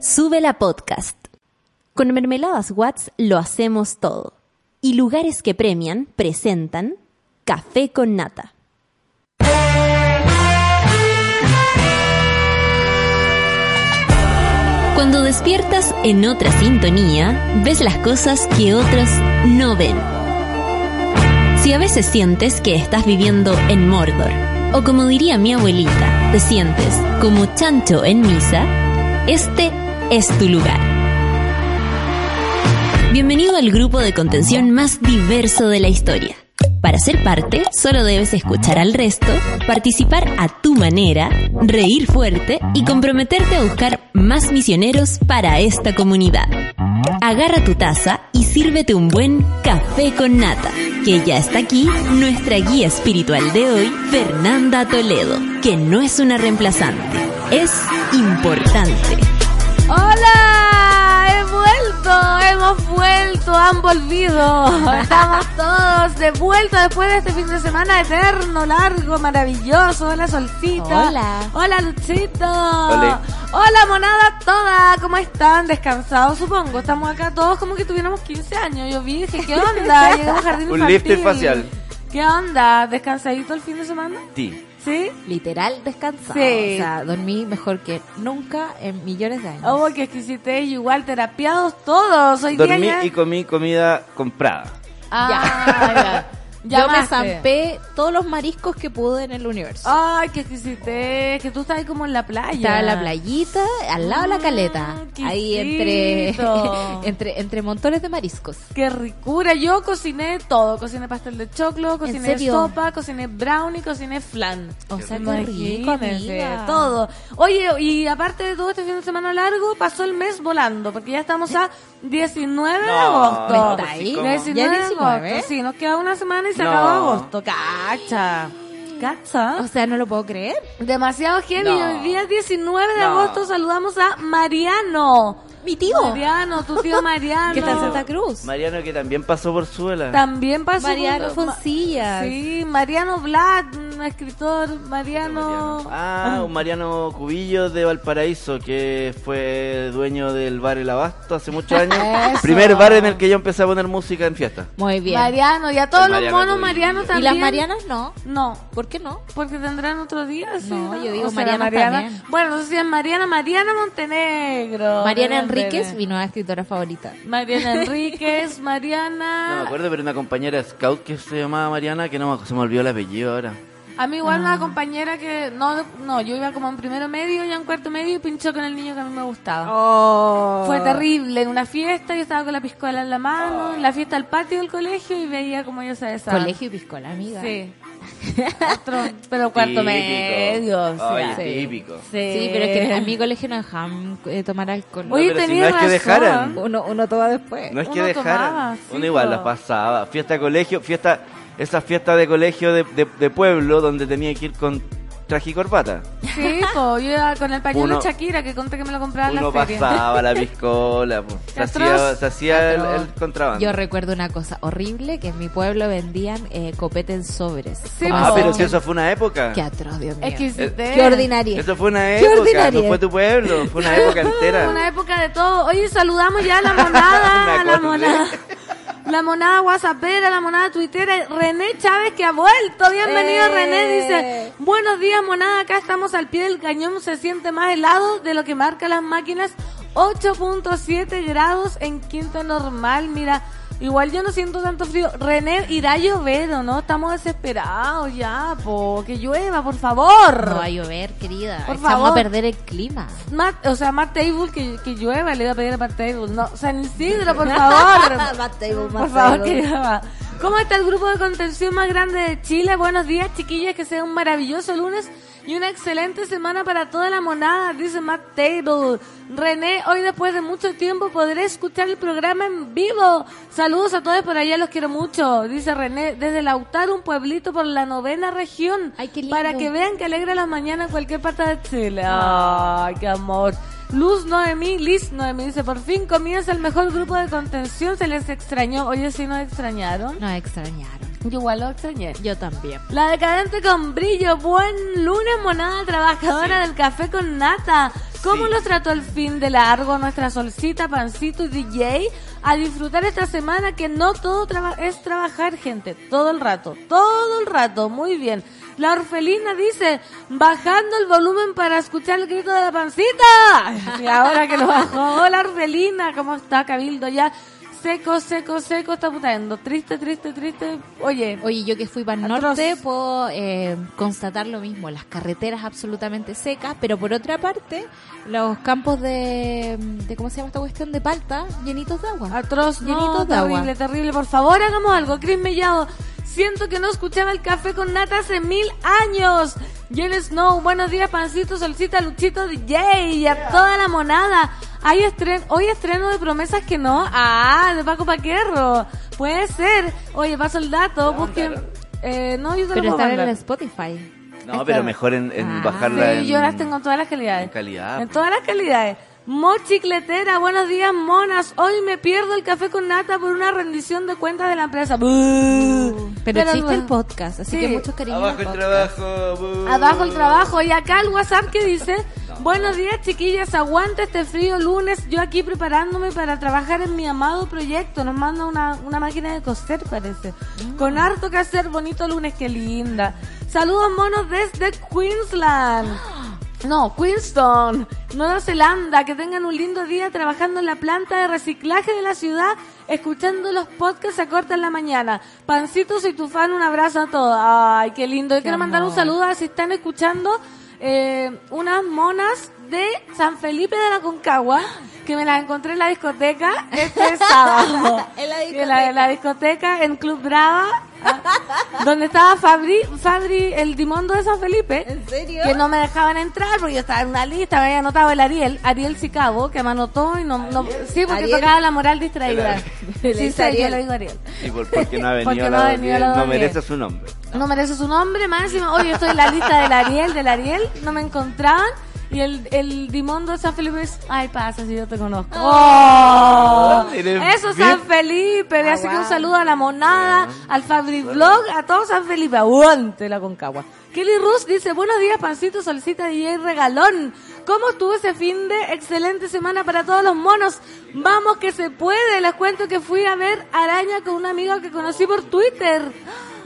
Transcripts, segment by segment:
Sube la podcast. Con Mermeladas Watts lo hacemos todo. Y lugares que premian presentan Café con Nata. Cuando despiertas en otra sintonía, ves las cosas que otros no ven. Si a veces sientes que estás viviendo en Mordor, o como diría mi abuelita, te sientes como chancho en misa, este es tu lugar. Bienvenido al grupo de contención más diverso de la historia. Para ser parte, solo debes escuchar al resto, participar a tu manera, reír fuerte y comprometerte a buscar más misioneros para esta comunidad. Agarra tu taza y sírvete un buen café con nata, que ya está aquí nuestra guía espiritual de hoy, Fernanda Toledo, que no es una reemplazante, es importante. ¡Hola! ¡He vuelto! ¡Hemos vuelto! ¡Han volvido! Estamos todos de vuelta después de este fin de semana eterno, largo, maravilloso. Hola, Solcita. Hola. Hola, Luchito. Hola. Hola, monada toda. ¿Cómo están? Descansados, supongo. Estamos acá todos como que tuviéramos 15 años. Yo vi, dije, ¿qué onda? Llegamos a jardín Un infantil. lifting facial. ¿Qué onda? ¿Descansadito el fin de semana? Ti. ¿Sí? literal descansado. Sí. O sea, dormí mejor que nunca en millones de años. Oh, qué exquisitez. Igual terapiados todos. Hoy día Dormí ya- y comí comida comprada. Ah, ya. Yo me zampé todos los mariscos que pude en el universo. Ay, qué exquisitez. Que tú estás ahí como en la playa. Estaba en la playita, al lado de la caleta. Ah, qué ahí entre, entre entre montones de mariscos. Qué ricura. Yo cociné todo. Cociné pastel de choclo, cociné sopa, cociné brownie, cociné flan. O sea, qué rico, amiga. todo. Oye, y aparte de todo este fin de semana largo, pasó el mes volando, porque ya estamos a 19 de No, agosto. no, pues sí, ¿cómo? 19 ¿Ya de 19? agosto. Sí, nos queda una semana y se No. acabó agosto. Cacha. Cacha. O sea, no lo puedo creer. Demasiado heavy. No. Hoy día 19 de No. agosto saludamos a Mariano. Mi tío. Mariano, tu tío Mariano. ¿Qué tal Santa Cruz? Mariano que también pasó por Suela. También pasó. Mariano por- Foncillas. Sí, Mariano Vlad, un escritor. Mariano. Ah, un Mariano Cubillo de Valparaíso que fue dueño del bar El Abasto hace muchos años. Eso. Primer bar en el que yo empecé a poner música en fiesta. Muy bien. Mariano, y a todos El los Mariano monos Cubillo. Mariano ¿Y también. las Marianas no? No. ¿Por qué no? Porque tendrán otro día, sí, No, yo digo O sea, Mariana también. Bueno, no sé si es Mariana, Mariana Montenegro. Mariana Deben Enríquez, ver. mi nueva escritora favorita. Mariana Enríquez, Mariana. No me acuerdo, pero una compañera scout que se llamaba Mariana, que no me- se me olvidó el apellido ahora. A mí igual Ah. una compañera que no, no, yo iba como en primero medio y en cuarto medio y pinchó con el niño que a mí me gustaba. Oh. Fue terrible, en una fiesta yo estaba con la piscola en la mano, en la fiesta al patio del colegio y veía como ellos se besaban. Colegio y piscola, amiga. Sí. Otro, pero cuarto Típico. medio. o sea, Oye, sí. típico. Sí. Sí, pero es que en mi colegio no dejaban eh, tomar alcohol. Oye, pero si tenías no es que dejaran. Uno, uno toma después. No es que Uno dejaran. tomaba, Uno igual las pasaba. Fiesta de colegio, fiesta, esa fiesta de colegio de, de- de pueblo donde tenía que ir con traje y corbata. Sí, po, yo iba con el pañuelo Uno- Shakira que conté que me lo compraba en Uno la feria. pasaba la piscola, po. se hacía, se hacía el, el contrabando. Yo recuerdo una cosa horrible, que en mi pueblo vendían eh, copete en sobres. Sí, ah, pero si eso fue una época. Qué atroz, Dios mío. Exquisitez. Qué ordinaria. Eso fue una Qué época, no fue tu pueblo, fue una época entera. Una época de todo. Oye, saludamos ya a la monada, a la monada. La monada whatsappera, la monada twittera, René Chávez que ha vuelto. Bienvenido Eh. René, dice, buenos días monada, acá estamos al pie del cañón, se siente más helado de lo que marca las máquinas, 8.7 grados en quinta normal, mira, igual yo no siento tanto frío. René, irá a llover o no, estamos desesperados ya, po, que llueva, por favor. No va a llover, querida. Por Echamos favor. a perder el clima. Matt, o sea, Matt Table que, que llueva, le voy a pedir a Matt Table. No, San Isidro, por favor. por favor, que llueva. ¿Cómo está el grupo de contención más grande de Chile? Buenos días, chiquillas, que sea un maravilloso lunes y una excelente semana para toda la monada, dice Matt Table. René, hoy después de mucho tiempo podré escuchar el programa en vivo. Saludos a todos por allá, los quiero mucho, dice René, desde Lautaro, un pueblito por la novena región. Ay, qué lindo. Para que vean que alegra las mañanas en cualquier parte de Chile. Ay, qué amor. Luz Noemí, Liz Noemí dice, por fin comienza el mejor grupo de contención, se les extrañó. Oye, sí nos extrañaron. Nos extrañaron. Yo igual lo extrañé. Yo también. La decadente con brillo, buen lunes monada trabajadora del café con nata. ¿Cómo los trató el fin de largo nuestra solcita, pancito y DJ? A disfrutar esta semana que no todo es trabajar, gente. Todo el rato. Todo el rato. Muy bien. La orfelina dice, bajando el volumen para escuchar el grito de la pancita. Y ahora que lo bajó, hola orfelina, ¿cómo está Cabildo ya? seco, seco, seco está putando. Triste, triste, triste. Oye. Oye, yo que fui para el norte puedo eh, constatar lo mismo. Las carreteras absolutamente secas, pero por otra parte, los campos de, de ¿cómo se llama esta cuestión? De palta, llenitos de agua. Atroz, llenitos de agua. Terrible, terrible. Por favor, hagamos algo. Cris Mellado Siento que no escuchaba el café con nata hace mil años. Jen Snow, buenos días, Pancito, Solcita, Luchito, DJ y a toda la monada. Hay estreno, hoy estreno de promesas que no. Ah, de Paco Paquerro. Puede ser. Oye, paso el dato, busquen. Eh, no, yo te Pero lo está en Spotify. No, pero mejor en, ah. bajarla sí, yo las tengo en todas las calidades. En calidad. En todas las calidades. Mochicletera, buenos días, monas. Hoy me pierdo el café con nata por una rendición de cuentas de la empresa. Pero, existe el podcast, así que muchos cariños. Abajo el trabajo. Abajo el trabajo. Y acá el WhatsApp que dice: Buenos días, chiquillas. Aguante este frío lunes. Yo aquí preparándome para trabajar en mi amado proyecto. Nos manda una, una máquina de coser, parece. Mm. Con harto que hacer. Bonito lunes, qué linda. Saludos, monos, desde Queensland. No, Queenstown, Nueva Zelanda, que tengan un lindo día trabajando en la planta de reciclaje de la ciudad, escuchando los podcasts a corta en la mañana. Pancitos y tu fan, un abrazo a todos. Ay, qué lindo. Yo quiero mandar un saludo a si están escuchando eh, unas monas de San Felipe de la Concagua, que me las encontré en la discoteca este sábado. en la discoteca. En la, discoteca, en Club Brava, ah, donde estaba Fabri, Fabri, el Dimondo de San Felipe. ¿En serio? Que no me dejaban entrar porque yo estaba en una lista, me había anotado el Ariel, Ariel Sicabo, que me anotó y no, no sí, porque tocaba la moral distraída. Sí, sí, yo lo digo Ariel. ¿Y por, qué no ha venido, no, ha venido no merece su nombre. No merece su nombre, máximo. Oye, estoy en la lista del Ariel, del Ariel, no me encontraban. Y el, el Dimondo de San Felipe es, ay, pasa si yo te conozco. ¡Oh! oh eso San Felipe. Así que un saludo a la monada, al Fabri Vlog, a todo San Felipe. Aguante la concagua. Kelly Rus dice, buenos días, pancito, solicita DJ regalón. ¿Cómo estuvo ese fin de excelente semana para todos los monos? Vamos que se puede. Les cuento que fui a ver Araña con una amiga que conocí por Twitter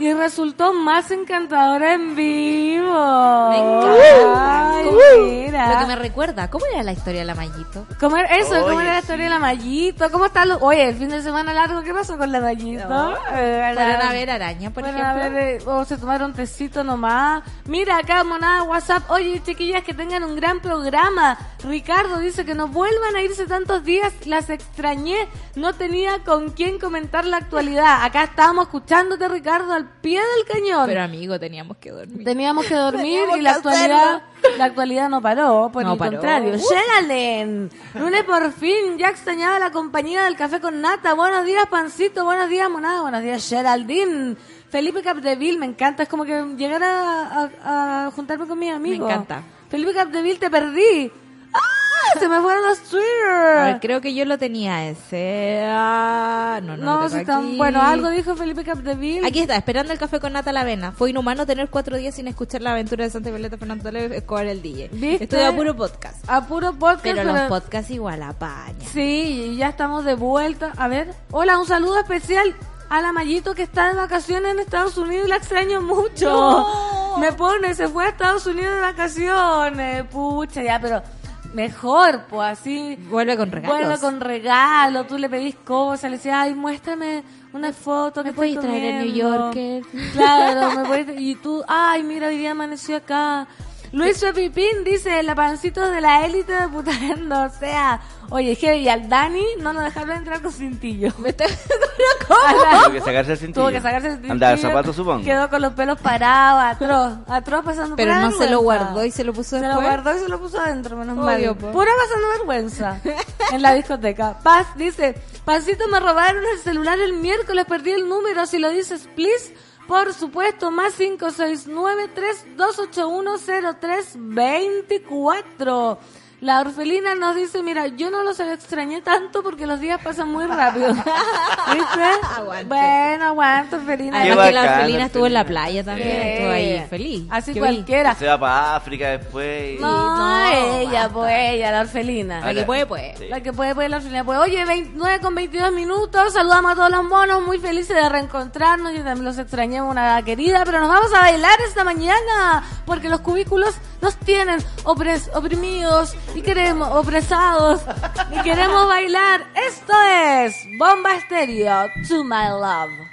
y resultó más encantadora en vivo. Me encanta. Lo que me recuerda, ¿cómo era la historia de la Mallito? ¿Cómo era eso? ¿Cómo era la historia de la Mallito? ¿Cómo está? Lo... Oye, el fin de semana largo, ¿qué pasó con la Mallito? Eh, Fueron a ver araña, por ejemplo. Eh, o se tomaron tecito nomás. Mira acá, monada WhatsApp. Oye, chiquillas, que tengan un gran programa. Ricardo dice que no vuelvan a irse tantos días. Las extrañé. No tenía con quién comentar la actualidad. Acá estábamos escuchándote, Ricardo, al pie del cañón. Pero amigo, teníamos que dormir. Teníamos que dormir y la actualidad, la actualidad no paró, por el contrario. Geraldine, lunes por fin, ya extrañaba la compañía del café con nata. Buenos días, pancito, buenos días, monada, buenos días, Geraldine. Felipe Capdeville, me encanta, es como que llegar a, juntarme con mis amigos. Me encanta. Felipe Capdeville, te perdí. ¡Ah! Se me fueron los Twitter. creo que yo lo tenía ese. Ah, no, no, no Bueno, algo dijo Felipe Capdeville. Aquí está, esperando el café con nata la avena. Fue inhumano tener cuatro días sin escuchar la aventura de Santa Violeta Fernando Toledo Escobar el DJ. ¿Viste? Estoy a puro podcast. A puro podcast. Pero, los podcasts igual apaña. Sí, ya estamos de vuelta. A ver, hola, un saludo especial a la Mayito que está de vacaciones en Estados Unidos y la extraño mucho. Me pone, se fue a Estados Unidos de vacaciones. Pucha, ya, pero mejor, pues así. Vuelve con regalos. Vuelve con regalo, tú le pedís cosas, le decías, ay, muéstrame una foto ¿Me puedes traer en New York? Claro, me puedes, y tú, ay, mira, hoy día amaneció acá. Luis Pipín dice, la pancito de la élite de putando, o sea, oye, y al Dani no nos dejaron entrar con cintillo. ¿Me está... ¿Cómo? Tuvo que sacarse el cintillo. Tuvo que sacarse el cintillo. Andaba zapatos, supongo. Quedó con los pelos parados, atroz, atroz pasando Pero no se lo guardó y se lo puso después. Se lo guardó y se lo puso adentro, menos mal. Pura pasando vergüenza en la discoteca. Paz dice, Pancito me robaron el celular el miércoles, perdí el número, si lo dices, please por supuesto, más 569-3281-0324. La orfelina nos dice, mira, yo no los extrañé tanto porque los días pasan muy rápido. ¿Viste? Aguante. Bueno, aguanta, orfelina. Además que la orfelina, estuvo en la playa también, estuvo ahí feliz. Así cualquiera. Se va para África después. No, ella, pues ella, la orfelina. La que puede, puede. La que puede, puede, la orfelina. Pues oye, 29 con 22 minutos, saludamos a todos los monos, muy felices de reencontrarnos. Yo también los extrañé, una querida, pero nos vamos a bailar esta mañana porque los cubículos nos tienen opres, oprimidos y queremos opresados y queremos bailar. Esto es Bomba Estéreo, To My Love.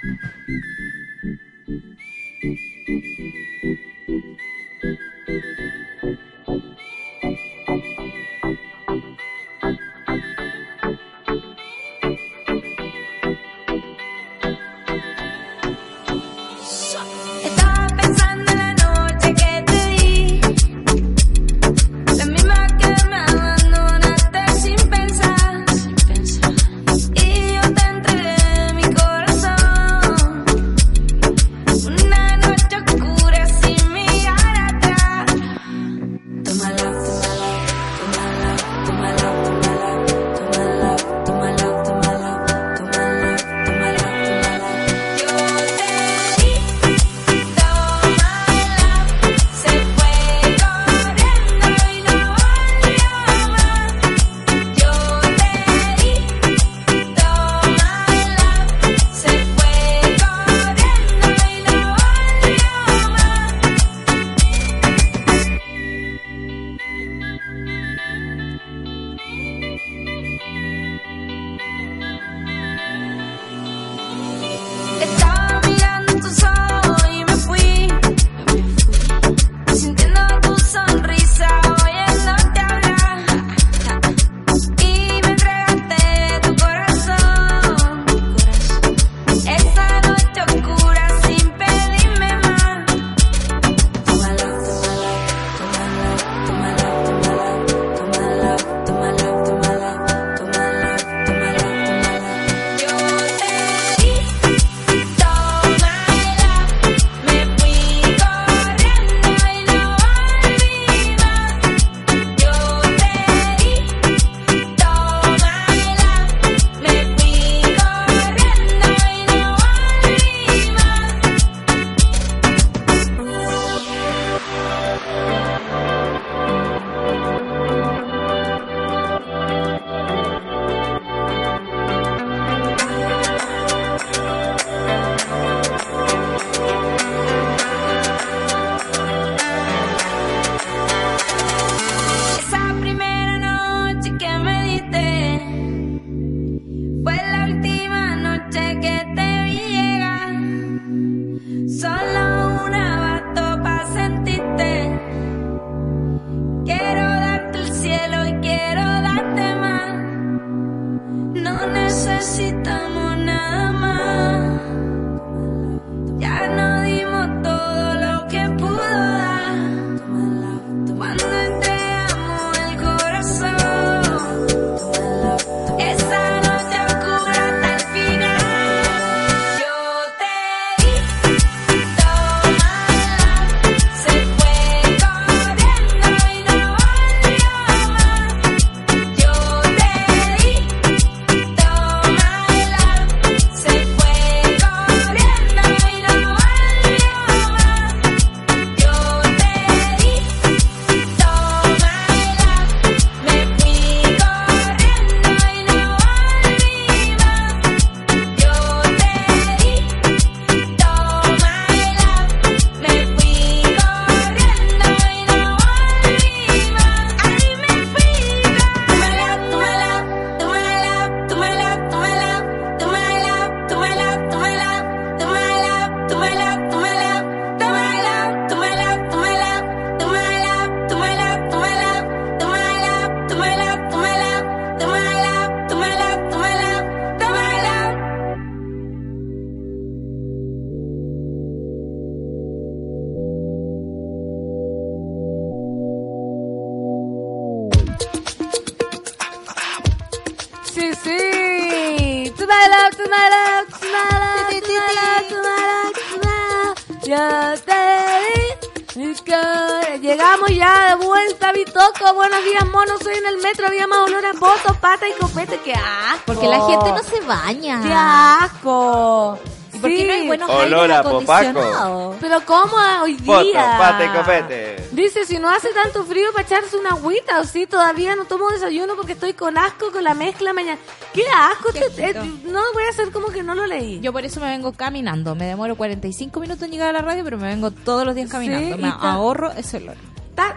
Había más olor a voto, pata y copete. ¡Qué asco! Porque la gente no se baña. ¡Qué asco! ¿Y por qué no hay buenos Olor aires a popaco. Pero ¿cómo hoy Foto, día? pata y copete. Dice, si no hace tanto frío para echarse una agüita, o sí, todavía no tomo desayuno porque estoy con asco con la mezcla mañana. ¡Qué asco! Qué Te- eh, no voy a hacer como que no lo leí. Yo por eso me vengo caminando. Me demoro 45 minutos en llegar a la radio, pero me vengo todos los días caminando. Sí, me y ta- ahorro ese olor. ¿Está,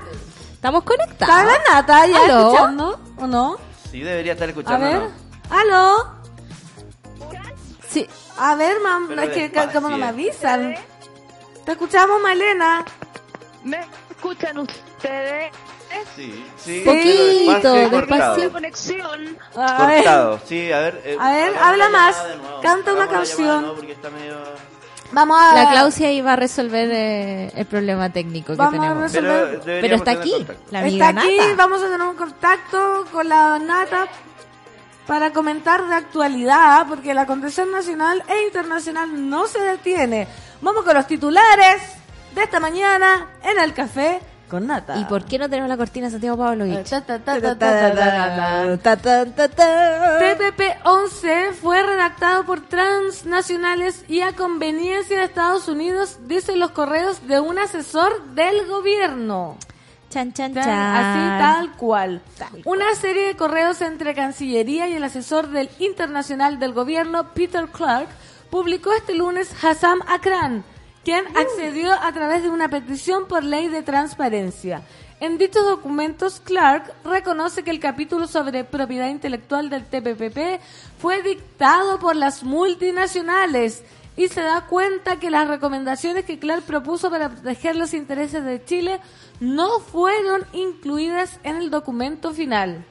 Estamos está conectados. la nata ya ¿Aló? escuchando o no? Sí, debería estar A escuchando. ver. ¿no? ¿Aló? Sí. A ver, mam, Pero es que como no me avisan. Te escuchamos, Malena. ¿Me escuchan ustedes? Sí, sí. Poquito, despacio. La conexión. A ver. Cortado, sí, a ver. eh, A ver, habla la más. Canta una canción. nuevo porque está medio... Vamos a La Claudia iba a resolver eh, el problema técnico que Vamos a tenemos. resolver- Pero, Pero está aquí, la Está amiga aquí, Nata. vamos a tener un contacto con la Nata para comentar de actualidad, porque la contención nacional e internacional no se detiene. Vamos con los titulares de esta mañana en el café con Nata. ¿Y por qué no tenemos la cortina de Santiago Pavlovich? Ta. TPP-11 fue redactado por transnacionales y a conveniencia de Estados Unidos, dicen los correos de un asesor del gobierno. Chan, chan, Tal- chan. Así tal cual. Tal Una serie de correos entre Cancillería y el asesor del internacional del gobierno, Peter Clark, publicó este lunes Hassam Akran, quien accedió a través de una petición por ley de transparencia. En dichos documentos, Clark reconoce que el capítulo sobre propiedad intelectual del TPPP fue dictado por las multinacionales y se da cuenta que las recomendaciones que Clark propuso para proteger los intereses de Chile no fueron incluidas en el documento final.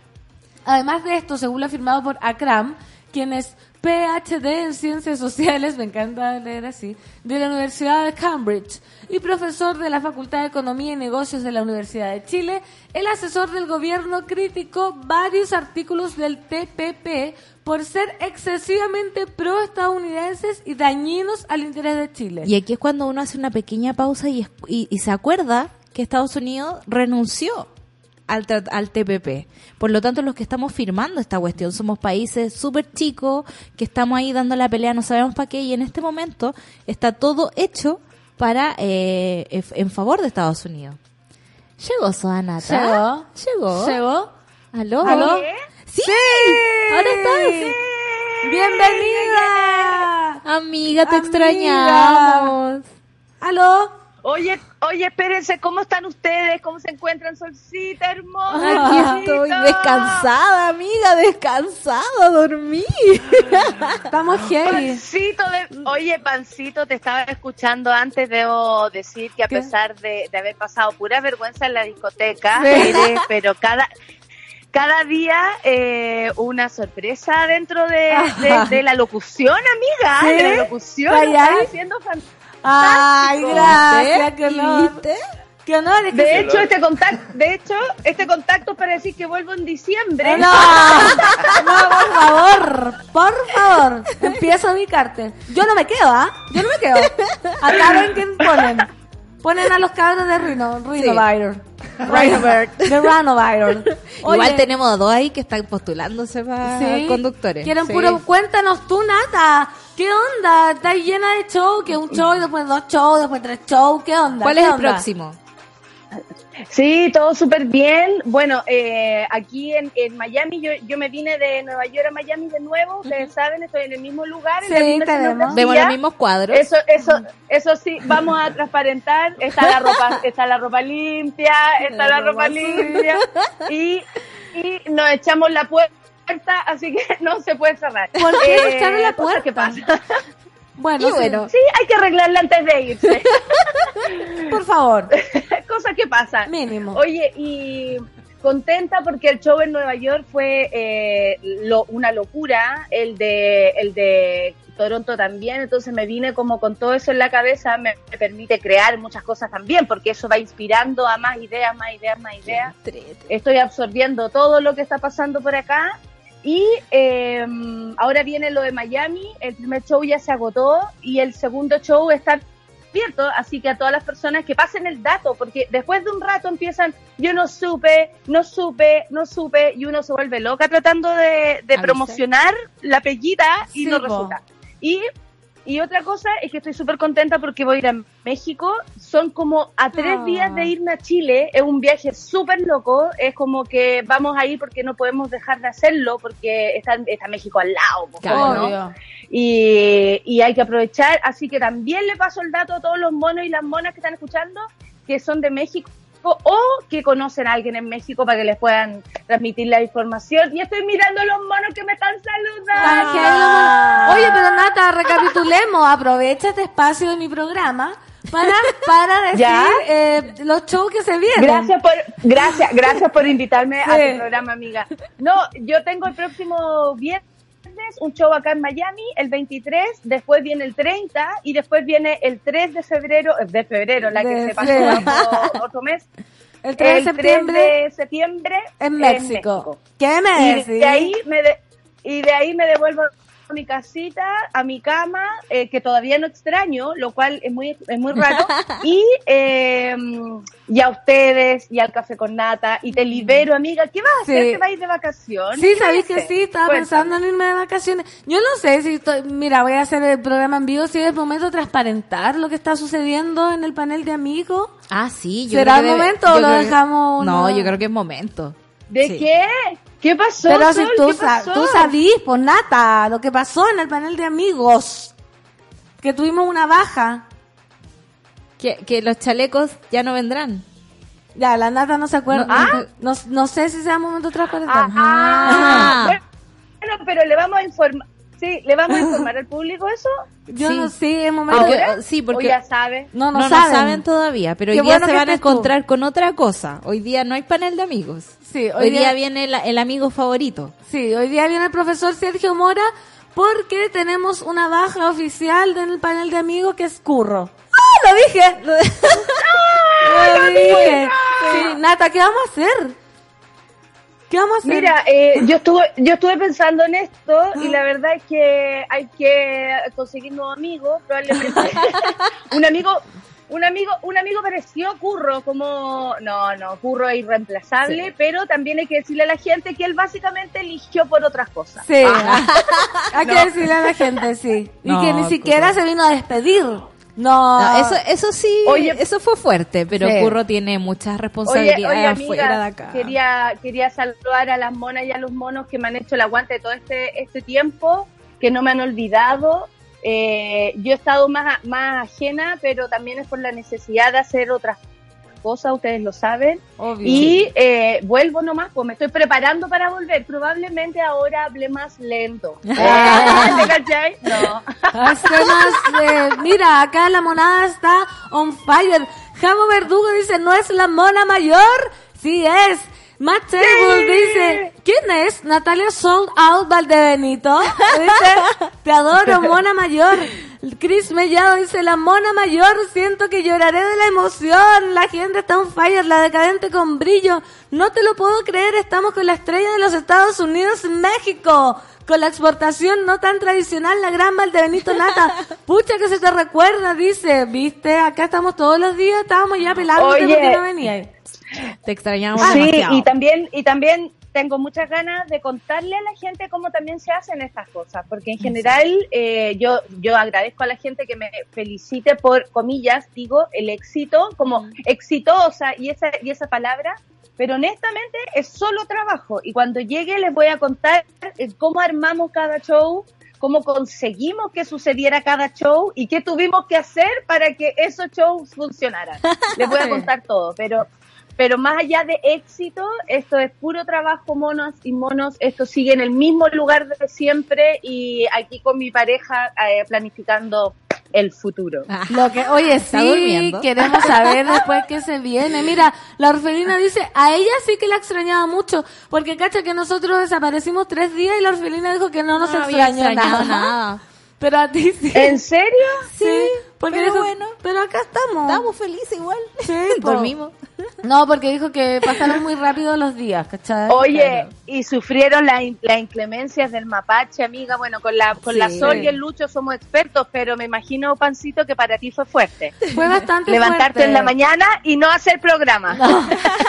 Además de esto, según lo afirmado por Akram, quien es PhD en Ciencias Sociales, me encanta leer así, de la Universidad de Cambridge y profesor de la Facultad de Economía y Negocios de la Universidad de Chile, el asesor del gobierno criticó varios artículos del TPP por ser excesivamente pro-estadounidenses y dañinos al interés de Chile. Y aquí es cuando uno hace una pequeña pausa y, y, y se acuerda que Estados Unidos renunció al, al TPP. Por lo tanto, los que estamos firmando esta cuestión somos países súper chicos que estamos ahí dando la pelea, no sabemos para qué, y en este momento está todo hecho para eh, en favor de Estados Unidos. Llegó Soanata. Llegó. Llegó. ¿Llegó? ¿Aló? ¿Aló? Sí. Ahora estás. ¡Bienvenida! Amiga, te Amiga. extrañamos. ¿Aló? Oye, oye, espérense, ¿cómo están ustedes? ¿Cómo se encuentran, Solcita, hermosa? Aquí estoy descansada, amiga, descansada, a dormir. Estamos heavy. Pancito de... Oye, Pancito, te estaba escuchando antes, debo decir que a ¿Qué? pesar de, de haber pasado pura vergüenza en la discoteca, eres, pero cada... Cada día eh, una sorpresa dentro de, de- de la locución, amiga. ¿Sí? De la locución. ¿Ay, Estás haciendo fantástico. Ay, gracias, qué honor. ¿Viste? Qué honor. es que- De hecho, este contacto, de hecho, este contacto es para decir que vuelvo en diciembre. No, no, por favor, por favor, empiezo a ubicarte. Yo no me quedo, ¿ah? Yo no me quedo. Acá ven quién ponen. Ponen a los cabros de Rhino, Rhinovirus. Rhinovirus. De Rhinovirus. Igual tenemos dos ahí que están postulándose para Sí. conductores. Quieren Sí. puro, cuéntanos tú, Nata. ¿Qué onda? Está llena de show, que un show y después dos shows, después tres shows. ¿Qué onda? ¿Cuál ¿Qué es el onda? próximo? Sí, todo súper bien. Bueno, eh, aquí en, en Miami, yo, yo me vine de Nueva York a Miami de nuevo. Ustedes saben, estoy en el mismo lugar, en Sí, la misma te vemos. Vemos los mismos cuadros. Eso, eso, eso sí, vamos a transparentar. Está la ropa, está la ropa limpia, está la ropa limpia. Y, y nos echamos la puerta, así que no se puede cerrar. ¿Por qué Eh, echaron la puerta? pasan. Bueno, Y bueno. Sí, hay que arreglarla antes de irse. por favor, cosas que pasan. mínimo. Oye, y contenta porque el show en Nueva York fue eh, lo- una locura, el de, el de Toronto también, entonces me vine como con todo eso en la cabeza, me, me permite crear muchas cosas también, porque eso va inspirando a más ideas, más ideas, más ideas. Estoy absorbiendo todo lo que está pasando por acá. Y eh, ahora viene lo de Miami, el primer show ya se agotó y el segundo show está abierto, así que a todas las personas que pasen el dato, porque después de un rato empiezan, yo no supe, no supe, no supe, y uno se vuelve loca tratando de, de promocionar la pellita y Sí, no po. resulta. Y, y otra cosa es que estoy súper contenta porque voy a ir a México. Son como a tres Ah. días de irme a Chile. Es un viaje súper loco. Es como que vamos a ir porque no podemos dejar de hacerlo porque está, está México al lado. ¿no? Y, y hay que aprovechar. Así que también le paso el dato a todos los monos y las monas que están escuchando, que son de México o que conocen a alguien en México para que les puedan transmitir la información. Y estoy mirando los monos que me están saludando. Ángel, Oye, pero Nata, recapitulemos. Aprovecha este espacio de mi programa para, para decir eh, los shows que se vienen. Gracias por, gracias, gracias por invitarme a Sí. tu programa, amiga. No, yo tengo el próximo viernes un show acá en Miami, el 23, después viene el 30 y después viene el 3 de febrero, eh, de febrero, la que De se pasó otro, otro mes. El 3 de septiembre 3 de septiembre en México. ¿Qué me Y de ahí me de- y de ahí me devuelvo a mi casita, a mi cama, eh, que todavía no extraño, lo cual es muy es muy raro. y eh, y a ustedes y al café con nata y te libero, amiga. ¿Qué vas a hacer? Sí. ¿Te vas a ir de vacaciones? Sí, ¿Qué vas a sabéis que sí, estaba Cuéntame. pensando en irme de vacaciones. Yo no sé si estoy, mira, voy a hacer el programa en vivo, si es momento de transparentar lo que está sucediendo en el panel de amigos. Ah, sí. Yo ¿Será creo que el momento o lo que- dejamos No, yo creo que es momento. ¿De Sí. qué? ¿Qué pasó? Pero si Sol? tú, ¿Qué sa- pasó? tú sabís, pues Nata, lo que pasó en el panel de amigos, que tuvimos una baja. Que, que los chalecos ya no vendrán. Ya, la Nata no se acuerda. No, Ah, no, no sé si sea momento de transparentar. Ah, Ah. Bueno, pero le vamos a informar. Sí, le vamos a informar al público eso. Yo Sí. no sé, es momento sí, porque- O ya sabe. No, no, no, saben. no saben todavía, pero Qué hoy día bueno se van a tú. encontrar con otra cosa. Hoy día no hay panel de amigos. Sí, Hoy, día, viene el, el amigo favorito. Sí, hoy día viene el profesor Sergio Mora porque tenemos una baja oficial en el panel de amigos que es Curro. ¡Ah, lo dije! Lo, lo dije. Sí, Nata, ¿qué vamos a hacer? ¿Qué vamos a hacer? Mira, eh, yo estuve yo estuve pensando en esto y la verdad es que hay que conseguir nuevos amigos, probablemente un amigo un amigo un amigo pareció Curro como no no Curro es irreemplazable, pero también hay que decirle a la gente que él básicamente eligió por otras cosas. Sí, hay que decirle a la gente, sí. Y No, que ni siquiera Curro. se vino a despedir. No, No, eso, eso sí, Oye. eso fue fuerte, pero Sí. Curro tiene muchas Oye, responsabilidades oye afuera de acá. quería, quería saludar a las monas y a los monos que me han hecho el aguante de todo este, este tiempo, que no me han olvidado. Eh, yo he estado más, más ajena, pero también es por la necesidad de hacer otras cosas, ustedes lo saben. obvio. Y eh, vuelvo nomás, pues me estoy preparando para volver. Probablemente ahora hable más lento. ¿Te cachai? No. Hace más, eh, mira, acá la monada está on fire. Jamo Verdugo dice, ¿no es la mona mayor? Sí es. Matt Table dice, ¿quién es? Natalia Sold Out Valdebenito. Dice, te adoro, mona mayor. Chris Mellado dice, la mona mayor, siento que lloraré de la emoción. La gente está on fire, la decadente con brillo. No te lo puedo creer, estamos con la estrella de los Estados Unidos México. Con la exportación no tan tradicional, la gran Valdebenito Nata. Pucha que se te recuerda, dice. Viste, acá estamos todos los días, estábamos ya pelándote Oye. porque no venías. Te extrañamos Sí, demasiado. y también, y también tengo muchas ganas de contarle a la gente cómo también se hacen estas cosas, porque en general eh, yo, yo agradezco a la gente que me felicite por, comillas, digo, el éxito, como exitosa y esa, y esa palabra, pero honestamente es solo trabajo y cuando llegue les voy a contar eh, cómo armamos cada show, cómo conseguimos que sucediera cada show y qué tuvimos que hacer para que esos shows funcionaran. Les voy a contar todo, pero pero más allá de éxito, esto es puro trabajo, monos y monos. Esto sigue en el mismo lugar de siempre y aquí con mi pareja eh, planificando el futuro. Ah, Lo que, oye, sí, queremos saber después qué se viene. Mira, la orfelina dice, a ella sí que la extrañaba mucho, porque cacha que nosotros desaparecimos tres días y la orfelina dijo que no nos no extrañó nada. nada. Pero a ti sí. ¿En serio? Sí, Porque Pero dijo- bueno. pero acá estamos. Estamos felices igual. Sí. Dormimos. No, porque dijo que pasaron muy rápido los días, ¿cachai? Oye, y sufrieron las in- las inclemencias del mapache, amiga. Bueno, con la con la. Sol y el Lucho somos expertos, pero me imagino, Pancito, que para ti fue fuerte. Fue bastante Levantarte fuerte. en la mañana y no hacer programa. No,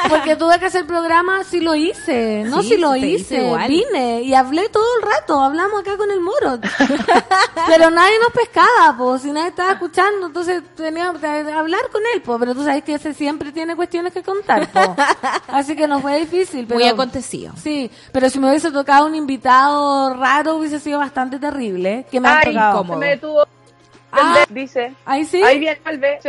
porque tuve que hacer programa, sí lo hice, no, Sí, sí lo hice, igual. vine y hablé todo el rato, hablamos acá con el moro, pero nadie nos pescaba, pues, si nadie estaba escuchando, entonces teníamos que hablar con él, pues, pero tú sabes que ese siempre tiene cuestiones que contar, pues, así que nos fue difícil, pero... Muy acontecido. Sí, pero si me hubiese tocado un invitado raro hubiese sido bastante terrible, que me ha Ay, tocado. se me detuvo. Ah. dice. Ahí sí, Ahí viene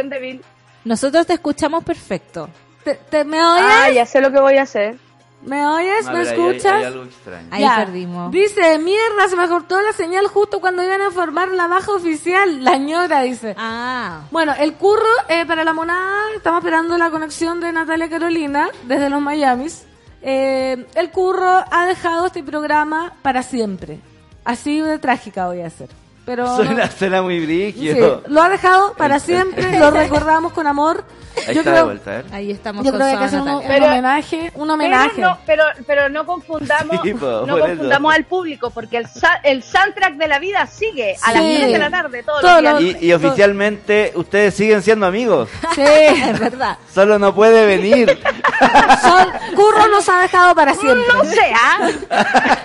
débil. Nosotros te escuchamos perfecto. ¿Te, te- me oyes? Ah, ya sé lo que voy a hacer. ¿Me oyes? ¿Me ver, ahí hay- escuchas? hay algo extraño. Ahí Ya. perdimos. Dice, mierda, se me cortó la señal justo cuando iban a formar la baja oficial. La ñora dice. Ah. Bueno, el curro eh, para la monada, estamos esperando la conexión de Natalia Carolina desde los Miamis. Eh, el curro ha dejado este programa para siempre. Así de trágica voy a hacer. Pero Suena, suena muy sí, brígido. lo ha dejado para siempre, lo recordamos con amor. Ahí Yo está de vuelta, ¿eh? Ahí estamos yo con creo que hay que Soa hacer un, homenaje, un homenaje. Pero no, pero, pero no confundamos, Sí, po, no confundamos al público, porque el, sa- el soundtrack de la vida sigue a las Sí. 10 de la tarde todos Todos los días. Y, y oficialmente ustedes siguen siendo amigos. Sí, Es verdad. Solo no puede venir. Curro nos ha dejado para siempre. No sé, ¿ah?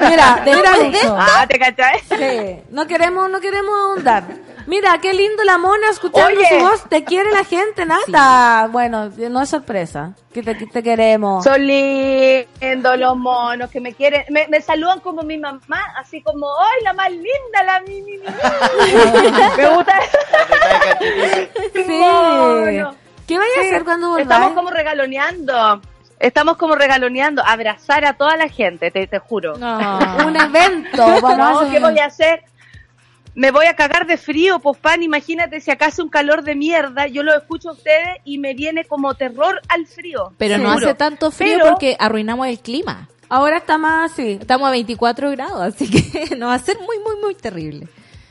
Mira, mira Lucho. Ah, ¿te cachai? Sí, no queremos, no queremos ahondar. Mira, qué lindo la mona escuchando Oye. su voz. Te quiere la gente, Nata. Bueno, no es sorpresa. Que te, que te queremos. Son lindos los monos que me quieren, me, me saludan como mi mamá, así como, ¡ay, la más linda, la mi, mi, mi, mi". Me gusta. Sí. mono. ¿Qué vaya a hacer cuando volváis? Estamos como regaloneando. Estamos como regaloneando, abrazar a toda la gente, te, te juro. No. Un evento. Vamos No, ¿qué voy a hacer? Me voy a cagar de frío, pues pan, imagínate si acá hace un calor de mierda, yo lo escucho a ustedes y me viene como terror al frío. Pero no hace tanto frío Pero- porque arruinamos el clima. Ahora está más así. Estamos a 24 grados, así que nos va a ser muy, muy, muy terrible.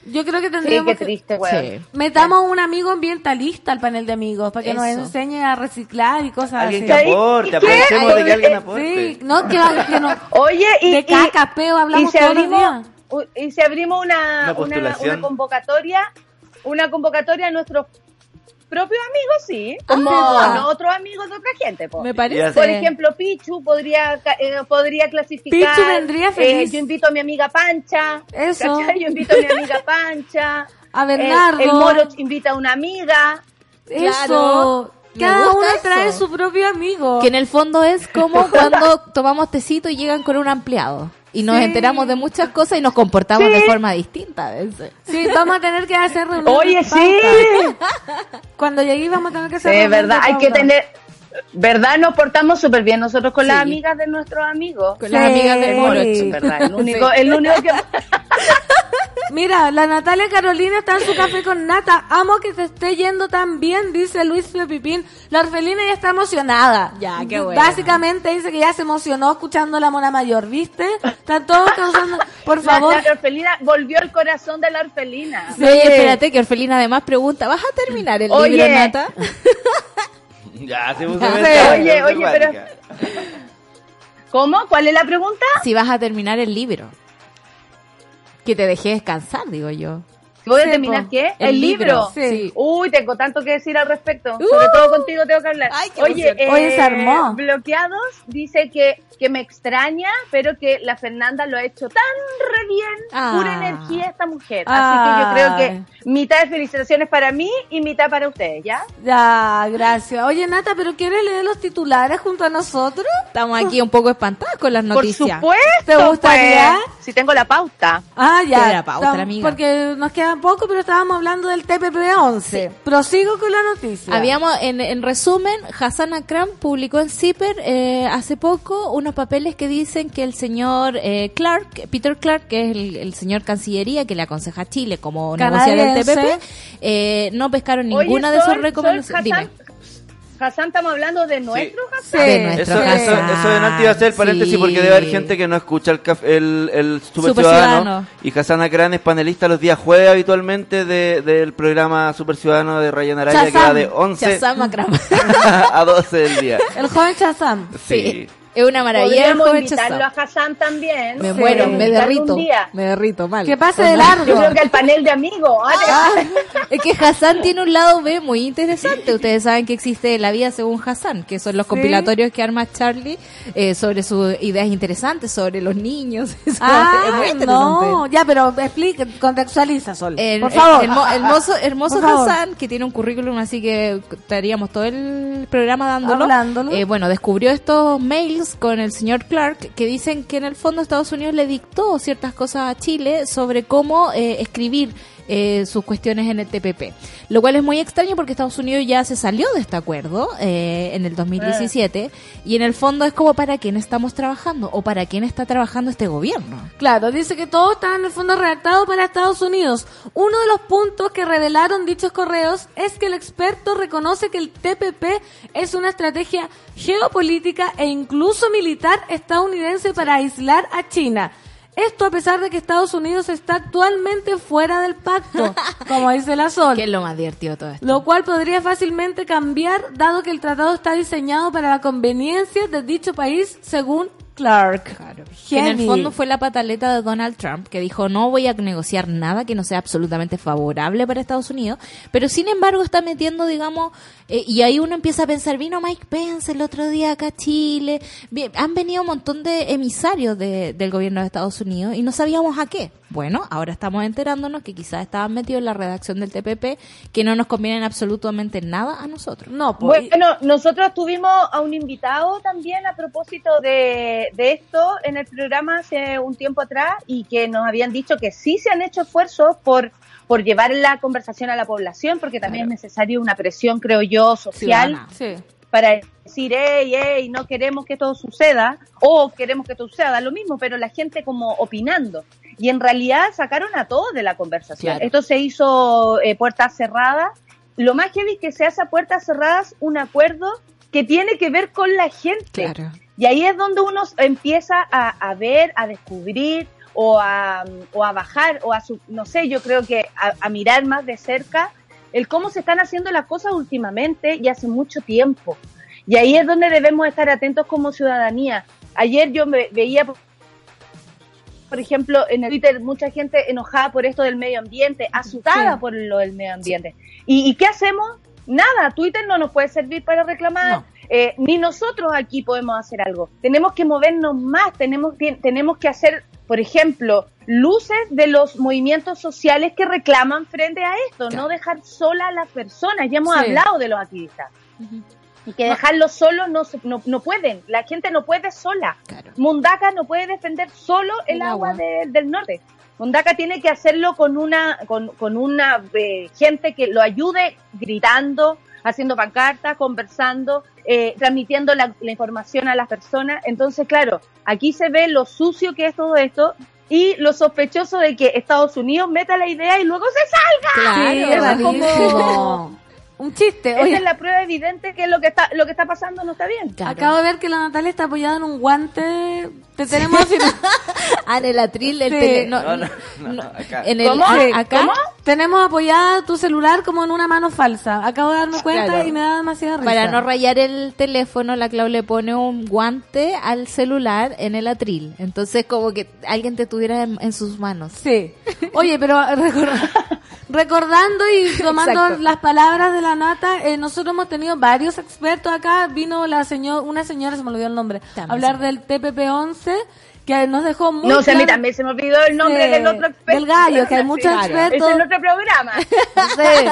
Yo creo que Sí, tendríamos qué que... triste, weón. Sí. Metamos un amigo ambientalista al panel de amigos para que nos enseñe a reciclar y cosas Alguien así. que aporte, ¿Qué? aprovechemos de que alguien Sí, aporte. Sí, no, que, que no, Oye, y, de y- caca, peo, hablamos y si todos los abrimos, días. U- y si abrimos una, Una una, convocatoria, una convocatoria a nuestros propios amigos, sí, como Ah, otros amigos de otra gente, po. Me parece. Por ejemplo, Pichu podría ca- eh, podría clasificar. Pichu vendría feliz. eh, yo invito a mi amiga Pancha. Eso. ¿cachai? Yo invito a mi amiga Pancha. A El- Bernardo. El, Moro invita a una amiga. Eso. Cada uno eso. trae su propio amigo. Que en el fondo es como cuando tomamos tecito y llegan con un ampliado. Y nos Sí. enteramos de muchas cosas y nos comportamos Sí. de forma distinta a veces. Sí, vamos a tener que hacer reuniones. Oye, sí. Cuando llegué vamos a tener que hacer Sí, reuniones verdad, hay que tener. ¿Verdad? Nos portamos súper bien nosotros con las amigas de nuestros amigos. Con las amigas del. Morocho. ¿Verdad? El único, el único que. Mira, la Natalia Carolina está en su café con nata. Amo que te esté yendo tan bien, dice Luis Pepipín. La orfelina ya está emocionada. Ya, qué bueno. Básicamente dice que ya se emocionó escuchando la mona mayor, ¿viste? Están todos causando... Por favor. la orfelina volvió el corazón de la orfelina. Sí, Oye, espérate, que Orfelina además pregunta, ¿vas a terminar el Oye. libro, Nata? Ya, se puso Oye, se oye, pero-. ¿Cómo? ¿Cuál es la pregunta? Si vas a terminar el libro. Que te dejé descansar, digo yo. ¿Voy Sí, a terminar po. qué? El ¿El, libro, libro? sí. Uy, tengo tanto que decir al respecto. Uh. Sobre todo contigo tengo que hablar. Ay, qué Oye, emoción. Oye, se armó. Bloqueados dice que, que me extraña, pero que la Fernanda lo ha hecho tan re bien. Ah. Pura energía esta mujer. Así que yo creo que mitad de felicitaciones para mí y mitad para ustedes, ¿ya? Ya, gracias. Oye, Nata, ¿pero quieres leer los titulares junto a nosotros? Estamos aquí un poco espantadas con las noticias. Por supuesto. ¿Te gustaría? pues, si tengo la pauta. Ah, ya. La pauta, amiga. Porque nos queda poco, pero estábamos hablando del TPP-11. Prosigo con la noticia. Habíamos, en, en resumen, Hassan Akram publicó en Zipper eh, hace poco unos papeles que dicen que el señor eh, Clark, Peter Clark, que es el, el señor Cancillería que le aconseja a Chile como negociar el. TPP, eh, no pescaron Oye, ninguna de sus recomendaciones. Hassan, Dime. Hassan, estamos hablando de nuestro Hassan. Sí. De nuestro eso, eso, Hassan. eso delante iba a ser paréntesis Sí. porque debe haber gente que no escucha el, el, el Super, Super Ciudadano. Ciudadano. Y Hassan Akran es panelista los días jueves habitualmente de- del programa Super Ciudadano de Ryan Araya que va de 11 Shazam Akram. a 12 del día. El joven Shazam. Sí. Es una maravilla el Podríamos invitarlo a Hassan también. Me Sí. muero, me derrito. Me derrito mal. Que pase de Yo largo. creo que el panel de amigos. Ah, Es que Hassan tiene un lado B muy interesante. Ustedes saben que existe La vida según Hassan, que son los compilatorios que arma Charlie eh, sobre sus ideas interesantes, sobre los niños. Ah, es muy interesante. no, ya, pero explica, contextualiza, Sol. El- por el- favor. hermo- hermoso hermoso Por favor. Hassan, que tiene un currículum así que estaríamos todo el programa dándolo. Hablándolo. Eh, bueno, descubrió estos mails con el señor Clark que dicen que en el fondo Estados Unidos le dictó ciertas cosas a Chile sobre cómo eh, escribir eh, sus cuestiones en el TPP. Lo cual es muy extraño porque Estados Unidos ya se salió de este acuerdo eh, en el 2017 y en el fondo es como para quién estamos trabajando o para quién está trabajando este gobierno. Claro, dice que todo está en el fondo redactado para Estados Unidos. Uno de los puntos que revelaron dichos correos es que el experto reconoce que el TPP es una estrategia geopolítica e incluso militar estadounidense para aislar a China. Esto a pesar de que Estados Unidos está actualmente fuera del pacto, como dice la Sol. Que es lo más divertido todo esto. Lo cual podría fácilmente cambiar dado que el tratado está diseñado para la conveniencia de dicho país según Clark. Que en el fondo fue la pataleta de Donald Trump, que dijo no voy a negociar nada que no sea absolutamente favorable para Estados Unidos, pero sin embargo está metiendo, digamos, eh, y ahí uno empieza a pensar, vino Mike Pence el otro día acá a Chile, Bien, han venido un montón de emisarios de- del gobierno de Estados Unidos y no sabíamos a qué. Bueno, ahora estamos enterándonos que quizás estaban metidos en la redacción del TPP, que no nos convienen absolutamente nada a nosotros. No, pues, Bueno, nosotros tuvimos a un invitado también a propósito de, de esto en el programa hace un tiempo atrás y que nos habían dicho que sí se han hecho esfuerzos por, por llevar la conversación a la población, porque también es necesario una presión, creo yo, social sí. para decir, hey, hey, no queremos que esto suceda, o queremos que esto suceda, lo mismo, pero la gente como opinando. Y en realidad sacaron a todos de la conversación. Claro. Esto se hizo eh, puertas cerradas. Lo más heavy es que se hace a puertas cerradas un acuerdo que tiene que ver con la gente. Claro. Y ahí es donde uno empieza a, a ver, a descubrir o a, o a bajar o a, su- no sé, yo creo que a, a mirar más de cerca el cómo se están haciendo las cosas últimamente y hace mucho tiempo. Y ahí es donde debemos estar atentos como ciudadanía. Ayer yo me veía, por ejemplo, en el Twitter mucha gente enojada por esto del medio ambiente, asustada Sí. por lo del medio ambiente. ¿Y, y qué hacemos? Nada, Twitter no nos puede servir para reclamar, No. Eh, ni nosotros aquí podemos hacer algo. Tenemos que movernos más, tenemos, tenemos que hacer, por ejemplo, luces de los movimientos sociales que reclaman frente a esto, Claro. no dejar sola a las personas. Ya hemos Sí. hablado de los activistas. Y que dejarlos solos no, no, no pueden, la gente no puede sola. Claro. Mundaca no puede defender solo el, El agua, agua. de- del norte. Mundaca tiene que hacerlo con una, con, con una eh, gente que lo ayude gritando, haciendo pancartas, conversando, eh, transmitiendo la, la información a las personas. Entonces, claro, aquí se ve lo sucio que es todo esto y lo sospechoso de que Estados Unidos meta la idea y luego se salga. Claro, es como- Un chiste. Esa Oye, es la prueba evidente que lo que está, lo que está pasando no está bien. Claro. acabo de ver que la Natalia está apoyada en un guante. Te tenemos así. Ah, en el atril, el Sí. tele- no, No, no, acá. En el, ¿Cómo? a- Sí, acá, ¿cómo? tenemos apoyada tu celular como en una mano falsa. Acabo de darme cuenta Claro. y me da demasiada risa. para no rayar el teléfono, la Clau le pone un guante al celular en el atril. Entonces, como que alguien te tuviera en, en sus manos. Sí. Oye, pero recor- recordando y tomando Exacto. las palabras de la nata, eh, nosotros hemos tenido varios expertos acá. Vino la señor, una señora, se me olvidó el nombre, También hablar del TPP-11, que nos dejó muy No sé, a mí también se me olvidó el nombre Sí, del otro experto. del gallo, que hay muchos expertos. Es el otro programa. Sí.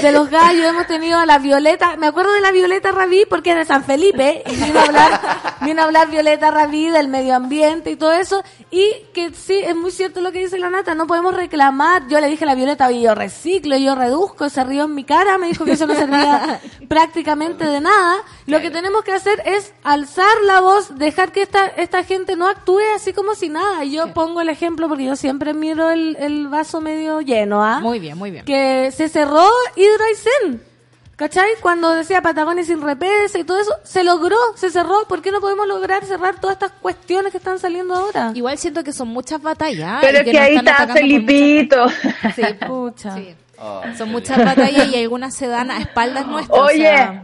De los gallos hemos tenido a la Violeta, me acuerdo de la Violeta Rabí porque es de San Felipe. Y vino a hablar, vino a hablar Violeta Rabí del medio ambiente y todo eso. Y que sí, es muy cierto lo que dice la Nata, no podemos reclamar, yo le dije a la Violeta, oye, yo reciclo, yo reduzco, se rió en mi cara, me dijo que eso no servía prácticamente de nada, lo que tenemos que hacer es alzar la voz, dejar que esta, esta gente no actúe así como si nada, y yo pongo el ejemplo porque yo siempre miro el, el vaso medio lleno, ¿ah? Muy bien, muy bien. que se cerró Hydro Aysén. ¿Cachai? Cuando decía Patagonia sin represa y todo eso, se logró, se cerró. ¿Por qué no podemos lograr cerrar todas estas cuestiones que están saliendo ahora? Igual siento que son muchas batallas. Pero es que, ahí está Felipito. Sí, pucha. Oh, son muchas batallas y algunas se dan a espaldas nuestras. Oye.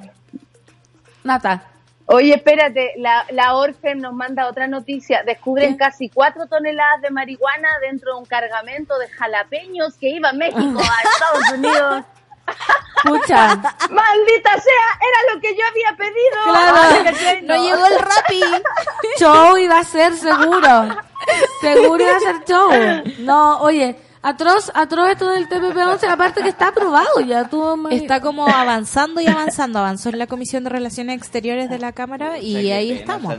Nata. Oye, espérate, la, la Orfem nos manda otra noticia. Descubren casi cuatro toneladas de marihuana dentro de un cargamento de jalapeños que iba a México a Estados Unidos. Pucha. Maldita sea, era lo que yo había pedido. Claro. no. llegó el Rappi. Show iba a ser seguro. Seguro iba a ser show. No, oye, Atroz, atroz esto del TPP-11, aparte que está aprobado ya. Tú, está como avanzando y avanzando. Avanzó en la Comisión de Relaciones Exteriores de la Cámara y ahí estamos.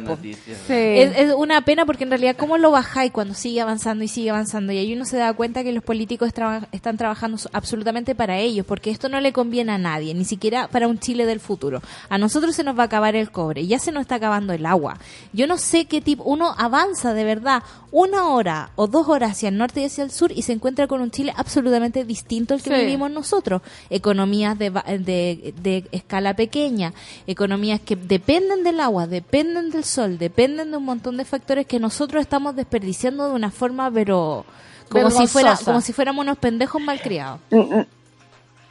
Es, una pena porque en realidad, ¿cómo lo bajáis cuando sigue avanzando y sigue avanzando? Y ahí uno se da cuenta que los políticos están trabajando absolutamente para ellos, porque esto no le conviene a nadie, ni siquiera para un Chile del futuro. A nosotros se nos va a acabar el cobre, ya se nos está acabando el agua. Yo no sé qué tipo, uno avanza de verdad una hora o dos horas hacia el norte y hacia el sur y se encuentra con un Chile absolutamente distinto al que vivimos nosotros. Economías de, de, escala pequeña, economías que dependen del agua, dependen del sol, dependen de un montón de factores que nosotros estamos desperdiciando de una forma, pero como si fuera como si fuéramos unos pendejos malcriados.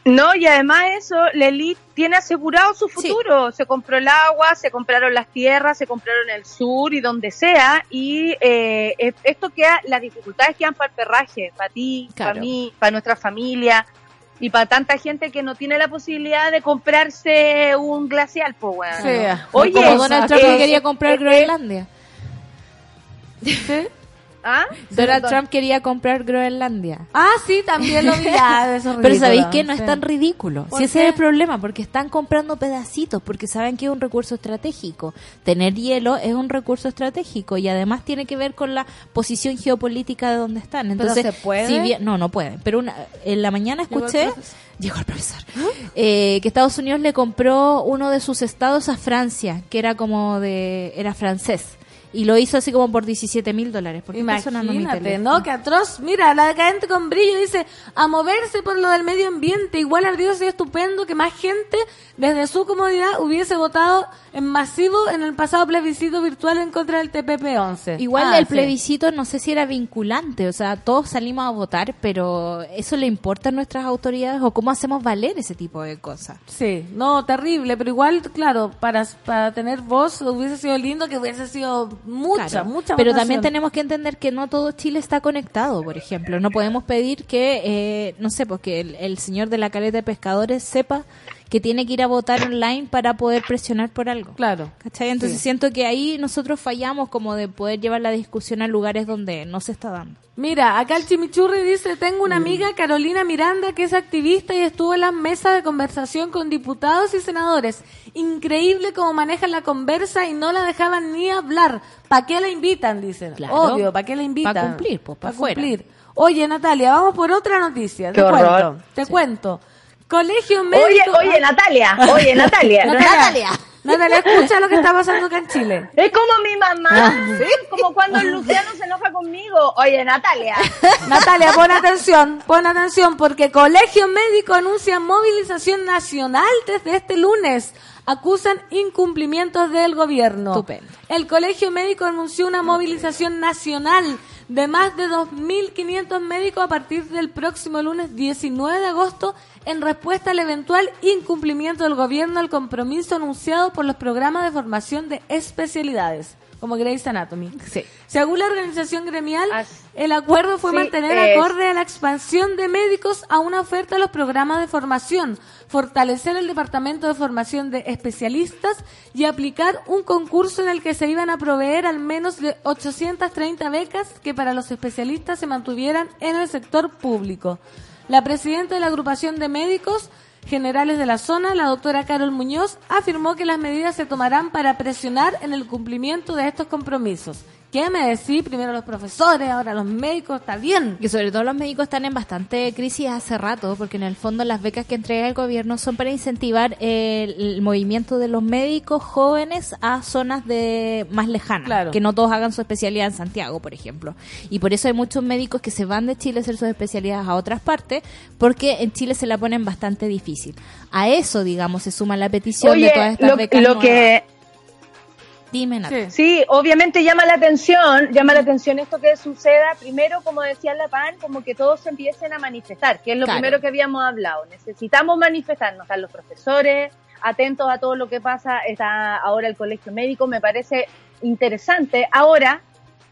No, y además eso, Leli tiene asegurado su futuro. Se compró el agua, se compraron las tierras, se compraron el sur y donde sea. Y eh, esto queda, las dificultades quedan para el perraje, para ti, para mí, para nuestra familia y para tanta gente que no tiene la posibilidad de comprarse un glacial, pues, bueno. Oye, como Donald Trump eh, quería comprar eh, Groenlandia. ¿Sí? ¿Ah? Donald Trump quería comprar Groenlandia. Ah, sí, también lo vi. Ah, Pero ¿sabéis que No es tan ridículo. Si ese es el problema, porque están comprando pedacitos, porque saben que es un recurso estratégico. Tener hielo es un recurso estratégico y además tiene que ver con la posición geopolítica de donde están. Entonces, ¿Pero se puede? no, no pueden. Pero una, en la mañana escuché... Llegó el profesor. Eh, que Estados Unidos le compró uno de sus estados a Francia, que era como de... era francés. Y lo hizo así como por 17 mil dólares. Imagínate, ¿no? Que atroz. Mira, la decadente con brillo dice, a moverse por lo del medio ambiente. Igual habría sido estupendo que más gente, desde su comodidad, hubiese votado en masivo en el pasado plebiscito virtual en contra del TPP-11. Igual ah, el plebiscito no sé si era vinculante, o sea, todos salimos a votar, pero ¿eso le importa a nuestras autoridades o cómo hacemos valer ese tipo de cosas? Sí, no, terrible, pero igual, claro, para, para tener voz hubiese sido lindo que hubiese sido mucha, mucha Pero también tenemos que entender que no todo Chile está conectado, por ejemplo. No podemos pedir que, eh, no sé, pues que el, señor de la caleta de pescadores sepa que tiene que ir a votar online para poder presionar por algo. Claro. ¿Cachai? Entonces siento que ahí nosotros fallamos como de poder llevar la discusión a lugares donde no se está dando. Mira, acá el chimichurri dice, tengo una amiga, Carolina Miranda, que es activista y estuvo en las mesas de conversación con diputados y senadores. Increíble cómo manejan la conversa y no la dejaban ni hablar. ¿Para qué la invitan? Dicen. Obvio, ¿para qué la invitan? Para cumplir, pues, para cumplir. Oye, Natalia, vamos por otra noticia. te cuento, te cuento. Colegio médico. Oye, oye, Natalia, oye, Natalia. Natalia. Natalia, escucha lo que está pasando acá en Chile. Es como mi mamá, ah. ¿sí? como cuando Luciano se enoja conmigo. Oye, Natalia. Natalia, pon atención, pon atención, porque Colegio Médico anuncia movilización nacional desde este lunes. Acusan incumplimientos del gobierno. Estupendo. El Colegio Médico anunció una movilización nacional de más de 2.500 médicos a partir del próximo lunes 19 de agosto en respuesta al eventual incumplimiento del gobierno al compromiso anunciado por los programas de formación de especialidades como Grey's Anatomy. Sí. Según la organización gremial, el acuerdo fue mantener acorde a la expansión de médicos a una oferta de los programas de formación, fortalecer el departamento de formación de especialistas y aplicar un concurso en el que se iban a proveer al menos de 830 becas que para los especialistas se mantuvieran en el sector público. La presidenta de la agrupación de médicos generales de la zona, la doctora Carol Muñoz, afirmó que las medidas se tomarán para presionar en el cumplimiento de estos compromisos. ¿Qué me decís? Primero los profesores, ahora los médicos, está bien. Y sobre todo los médicos están en bastante crisis hace rato, porque en el fondo las becas que entrega el gobierno son para incentivar el, movimiento de los médicos jóvenes a zonas de más lejanas, que no todos hagan su especialidad en Santiago, por ejemplo. Y por eso hay muchos médicos que se van de Chile a hacer sus especialidades a otras partes, porque en Chile se la ponen bastante difícil. A eso, digamos, se suma la petición de todas estas becas. Lo que Dime, Sí. obviamente llama la atención, llama la atención esto que suceda, primero, como decía la PAN, como que todos se empiecen a manifestar, que es lo primero que habíamos hablado. Necesitamos manifestarnos, están los profesores, atentos a todo lo que pasa, está ahora el colegio médico, me parece interesante. Ahora,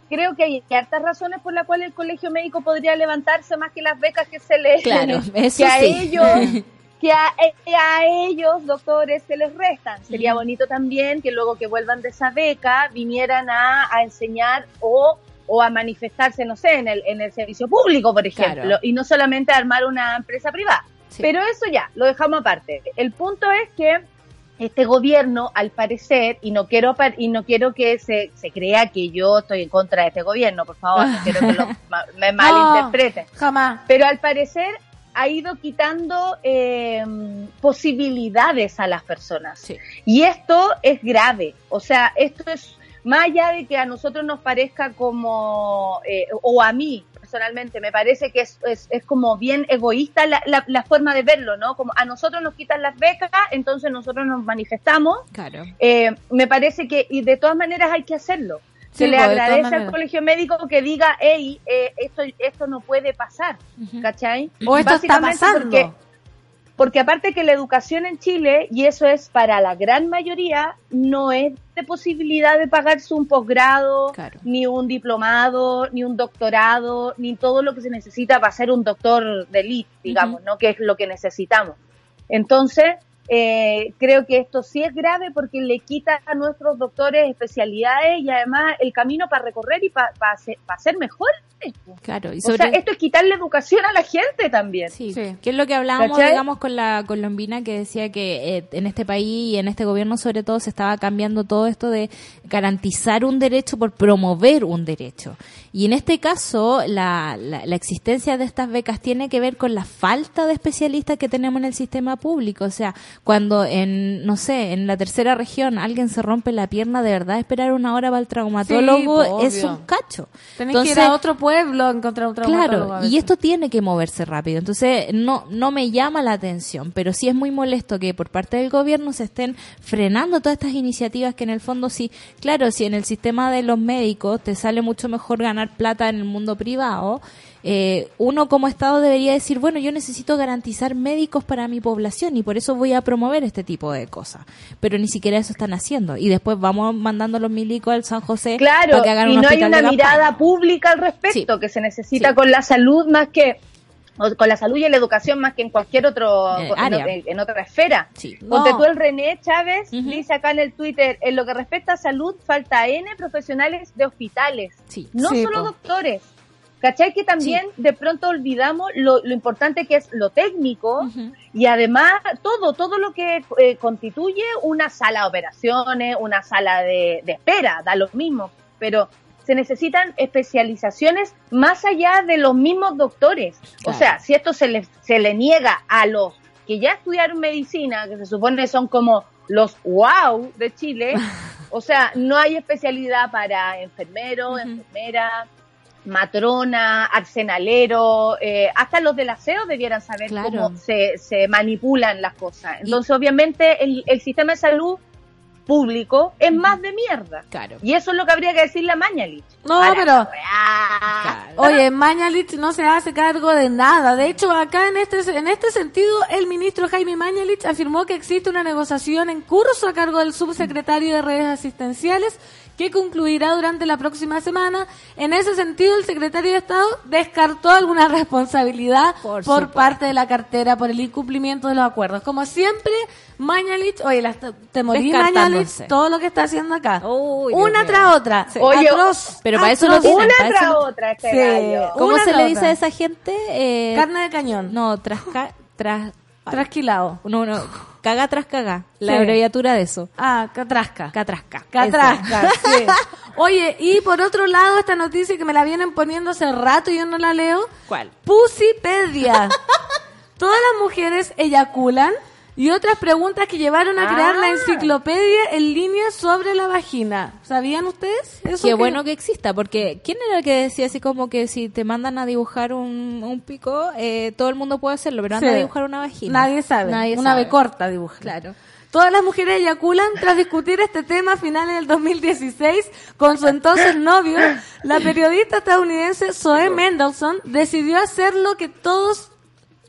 creo que hay hartas razones por las cuales el colegio médico podría levantarse más que las becas que se le claro, que a ellos que a, ellos, doctores, se les restan. Sería bonito también que luego que vuelvan de esa beca vinieran a, enseñar o, o, a manifestarse, no sé, en el, en el servicio público, por ejemplo, y no solamente armar una empresa privada. Pero eso ya, lo dejamos aparte. El punto es que este gobierno, al parecer, y no quiero y no quiero que se, se crea que yo estoy en contra de este gobierno, por favor, no quiero que lo, me malinterpreten. jamás. Pero al parecer ha ido quitando eh, posibilidades a las personas. Y esto es grave. O sea, esto es más allá de que a nosotros nos parezca como, eh, o a mí personalmente, me parece que es, es, como bien egoísta la, la, forma de verlo, ¿no? Como a nosotros nos quitan las becas, entonces nosotros nos manifestamos. Claro. Eh, me parece que, y de todas maneras hay que hacerlo se le pues, agradece al colegio médico que diga, hey, eh, esto, esto no puede pasar, ¿cachai? O esto está pasando. Porque, porque aparte que la educación en Chile, y eso es para la gran mayoría, no es de posibilidad de pagarse un posgrado, ni un diplomado, ni un doctorado, ni todo lo que se necesita para ser un doctor de elite, digamos, ¿no? Que es lo que necesitamos. Entonces, eh, creo que esto sí es grave porque le quita a nuestros doctores especialidades y además el camino para recorrer y para ser, mejor. Claro, y o sea, esto es quitarle educación a la gente también. Sí, que es lo que hablábamos, digamos, con la colombina que decía que eh, en este país y en este gobierno sobre todo se estaba cambiando todo esto de garantizar un derecho por promover un derecho. Y en este caso, la, la, la existencia de estas becas tiene que ver con la falta de especialistas que tenemos en el sistema público. O sea, cuando en, no sé, en la tercera región alguien se rompe la pierna, de verdad esperar una hora para el traumatólogo es un cacho. Tenés que ir a otro pueblo a encontrar un traumatólogo. Claro, y esto tiene que moverse rápido. Entonces, no, no me llama la atención, pero sí es muy molesto que por parte del gobierno se estén frenando todas estas iniciativas que en el fondo sí, claro, si en el sistema de los médicos te sale mucho mejor ganar plata en el mundo privado, eh, uno como Estado debería decir, bueno, yo necesito garantizar médicos para mi población y por eso voy a promover este tipo de cosas. Pero ni siquiera eso están haciendo. Y después vamos mandando los milicos al San José claro, para que hagan y no hay una mirada pública al respecto, que se necesita con la salud más que con la salud y la educación más que en cualquier otro eh, en, otra esfera. Sí. Tú el René Chávez dice acá en el Twitter, en lo que respecta a salud falta N profesionales de hospitales, no solo doctores. ¿Cachai? Que también de pronto olvidamos lo, importante que es lo técnico y además todo, todo lo que eh, constituye una sala de operaciones, una sala de, espera, da lo mismo, pero se necesitan especializaciones más allá de los mismos doctores. O sea, si esto se le, se le niega a los que ya estudiaron medicina, que se supone son como los wow de Chile, o sea, no hay especialidad para enfermeros, enfermeras, matrona, arsenalero, eh, hasta los del aseo debieran saber cómo se, se, manipulan las cosas. Entonces, obviamente, el, el, sistema de salud público es más de mierda. Claro. Y eso es lo que habría que decirle a Mañalich. No, pero... Oye, Mañalich no se hace cargo de nada. De hecho, acá en este, en este sentido, el ministro Jaime Mañalich afirmó que existe una negociación en curso a cargo del subsecretario de redes asistenciales que concluirá durante la próxima semana. En ese sentido, el secretario de Estado descartó alguna responsabilidad por, parte de la cartera por el incumplimiento de los acuerdos. Como siempre, Mañalich, oye, te morí Mañalich, todo lo que está haciendo acá. una tras otra. Oye, pero para eso no tienen, Una tras otra. Este ¿Cómo se le dice a esa gente? Eh, Carne de cañón. No, tras... tras Trasquilado. No, no caga tras caga, la abreviatura de eso. Ah, catrasca. Catrasca. Catrasca, sí. Oye, y por otro lado, esta noticia que me la vienen poniendo hace rato y yo no la leo. ¿Cuál? Pusipedia. Todas las mujeres eyaculan y otras preguntas que llevaron a crear la Ah. enciclopedia en línea sobre la vagina. ¿Sabían ustedes? Eso Qué que- bueno que exista, porque ¿quién era el que decía así como que si te mandan a dibujar un, un pico, eh, todo el mundo puede hacerlo, pero anda a dibujar una vagina? Nadie sabe. Nadie Una sabe. B corta dibuja. Claro. Todas las mujeres eyaculan tras discutir este tema a finales del 2016 con su entonces novio. La periodista estadounidense Zoe Mendelssohn decidió hacer lo que todos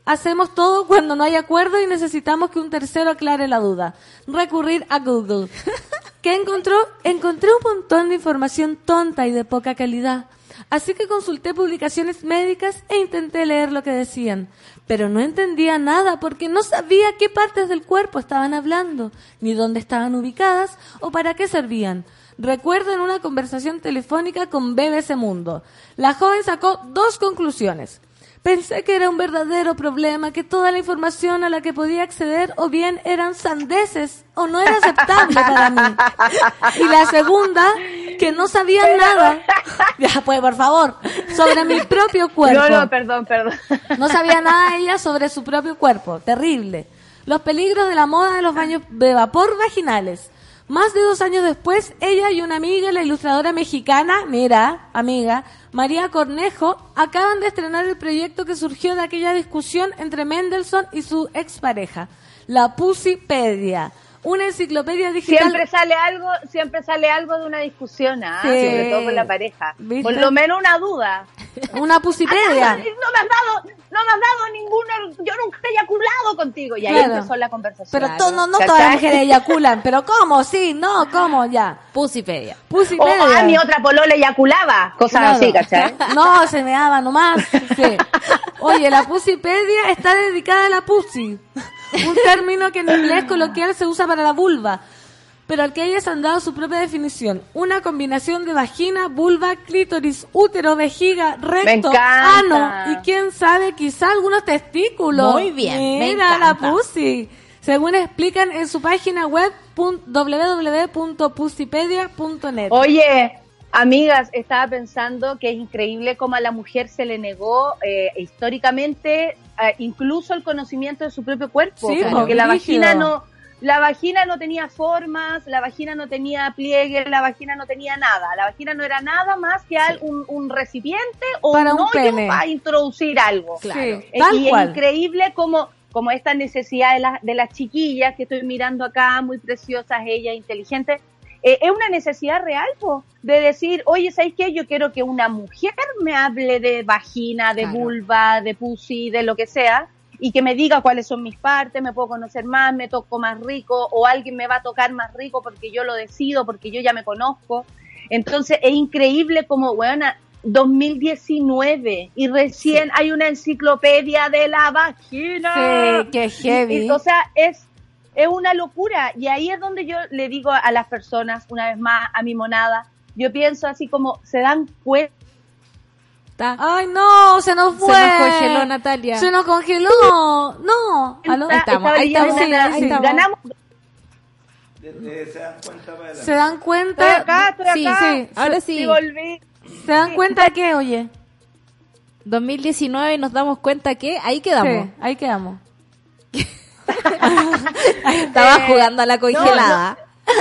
hacemos todo cuando no hay acuerdo y necesitamos que un tercero aclare la duda. Recurrir a Google. ¿Qué encontró? Encontré un montón de información tonta y de poca calidad. Así que consulté publicaciones médicas e intenté leer lo que decían. Pero no entendía nada porque no sabía qué partes del cuerpo estaban hablando, ni dónde estaban ubicadas o para qué servían. Recuerdo en una conversación telefónica con BBC Mundo. La joven sacó dos conclusiones. Pensé que era un verdadero problema, que toda la información a la que podía acceder o bien eran sandeces o no era aceptable para mí. Y la segunda, que no sabía nada, ya pues por favor, sobre mi propio cuerpo. No, no, perdón, perdón. No sabía nada ella sobre su propio cuerpo. Terrible. Los peligros de la moda de los baños de vapor vaginales. Más de dos años después, ella y una amiga, la ilustradora mexicana, mira, amiga, María Cornejo, acaban de estrenar el proyecto que surgió de aquella discusión entre Mendelssohn y su expareja, la Pusipedia, una enciclopedia digital. Siempre sale algo, siempre sale algo de una discusión, ¿ah? Sí. sobre todo con la pareja. ¿Viste? Por lo menos una duda. Una Pusipedia. No me has dado, no me has dado ninguna, yo nunca he eyaculado contigo. Y ahí Claro. empezó la conversación. Pero to- no, no todas las mujeres eyaculan. Pero ¿cómo? Sí, no, ¿cómo? Ya. Pusipedia. O Pusipedia. ah, mi otra polola eyaculaba, cosas Claro. así, ¿cachai? No, se me daba nomás. Sí. Oye, la Pusipedia está dedicada a la pussy. Un término que en inglés coloquial se usa para la vulva. Pero al que ellas han dado su propia definición. Una combinación de vagina, vulva, clítoris, útero, vejiga, recto, ano y quién sabe, quizá algunos testículos. Muy bien, me Mira la pussy. Según explican en su página web www.pussipedia.net. Oye, amigas, estaba pensando que es increíble cómo a la mujer se le negó eh, históricamente eh, incluso el conocimiento de su propio cuerpo, Sí, que la vagina no la vagina no tenía formas, la vagina no tenía pliegues, la vagina no tenía nada. La vagina no era nada más que al- un, un recipiente o Para un hoyo pene. para introducir algo. Sí, Eh, tal y cual. es increíble como, como esta necesidad de, las de las chiquillas que estoy mirando acá, muy preciosas, ellas, inteligentes, eh, es una necesidad real, po, de decir, oye, ¿sabes qué? Yo quiero que una mujer me hable de vagina, de Claro. vulva, de pussy, de lo que sea, y que me diga cuáles son mis partes, me puedo conocer más, me toco más rico, o alguien me va a tocar más rico porque yo lo decido, porque yo ya me conozco. Entonces es increíble como, weona, 2019 y recién hay una enciclopedia de la vagina. Sí, qué Y- heavy. y, o sea, es, es una locura. Y ahí es donde yo le digo a las personas, una vez más, a mi monada, yo pienso así como, se dan cuenta. Ay, no, se nos Se fue. nos congeló Natalia. Se nos congeló. No. ¿Aló? Ahí estamos, ahí estamos, una- ahí estamos. Ganamos. se dan cuenta. ¿Se Estoy acá, estoy Sí, acá. sí, ahora sí. Sí, volví. ¿Se dan cuenta de qué, oye? 2019 y nos damos cuenta que ahí quedamos. Sí, ahí quedamos. Estaba Eh, jugando a la congelada.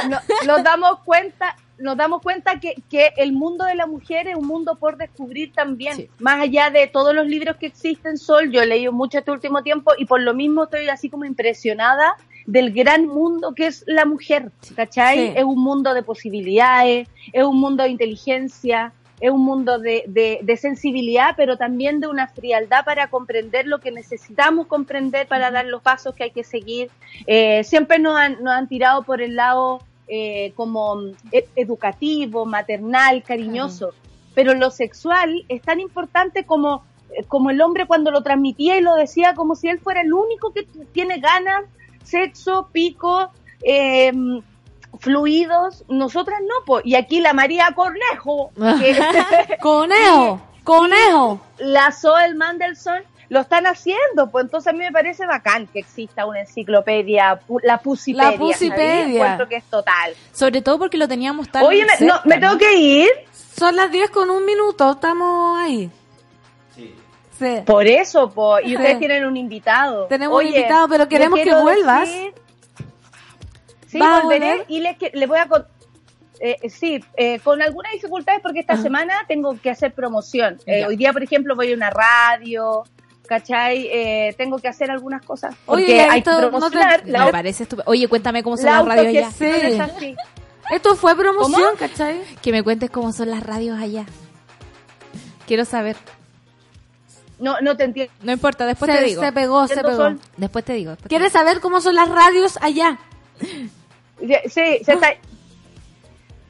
No- nos damos cuenta nos damos cuenta que, que el mundo de la mujer es un mundo por descubrir también. Sí. Más allá de todos los libros que existen, Sol, yo he leído mucho este último tiempo y por lo mismo estoy así como impresionada del gran mundo que es la mujer, ¿cachai? Sí. Es un mundo de posibilidades, es un mundo de inteligencia, es un mundo de, de, de sensibilidad, pero también de una frialdad para comprender lo que necesitamos comprender para dar los pasos que hay que seguir. Eh, siempre nos han, nos han tirado por el lado eh, como e- educativo, maternal, cariñoso, pero lo sexual es tan importante como, eh, como el hombre cuando lo transmitía y lo decía como si él fuera el único que tiene ganas, sexo, pico, eh, fluidos, nosotras no, po. y aquí la María Cornejo, que Conejo, conejo. la Zoe Mandelson lo están haciendo, pues entonces a mí me parece bacán que exista una enciclopedia, la Pusipedia. La Pusipedia. Encuentro que es total. Sobre todo porque lo teníamos tan Oye, me, cerca, no, me tengo que ir. Son las 10 con un minuto, estamos ahí. Sí. Sí. Por eso, po, y Sí. ustedes tienen un invitado. Tenemos un invitado, pero queremos que vuelvas. decir- Sí, ¿Vas a volver? y les, les voy a con- eh, sí, eh, con algunas dificultades porque esta semana tengo que hacer promoción. Eh, hoy día, por ejemplo, voy a una radio, ¿cachai? Eh, tengo que hacer algunas cosas porque Oye, hay que esto no te- promocionar. Me la, parece. Oye, cuéntame cómo son la las radios allá. Sí. Esto fue promoción, ¿Cómo? ¿cachai? Que me cuentes cómo son las radios allá. Quiero saber. No, no te entiendo. No importa, después se, te digo. se pegó, se pegó. Después te digo. después te ¿Quieres saber cómo son las radios allá? Sí, se está...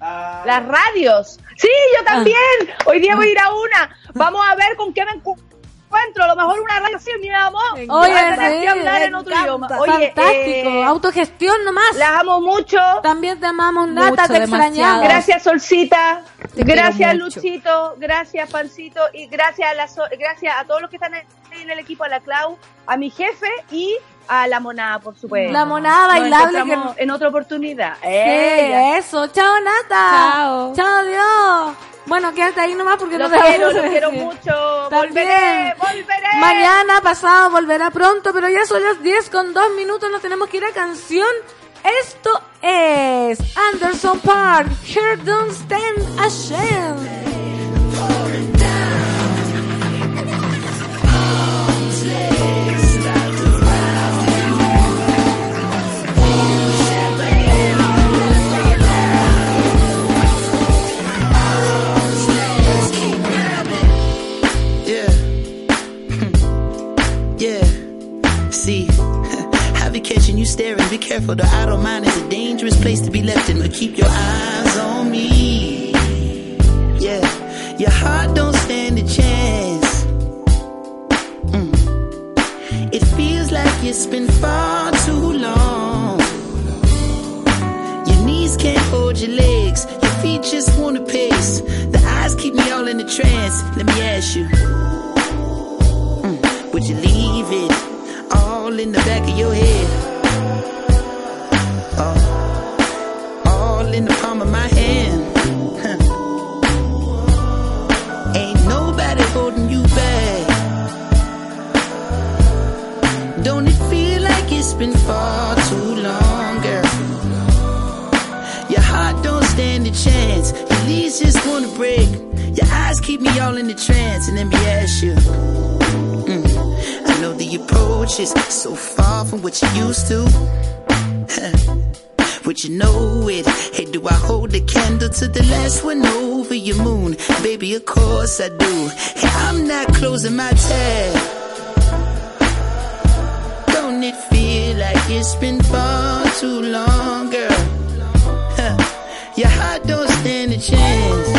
Ah, Las radios. Sí, yo también. Hoy día voy a ir a una. Vamos a ver con qué me encu- encuentro. A lo mejor una radio sí, mi amor. Oye, sí, hablar en otro idioma. Oye, Fantástico. eh, Autogestión nomás. las amo mucho. También te amamos, Nata, Mucho, te extrañamos. Gracias, Solcita. Te gracias. Luchito. Gracias, Pancito. Y gracias a, la So- gracias a todos los que están ahí en el equipo, a la Clau, a mi jefe y a la monada, por supuesto. La monada bailable que... en otra oportunidad. Sí, eso. Chao, Nata. Chao. Chao, Dios. Bueno, quédate ahí nomás porque Los no te quiero, vamos a los quiero mucho. También. Volveré, volveré. Mañana pasado volverá pronto, pero ya son las 10 con 2 minutos, nos tenemos que ir a canción. Esto es Anderson Park, Here Don't Stand Ashamed. Yeah. Staring. Be careful, the idle mind is a dangerous place to be left in. But keep your eyes on me. Yeah, your heart don't stand a chance. Mm. It feels like it's been far too long. Your knees can't hold your legs. Your feet just wanna pace. The eyes keep me all in a trance. Let me ask you. mm, Would you leave it all in the back of your head? Oh, all in the palm of my hand. Ain't nobody holding you back. Don't it feel like it's been far too long, girl? Your heart don't stand a chance. Your knees just wanna break. Your eyes keep me all in the trance, and let me ask you. Know the approach is so far from what you used to. Would you know it? Hey, do I hold the candle to the last one over your moon? Baby, of course I do. Hey, I'm not closing my tab. Don't it feel like it's been far too long, girl? Huh. Your heart don't stand a chance.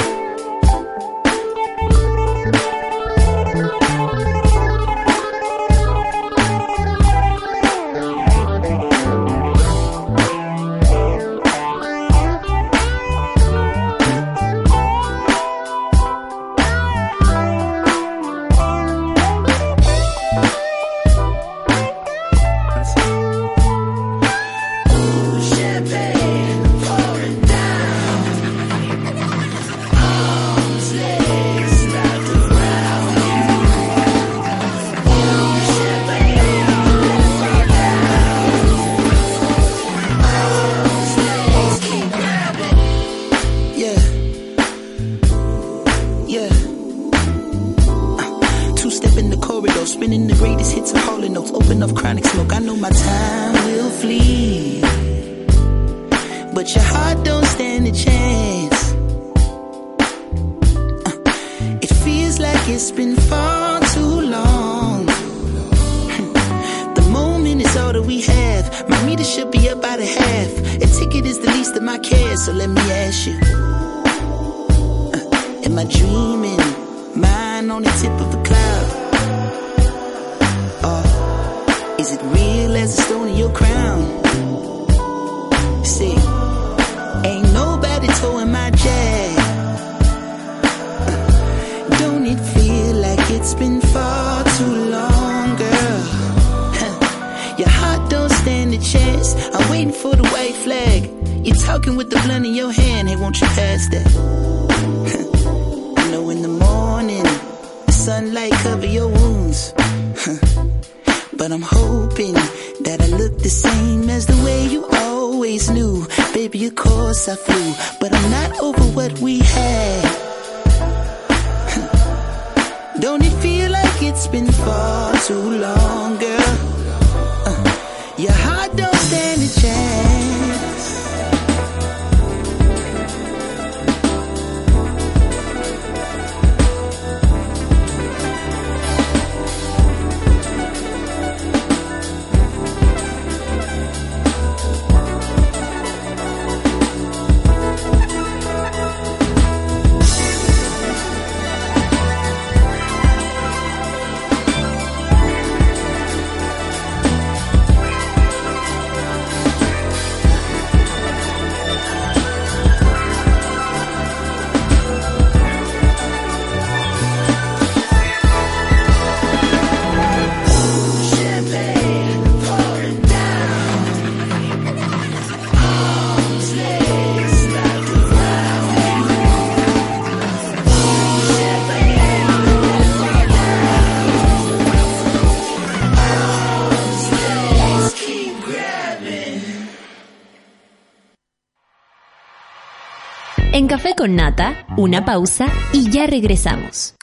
En Café con Nata, una pausa y ya regresamos.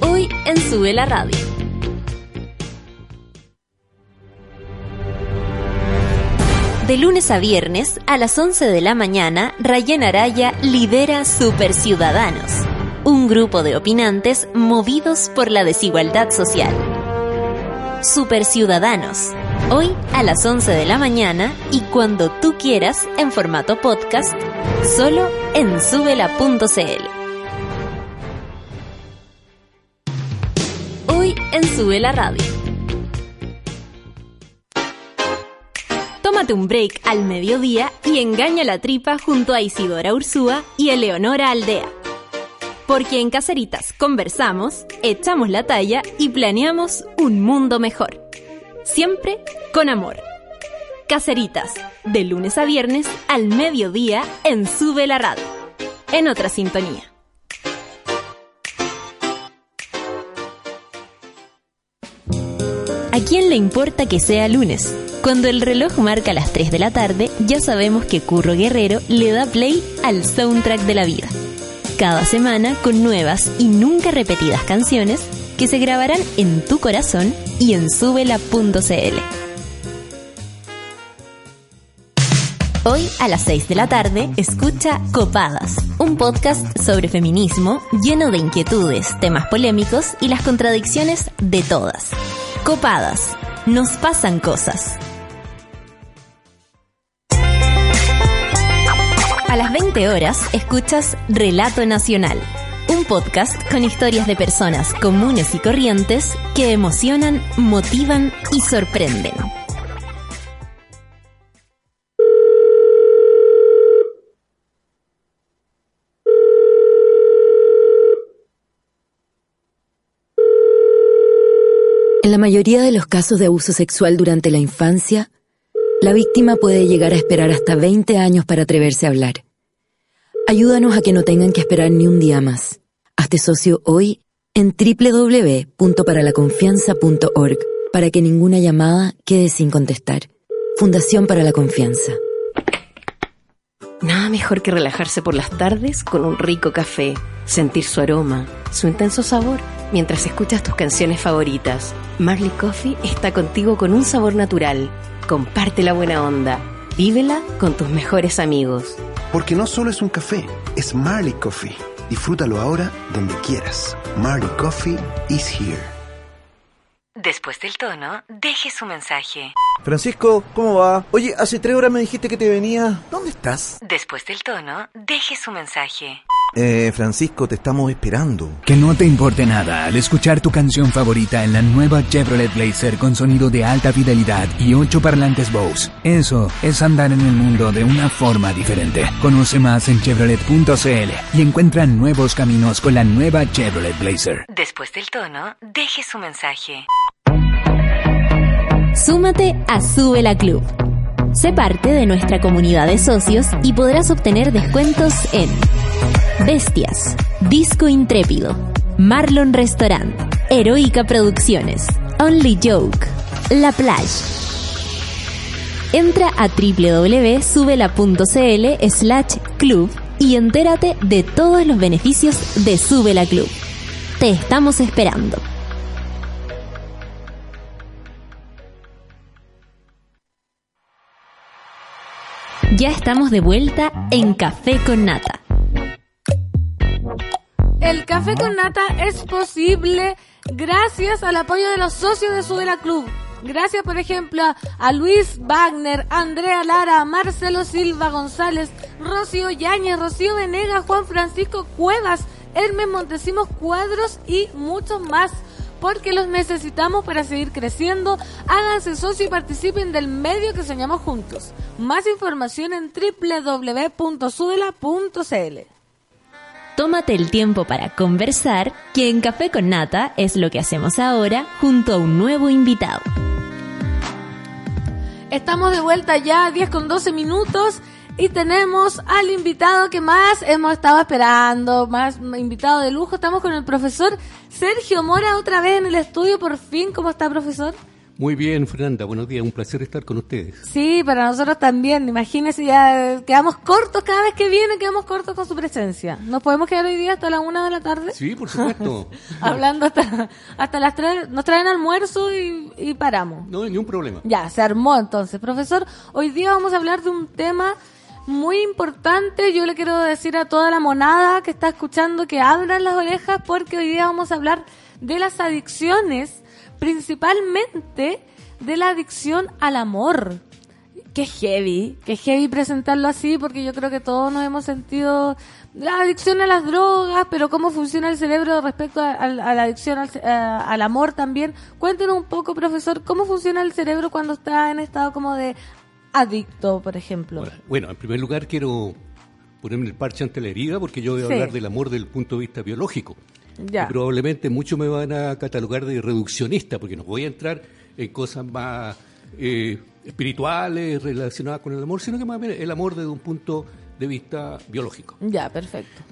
Hoy en Sube la Radio. De lunes a viernes, a las 11 de la mañana, Rayen Araya lidera Super Ciudadanos, un grupo de opinantes movidos por la desigualdad social. Super Ciudadanos, hoy a las 11 de la mañana y cuando tú quieras en formato podcast, solo en subela.cl. Hoy en Sube la Radio. Tómate un break al mediodía y engaña la tripa junto a Isidora Ursúa y Eleonora Aldea. Porque en Caseritas conversamos, echamos la talla y planeamos un mundo mejor. Siempre con amor. Caseritas, de lunes a viernes al mediodía en Sube la Radio. En otra sintonía. ¿A quién le importa que sea lunes? Cuando el reloj marca las 3 de la tarde, ya sabemos que Curro Guerrero le da play al soundtrack de la vida. Cada semana con nuevas y nunca repetidas canciones que se grabarán en tu corazón y en subela.cl. Hoy a las 6 de la tarde escucha Copadas, un podcast sobre feminismo lleno de inquietudes, temas polémicos y las contradicciones de todas. Copadas, nos pasan cosas. 20 horas escuchas Relato Nacional, un podcast con historias de personas comunes y corrientes que emocionan, motivan y sorprenden. En la mayoría de los casos de abuso sexual durante la infancia, la víctima puede llegar a esperar hasta 20 años para atreverse a hablar. Ayúdanos a que no tengan que esperar ni un día más. Hazte socio hoy en www.paralaconfianza.org para que ninguna llamada quede sin contestar. Fundación para la Confianza. Nada mejor que relajarse por las tardes con un rico café, sentir su aroma, su intenso sabor, mientras escuchas tus canciones favoritas. Marley Coffee está contigo con un sabor natural. Comparte la buena onda. Vívela con tus mejores amigos. Porque no solo es un café, es Marley Coffee. Disfrútalo ahora donde quieras. Marley Coffee is here. Después del tono, deje su mensaje. Francisco, ¿cómo va? Oye, hace tres horas me dijiste que te venía. ¿Dónde estás? Después del tono, deje su mensaje. Eh, Francisco, te estamos esperando. Que no te importe nada al escuchar tu canción favorita en la nueva Chevrolet Blazer con sonido de alta fidelidad y ocho parlantes Bose. Eso es andar en el mundo de una forma diferente. Conoce más en chevrolet.cl y encuentra nuevos caminos con la nueva Chevrolet Blazer. Después del tono, deje su mensaje. Súmate a Sube la Club. Sé parte de nuestra comunidad de socios y podrás obtener descuentos en Bestias, Disco Intrépido, Marlon Restaurant, Heroica Producciones, Only Joke, La Plage. Entra a www.subela.cl slash club y entérate de todos los beneficios de Subela Club. Te estamos esperando. Ya estamos de vuelta en Café con Nata. El Café con Nata es posible gracias al apoyo de los socios de Subela Club. Gracias, por ejemplo, a Luis Wagner, Andrea Lara, Marcelo Silva González, Rocío Yáñez, Rocío Venega, Juan Francisco Cuevas, Hermes Montesinos Cuadros y muchos más. Porque los necesitamos para seguir creciendo. Háganse socio y participen del medio que soñamos juntos. Más información en www.sudela.cl. Tómate el tiempo para conversar, que en Café con Nata es lo que hacemos ahora junto a un nuevo invitado. Estamos de vuelta ya, 10 con 12 minutos. Y tenemos al invitado que más hemos estado esperando, más invitado de lujo. Estamos con el profesor Sergio Mora otra vez en el estudio, por fin. ¿Cómo está, profesor? Muy bien, Fernanda. Buenos días. Un placer estar con ustedes. Sí, para nosotros también. Imagínese, ya quedamos cortos cada vez que viene, quedamos cortos con su presencia. ¿Nos podemos quedar hoy día hasta la una de la tarde? Sí, por supuesto. Hablando hasta, hasta las tres. Nos traen almuerzo y, y paramos. No hay ningún problema. Ya, se armó entonces. Profesor, hoy día vamos a hablar de un tema muy importante. Yo le quiero decir a toda la monada que está escuchando que abran las orejas porque hoy día vamos a hablar de las adicciones, principalmente de la adicción al amor. Qué heavy, qué heavy presentarlo así porque yo creo que todos nos hemos sentido la adicción a las drogas, pero cómo funciona el cerebro respecto a, la adicción al, al, amor también. Cuéntenos un poco, profesor, cómo funciona el cerebro cuando está en estado como de adicto, por ejemplo? Bueno, en primer lugar quiero ponerme el parche ante la herida porque yo voy a hablar del amor desde el punto de vista biológico. Ya. probablemente muchos me van a catalogar de reduccionista porque no voy a entrar en cosas más eh, espirituales relacionadas con el amor, sino que más bien el amor desde un punto de vista biológico. Ya, perfecto.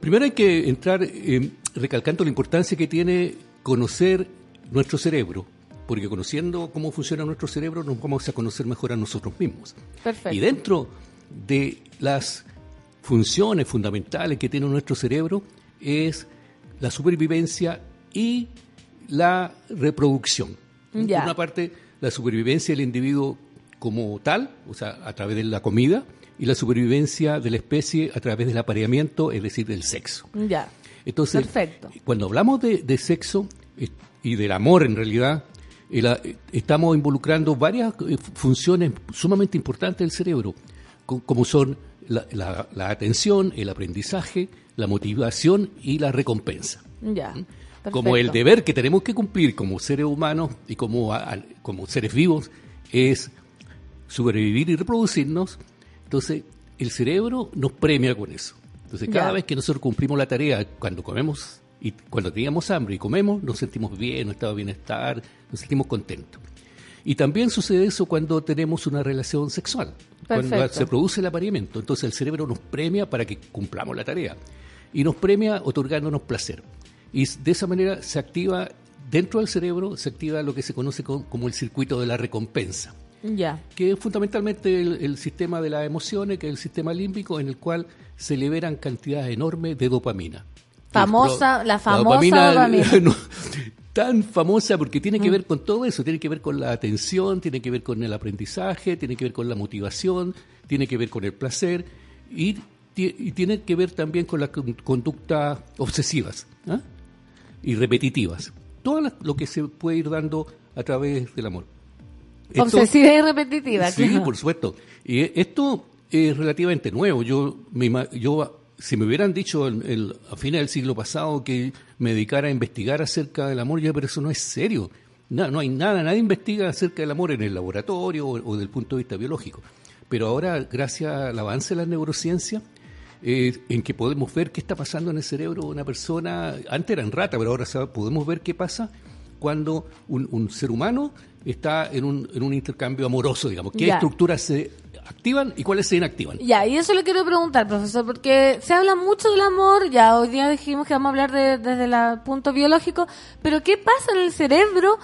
primero hay que entrar eh, recalcando la importancia que tiene conocer nuestro cerebro, porque conociendo cómo funciona nuestro cerebro nos vamos a conocer mejor a nosotros mismos. Perfecto. Y dentro de las funciones fundamentales que tiene nuestro cerebro es la supervivencia y la reproducción. Por una parte, la supervivencia del individuo como tal, o sea, a través de la comida, y la supervivencia de la especie a través del apareamiento, es decir, del sexo. Ya. Entonces, Perfecto. cuando hablamos de, de sexo y del amor en realidad, estamos involucrando varias eh, funciones sumamente importantes del cerebro, como son la, atención, el aprendizaje, la motivación y la recompensa. Ya. ¿Mm? Como el deber que tenemos que cumplir como seres humanos y como, como seres vivos es sobrevivir y reproducirnos, entonces el cerebro nos premia con eso. Entonces cada vez que nosotros cumplimos la tarea, cuando comemos y cuando teníamos hambre y comemos, nos sentimos bien, nos estado bienestar, nos sentimos contentos. Y también sucede eso cuando tenemos una relación sexual, cuando se produce el apareamiento. Entonces el cerebro nos premia para que cumplamos la tarea y nos premia otorgándonos placer. Y de esa manera se activa, dentro del cerebro, se activa lo que se conoce como el circuito de la recompensa. Ya. Que es fundamentalmente el, el, sistema de las emociones, que es el sistema límbico, en el cual se liberan cantidades enormes de dopamina. Famosa, la famosa dopamina. tan famosa porque tiene que mm. ver con todo eso, tiene que ver con la atención, tiene que ver con el aprendizaje, tiene que ver con la motivación, tiene que ver con el placer y, tiene que ver también con las conductas obsesivas ¿ah? y repetitivas. Todo lo que se puede ir dando a través del amor. Obsesiva y repetitiva. Sí, por supuesto. Y esto es relativamente nuevo. Yo, me, yo si me hubieran dicho el, a fines del siglo pasado que me dedicara a investigar acerca del amor, ya, pero eso no es serio. No, no hay nada, nadie investiga acerca del amor en el laboratorio o, desde el punto de vista biológico. Pero ahora, gracias al avance de la neurociencia, eh, en que podemos ver qué está pasando en el cerebro de una persona, antes era en rata, pero ahora podemos ver qué pasa cuando un, un ser humano está en un, en un intercambio amoroso, digamos. ¿Qué Ya. estructuras se activan y cuáles se inactivan? Ya, y eso le quiero preguntar, profesor, porque se habla mucho del amor, ya hoy día dijimos que vamos a hablar de- desde el punto biológico, pero ¿qué pasa en el cerebro?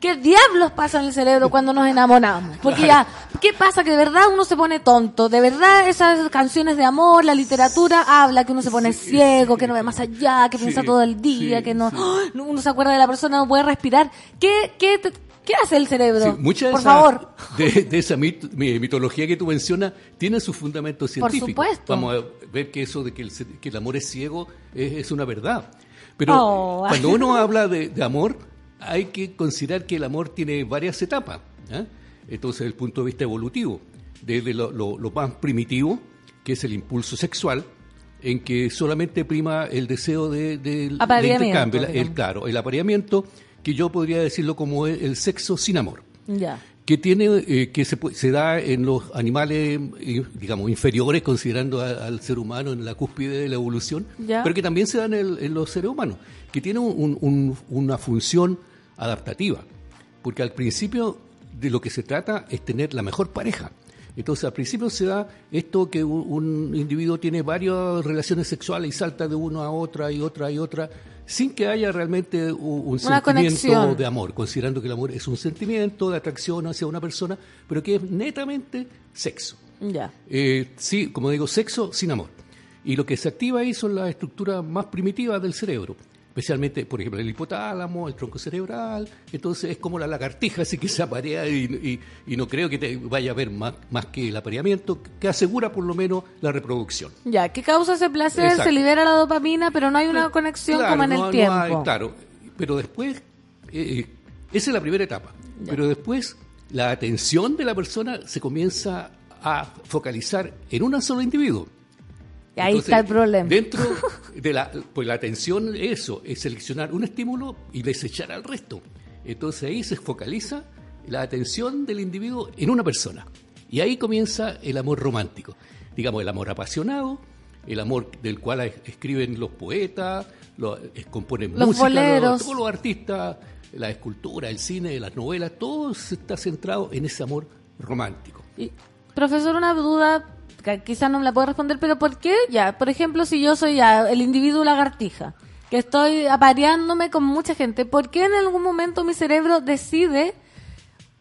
¿Qué diablos pasa en el cerebro cuando nos enamoramos? Porque ya, ¿qué pasa? Que de verdad uno se pone tonto, de verdad esas canciones de amor, la literatura habla que uno se pone ciego, que no ve más allá, que piensa todo el día, que no, no- uno se acuerda de la persona, no puede respirar. ¿Qué, qué, qué hace el cerebro? Sí, Por esa, favor. De, de esa mit- mi- mitología que tú mencionas tiene su fundamento científico. supuesto. Vamos a ver que eso de que el, que el amor es ciego es, es una verdad. Pero Oh. cuando uno habla de, de amor, hay que considerar que el amor tiene varias etapas. ¿ah? Entonces, desde el punto de vista evolutivo, desde lo, lo- lo más primitivo, que es el impulso sexual, en que solamente prima el deseo de, Apareamiento, intercambio, el- claro, el apareamiento, que yo podría decirlo como el- el sexo sin amor Ya. que tiene eh, que se, da en los animales eh, digamos inferiores considerando a- al ser humano en la cúspide de la evolución Ya. pero que también se da en, el- en los seres humanos que tiene un- un- una función adaptativa porque al principio de lo que se trata es tener la mejor pareja entonces al principio se da esto que un, un individuo tiene varias relaciones sexuales y salta de uno a otra y otra y otra sin que haya realmente un, un Una sentimiento conexión. de amor, considerando que el amor es un sentimiento de atracción hacia una persona, pero que es netamente sexo. Ya. Eh, sí, como digo, sexo sin amor. Y lo que se activa ahí son las estructuras más primitivas del cerebro, especialmente, por ejemplo, el hipotálamo, el tronco cerebral. Entonces es como la lagartija, así que se aparea y, y- y no creo que te vaya a haber más, más que el apareamiento, que asegura por lo menos la reproducción. Ya, ¿qué causa ese placer? Exacto. Se libera la dopamina, pero no hay una conexión Claro, como en no- el no tiempo. hay- claro, pero después, eh, esa es la primera etapa, pero después la atención de la persona se comienza a focalizar en un solo individuo. Y ahí Entonces, está el problema. Dentro de la, pues la atención, eso, es seleccionar un estímulo y desechar al resto. Entonces ahí se focaliza la atención del individuo en una persona. Y ahí comienza el amor romántico. Digamos, el amor apasionado, el amor del cual es- escriben los poetas, lo- es- componen Los música, boleros. todos los artistas, la escultura, el cine, las novelas, todo está centrado en ese amor romántico. Y, profesor, una duda, quizás no me la puedo responder, pero ¿por qué? Ya, por ejemplo, si yo soy ya el individuo lagartija, que estoy apareándome con mucha gente, ¿por qué en algún momento mi cerebro decide,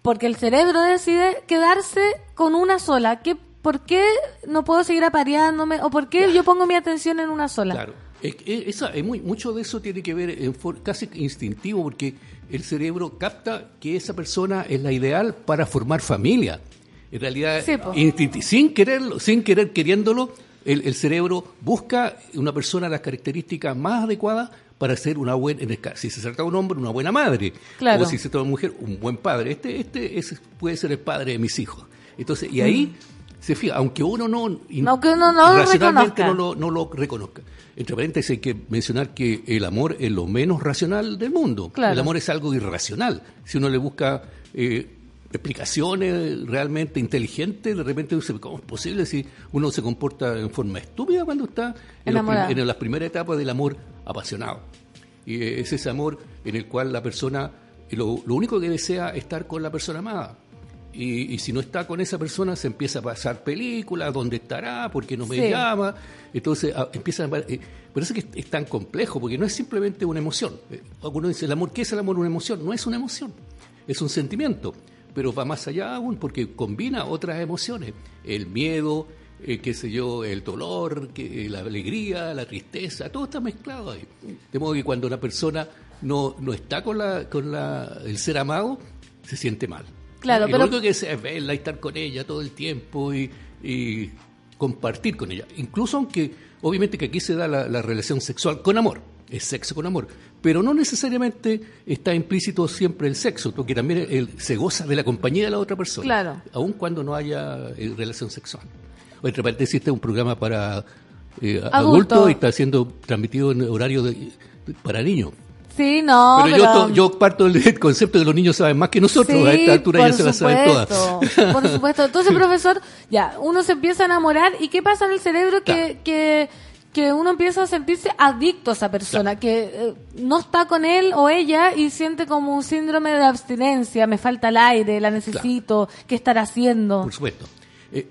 porque el cerebro decide quedarse con una sola? ¿Qué, ¿Por qué no puedo seguir apareándome? ¿O por qué yo pongo mi atención en una sola? Claro. Es, es- esa- es muy, mucho de eso tiene que ver en for- casi instintivo porque el cerebro capta que esa persona es la ideal para formar familia. En realidad, Sí, po. instinti- sin quererlo, sin querer queriéndolo, el, el cerebro busca una persona las características más adecuadas para ser una buena, en el si se trata de un hombre, una buena madre, Claro. o si se trata de una mujer, un buen padre. Este, este es- puede ser el padre de mis hijos. Entonces, y ahí se fija, aunque uno no, Aunque uno no lo racionalmente reconozca. no lo, no lo reconozca. Entre paréntesis hay que mencionar que el amor es lo menos racional del mundo. Claro. El amor es algo irracional. Si uno le busca eh, explicaciones realmente inteligentes, de repente dice, ¿cómo es posible si uno se comporta en forma estúpida cuando está en, en las primeras etapas del amor apasionado? Y eh, es ese amor en el cual la persona, lo, lo único que desea es estar con la persona amada. Y, y si no está con esa persona, se empieza a pasar películas, ¿dónde estará? ¿Por qué no me Sí. llama? Entonces a- empieza a... eh, es que es, es tan complejo, porque no es simplemente una emoción. Eh, Uno dice, ¿el amor qué es el amor? Una emoción. No es una emoción, es un sentimiento. Pero va más allá aún, porque combina otras emociones. El miedo, eh, qué sé yo, el dolor, que, eh, la alegría, la tristeza, todo está mezclado ahí. De modo que cuando una persona no, no está con, la, con la, el ser amado, se siente mal. Claro, y pero- lo único que es verla y estar con ella todo el tiempo y, y compartir con ella. Incluso aunque, obviamente que aquí se da la, la relación sexual con amor, es sexo con amor, pero no necesariamente está implícito siempre el sexo, porque también el- se goza de la compañía de la otra persona, Claro. aun cuando no haya eh, relación sexual. O entre paréntesis, este es un programa para eh, Adulto. adultos y está siendo transmitido en horario de- para niños. Sí, no, pero, pero... yo, to- yo parto del concepto de que los niños saben más que nosotros, Sí, a esta altura ya por se la saben todas. supuesto, Por supuesto. Entonces, profesor, ya, uno se empieza a enamorar y ¿qué pasa en el cerebro que, Claro. que que uno empieza a sentirse adicto a esa persona, que eh, no está con él o ella y siente como un síndrome de abstinencia, me falta el aire, la necesito, ¿qué estar haciendo? Por supuesto. Eh,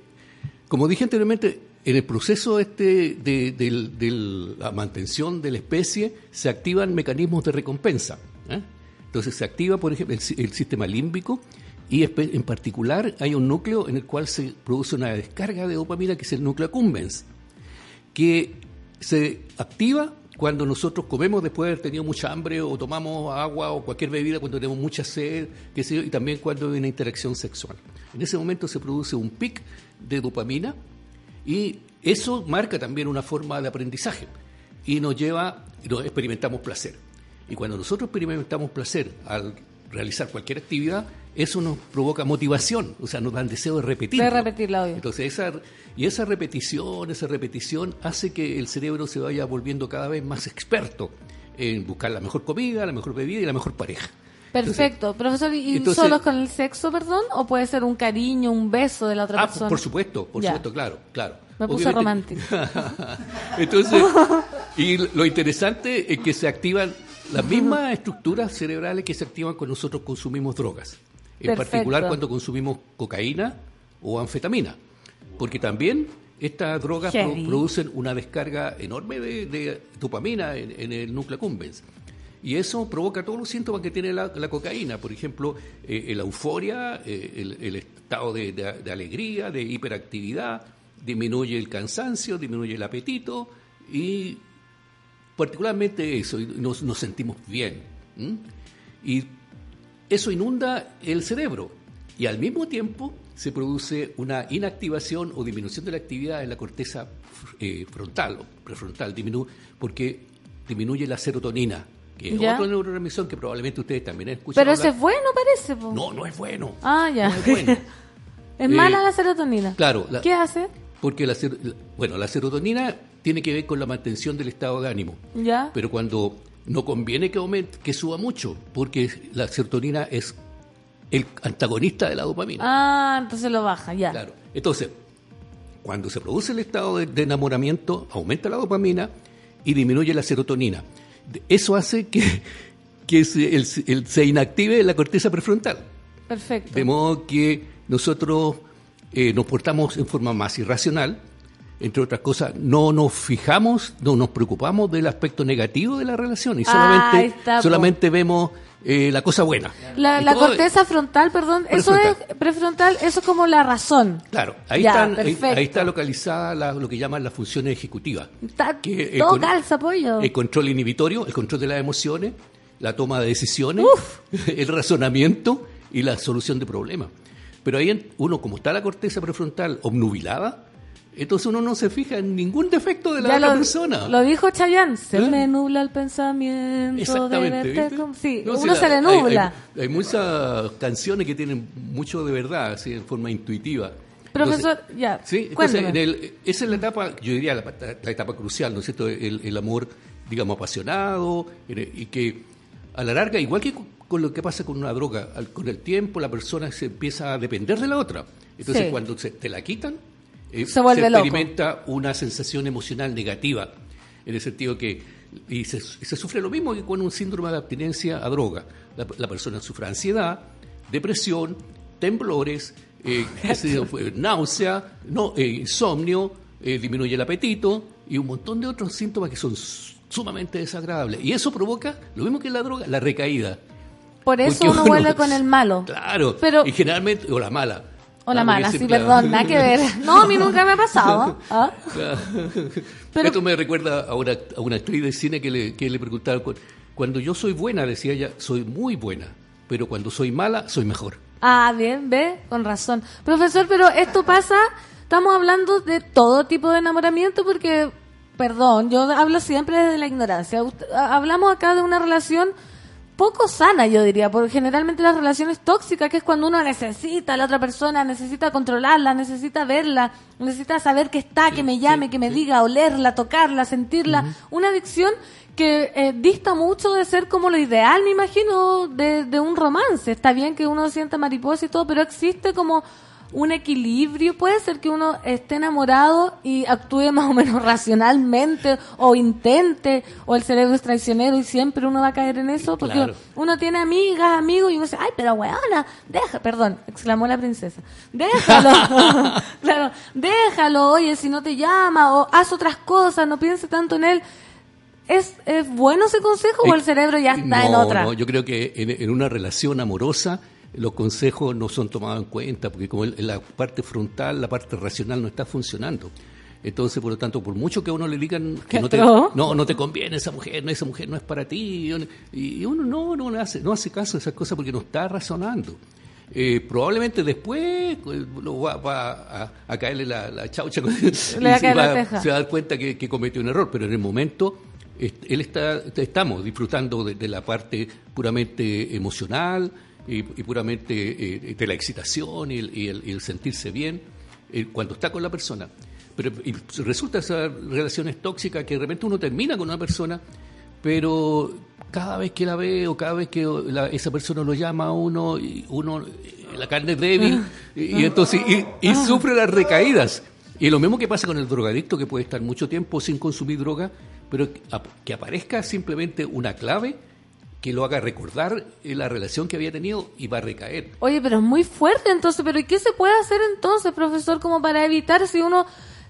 como dije anteriormente, en el proceso este de, la mantención de la especie se activan mecanismos de recompensa. ¿eh? Entonces se activa, por ejemplo, el, sistema límbico y en particular hay un núcleo en el cual se produce una descarga de dopamina que es el núcleo accumbens, que se activa cuando nosotros comemos después de haber tenido mucha hambre o tomamos agua o cualquier bebida cuando tenemos mucha sed, qué sé yo, y también cuando hay una interacción sexual. En ese momento se produce un pic de dopamina y eso marca también una forma de aprendizaje y nos lleva, nos experimentamos placer. Y cuando nosotros experimentamos placer al realizar cualquier actividad, eso nos provoca motivación, o sea, nos dan deseo de repetir. De repetirla, Entonces, esa, y esa repetición, esa repetición hace que el cerebro se vaya volviendo cada vez más experto en buscar la mejor comida, la mejor bebida y la mejor pareja. Perfecto. Profesor, ¿y solo con el sexo, perdón? ¿O puede ser un cariño, un beso de la otra ah, persona? por supuesto, por supuesto, claro, claro. Me puse romántico. Entonces, y lo interesante es que se activan las mismas estructuras cerebrales que se activan cuando nosotros consumimos drogas. En particular cuando consumimos cocaína o anfetamina. Porque también estas drogas producen una descarga enorme de, dopamina en, el núcleo accumbens. Y eso provoca todos los síntomas que tiene la, cocaína, por ejemplo, eh, la euforia, eh, el, estado de, alegría, de hiperactividad, disminuye el cansancio, disminuye el apetito y particularmente eso, nos, nos sentimos bien. Y eso inunda el cerebro y al mismo tiempo se produce una inactivación o disminución de la actividad en la corteza eh, frontal o prefrontal, porque disminuye la serotonina que es otro neurotransmisor que probablemente ustedes también han escuchado. Pero ese es bueno, parece. No, no es bueno. Ah, ya. No es bueno. es mala la serotonina. Claro. ¿Qué hace? Porque la, bueno, la serotonina tiene que ver con la mantención del estado de ánimo. Ya. Pero cuando no conviene que aumente, que suba mucho, porque la serotonina es el antagonista de la dopamina. Ah, entonces lo baja, ya. Claro. Entonces, cuando se produce el estado de enamoramiento, aumenta la dopamina y disminuye la serotonina eso hace que, que se, se inactive la corteza prefrontal. Perfecto. De modo que nosotros eh, nos portamos en forma más irracional, entre otras cosas, no nos fijamos, no nos preocupamos del aspecto negativo de la relación y solamente, solamente vemos eh, la cosa buena. La, corteza frontal, perdón, eso es prefrontal, eso es como la razón. Claro, ahí, ahí, está localizada lo que llaman las funciones ejecutivas. que todo calza, pollo. El control inhibitorio, el control de las emociones, la toma de decisiones, el razonamiento y la solución de problemas. Pero ahí uno, como está la corteza prefrontal obnubilada, entonces uno no se fija en ningún defecto de la otra persona. Lo dijo Chayanne, se me nubla el pensamiento. Exactamente. sí, uno se le nubla. Hay, muchas canciones que tienen mucho de verdad, así en forma intuitiva. Profesor, ya. Sí, entonces, esa es la etapa, yo diría, la, etapa crucial, ¿no es cierto? El, amor, digamos, apasionado y que a la larga, igual que con lo que pasa con una droga, con el tiempo la persona se empieza a depender de la otra. Entonces, cuando se, te la quitan, eh, se, experimenta una sensación emocional negativa, en el sentido que y se, sufre lo mismo que con un síndrome de abstinencia a droga. La, persona sufre ansiedad, depresión, temblores, eh, náusea, no, eh, insomnio, disminuye el apetito y un montón de otros síntomas que son sumamente desagradables. Y eso provoca, lo mismo que la droga, la recaída. Por eso uno vuelve con el malo. Claro, Pero, y generalmente, o la mala. O la mala, sí, perdón, nada que ver. No, a mí nunca me ha pasado. ¿ah? Pero... Esto me recuerda a una, a una actriz de cine que le, que le preguntaba, cuando yo soy buena, decía ella, soy muy buena, pero cuando soy mala, soy mejor. Ah, bien, ve, con razón. Profesor, pero esto pasa, estamos hablando de todo tipo de enamoramiento porque, perdón, yo hablo siempre desde la ignorancia. Hablamos acá de una relación poco sana, yo diría, porque generalmente las relaciones tóxicas, que es cuando uno necesita a la otra persona, necesita controlarla, necesita verla, necesita saber que está, que me llame, que me diga, olerla, tocarla, sentirla. Una adicción que eh, dista mucho de ser como lo ideal, me imagino, de, de un romance. Está bien que uno sienta mariposa y todo, pero existe como un equilibrio. Puede ser que uno esté enamorado y actúe más o menos racionalmente o intente, o el cerebro es traicionero y siempre uno va a caer en eso, porque uno tiene amigas, amigos y uno dice, ay, pero weona, deja, perdón, exclamó la princesa, déjalo, claro, déjalo, oye, si no te llama, o haz otras cosas, no piense tanto en él. ¿Es, ¿Es, bueno ese consejo o el cerebro ya está en otra? No, yo creo que en, una relación amorosa los consejos no son tomados en cuenta, porque como la parte frontal, la parte racional no está funcionando. Entonces, por lo tanto, por mucho que a uno le digan que no te, no, no te conviene esa mujer, no, esa mujer no es para ti, y uno no, no, hace, no hace caso de esas cosas porque no está razonando. Eh, probablemente después pues, lo va, a, caerle la, chaucha y se, va, a dar cuenta que, cometió un error, pero en el momento él está, estamos disfrutando de, la parte puramente emocional y, puramente eh, de la excitación y el, sentirse bien eh, cuando está con la persona. Pero resulta esas relaciones tóxicas que de repente uno termina con una persona, pero cada vez que la ve o cada vez que esa persona lo llama a uno, y uno eh, la carne es débil y, entonces y, sufre las recaídas. Y lo mismo que pasa con el drogadicto que puede estar mucho tiempo sin consumir droga, pero que aparezca simplemente una clave que lo haga recordar eh, la relación que había tenido y va a recaer. Oye, pero es muy fuerte entonces, pero ¿y qué se puede hacer entonces, profesor, como para evitar si uno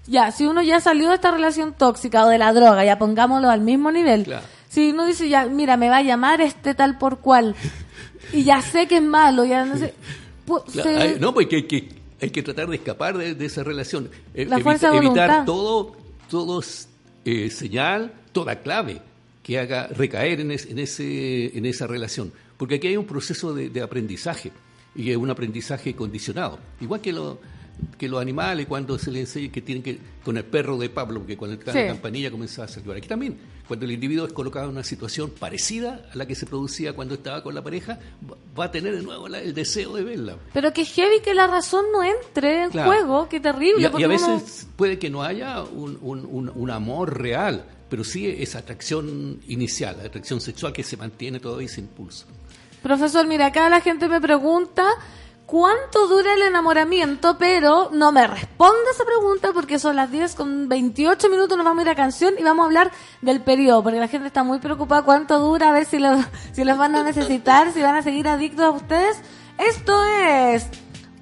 ya, si uno ya salió de esta relación tóxica o de la droga, ya pongámoslo al mismo nivel. Si uno dice, ya, mira, me va a llamar este tal por cual, y ya sé que es malo, ya no sé. no, pues hay que, hay que tratar de escapar de, esa relación. E, la fuerza de evitar todo, todo eh, señal, toda clave que haga recaer en, en, ese, en esa relación. Porque aquí hay un proceso de, de aprendizaje y es un aprendizaje condicionado. Igual que lo, que los animales cuando se les enseña que tienen que, con el perro de Pablo, porque cuando está la campanilla comenzaba a saludar. Aquí también, cuando el individuo es colocado en una situación parecida a la que se producía cuando estaba con la pareja, va a tener de nuevo el deseo de verla. Pero que heavy que la razón no entre en juego, qué terrible. Y, a veces puede que no haya un, un, un, amor real, pero sí esa atracción inicial, la atracción sexual que se mantiene todavía ese impulso. Profesor, mira, acá la gente me pregunta cuánto dura el enamoramiento, pero no me responde esa pregunta porque son las 10 con 28 minutos, nos vamos a ir a canción y vamos a hablar del periodo, porque la gente está muy preocupada cuánto dura, a ver si los, si los van a necesitar, si van a seguir adictos a ustedes. Esto es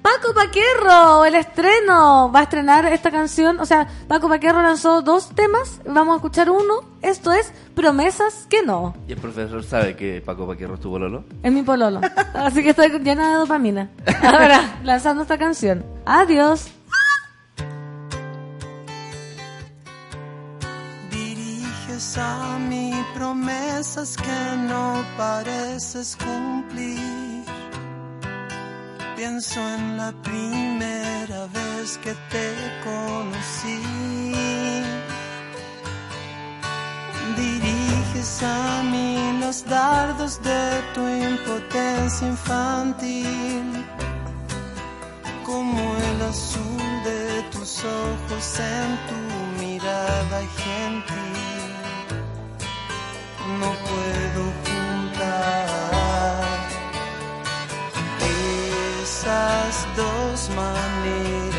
Paco Paquerro, el estreno, va a estrenar esta canción, o sea, Paco Paquerro lanzó dos temas, vamos a escuchar uno, esto es Promesas que no. ¿Y el profesor sabe que Paco Paquerro es tu pololo? Es mi pololo, así que estoy llena de dopamina. Ahora, lanzando esta canción. Adiós. Diriges a mí promesas que no pareces cumplir Pienso en la primera vez que te conocí. Diriges a mí los dardos de tu impotencia infantil, como el azul de tus ojos en tu mirada gentil. No puedo juntar esas dos maneras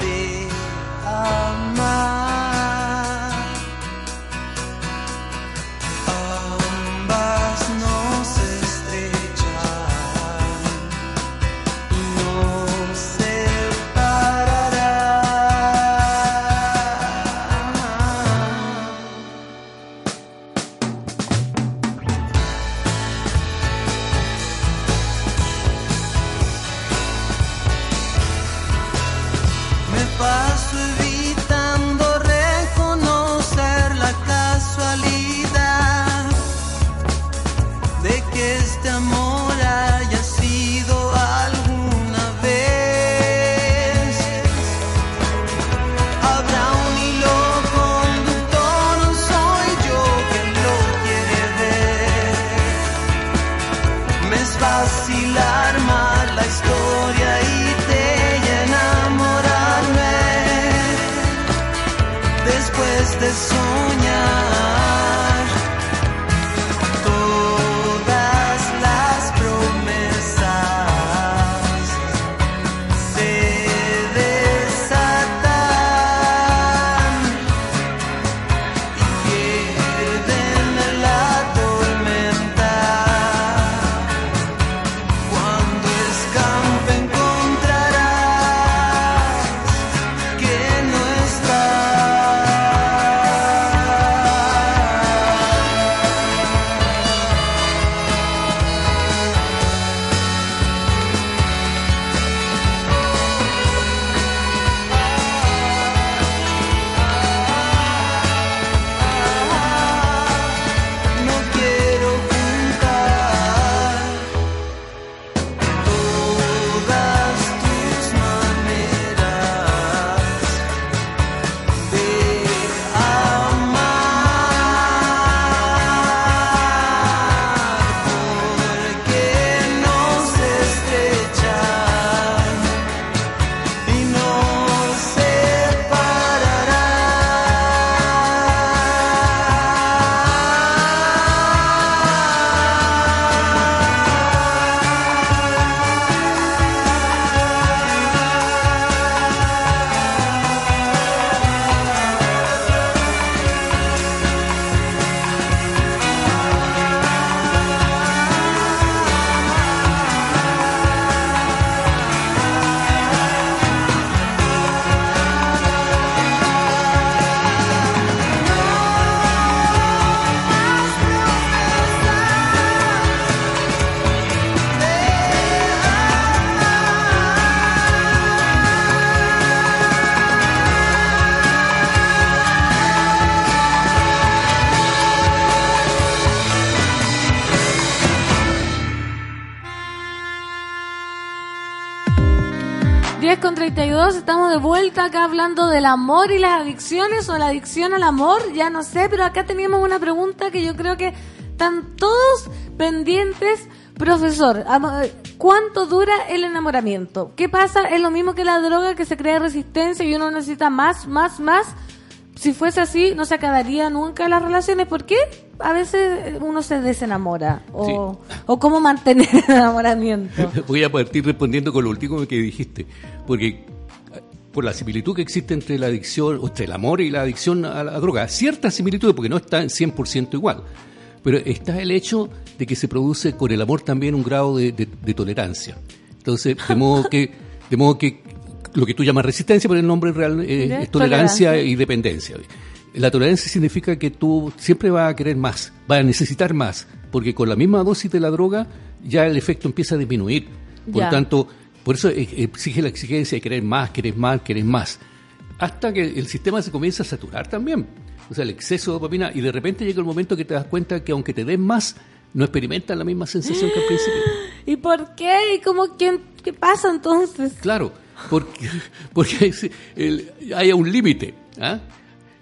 de amar. De vuelta acá hablando del amor y las adicciones o la adicción al amor, ya no sé, pero acá teníamos una pregunta que yo creo que están todos pendientes. Profesor, ¿cuánto dura el enamoramiento? ¿Qué pasa? ¿Es lo mismo que la droga que se crea resistencia y uno necesita más, más, más? Si fuese así, no se acabaría nunca las relaciones. ¿Por qué? A veces uno se desenamora. O, o cómo mantener el enamoramiento. Voy a partir respondiendo con lo último que dijiste. Porque por la similitud que existe entre la adicción, entre el amor y la adicción a la droga, cierta similitud, porque no está en 100% igual. Pero está el hecho de que se produce con el amor también un grado de, de tolerancia. Entonces, de modo que, de modo que lo que tú llamas resistencia, pero el nombre real eh, es tolerancia, y dependencia. La tolerancia significa que tú siempre vas a querer más, vas a necesitar más, porque con la misma dosis de la droga ya el efecto empieza a disminuir. Por lo tanto, por eso exige la exigencia de querer más, querer más, querer más. Hasta que el sistema se comienza a saturar también. O sea, el exceso de dopamina, y de repente llega el momento que te das cuenta que aunque te den más, no experimentas la misma sensación que al principio. ¿Y por qué? ¿Y cómo, qué, qué pasa entonces? Claro, porque, porque hay un límite. ¿ah?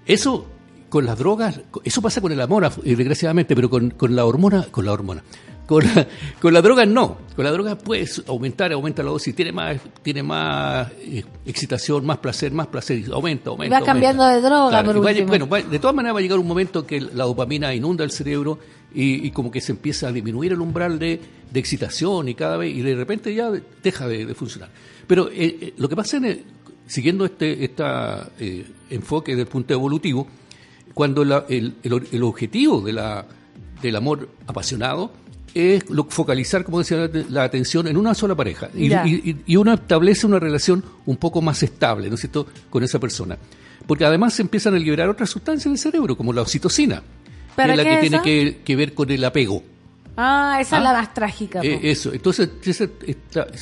Eso con las drogas, eso pasa con el amor, eh, desgraciadamente, pero con, con la hormona, con la hormona, con la, con la droga no. Con la droga puedes aumentar, aumenta la dosis, tiene más, tiene más eh, excitación, más placer, más placer, aumenta, aumenta. va cambiando de droga, Bueno, de todas maneras va a llegar un momento que la dopamina inunda el cerebro y, como que se empieza a disminuir el umbral de, de, excitación y cada vez, y de repente ya deja de funcionar. Pero eh, eh, lo que pasa, en siguiendo este esta, eh, enfoque del punto evolutivo, cuando el, el, objetivo de la, del amor apasionado es focalizar, como decía, la atención en una sola pareja. Y, y, uno establece una relación un poco más estable, ¿no es cierto?, con esa persona. Porque además se empiezan a liberar otras sustancias en el cerebro, como la oxitocina, que es la que tiene que, que, ver con el apego. Ah, esa es la más trágica. Eh, eso, entonces se,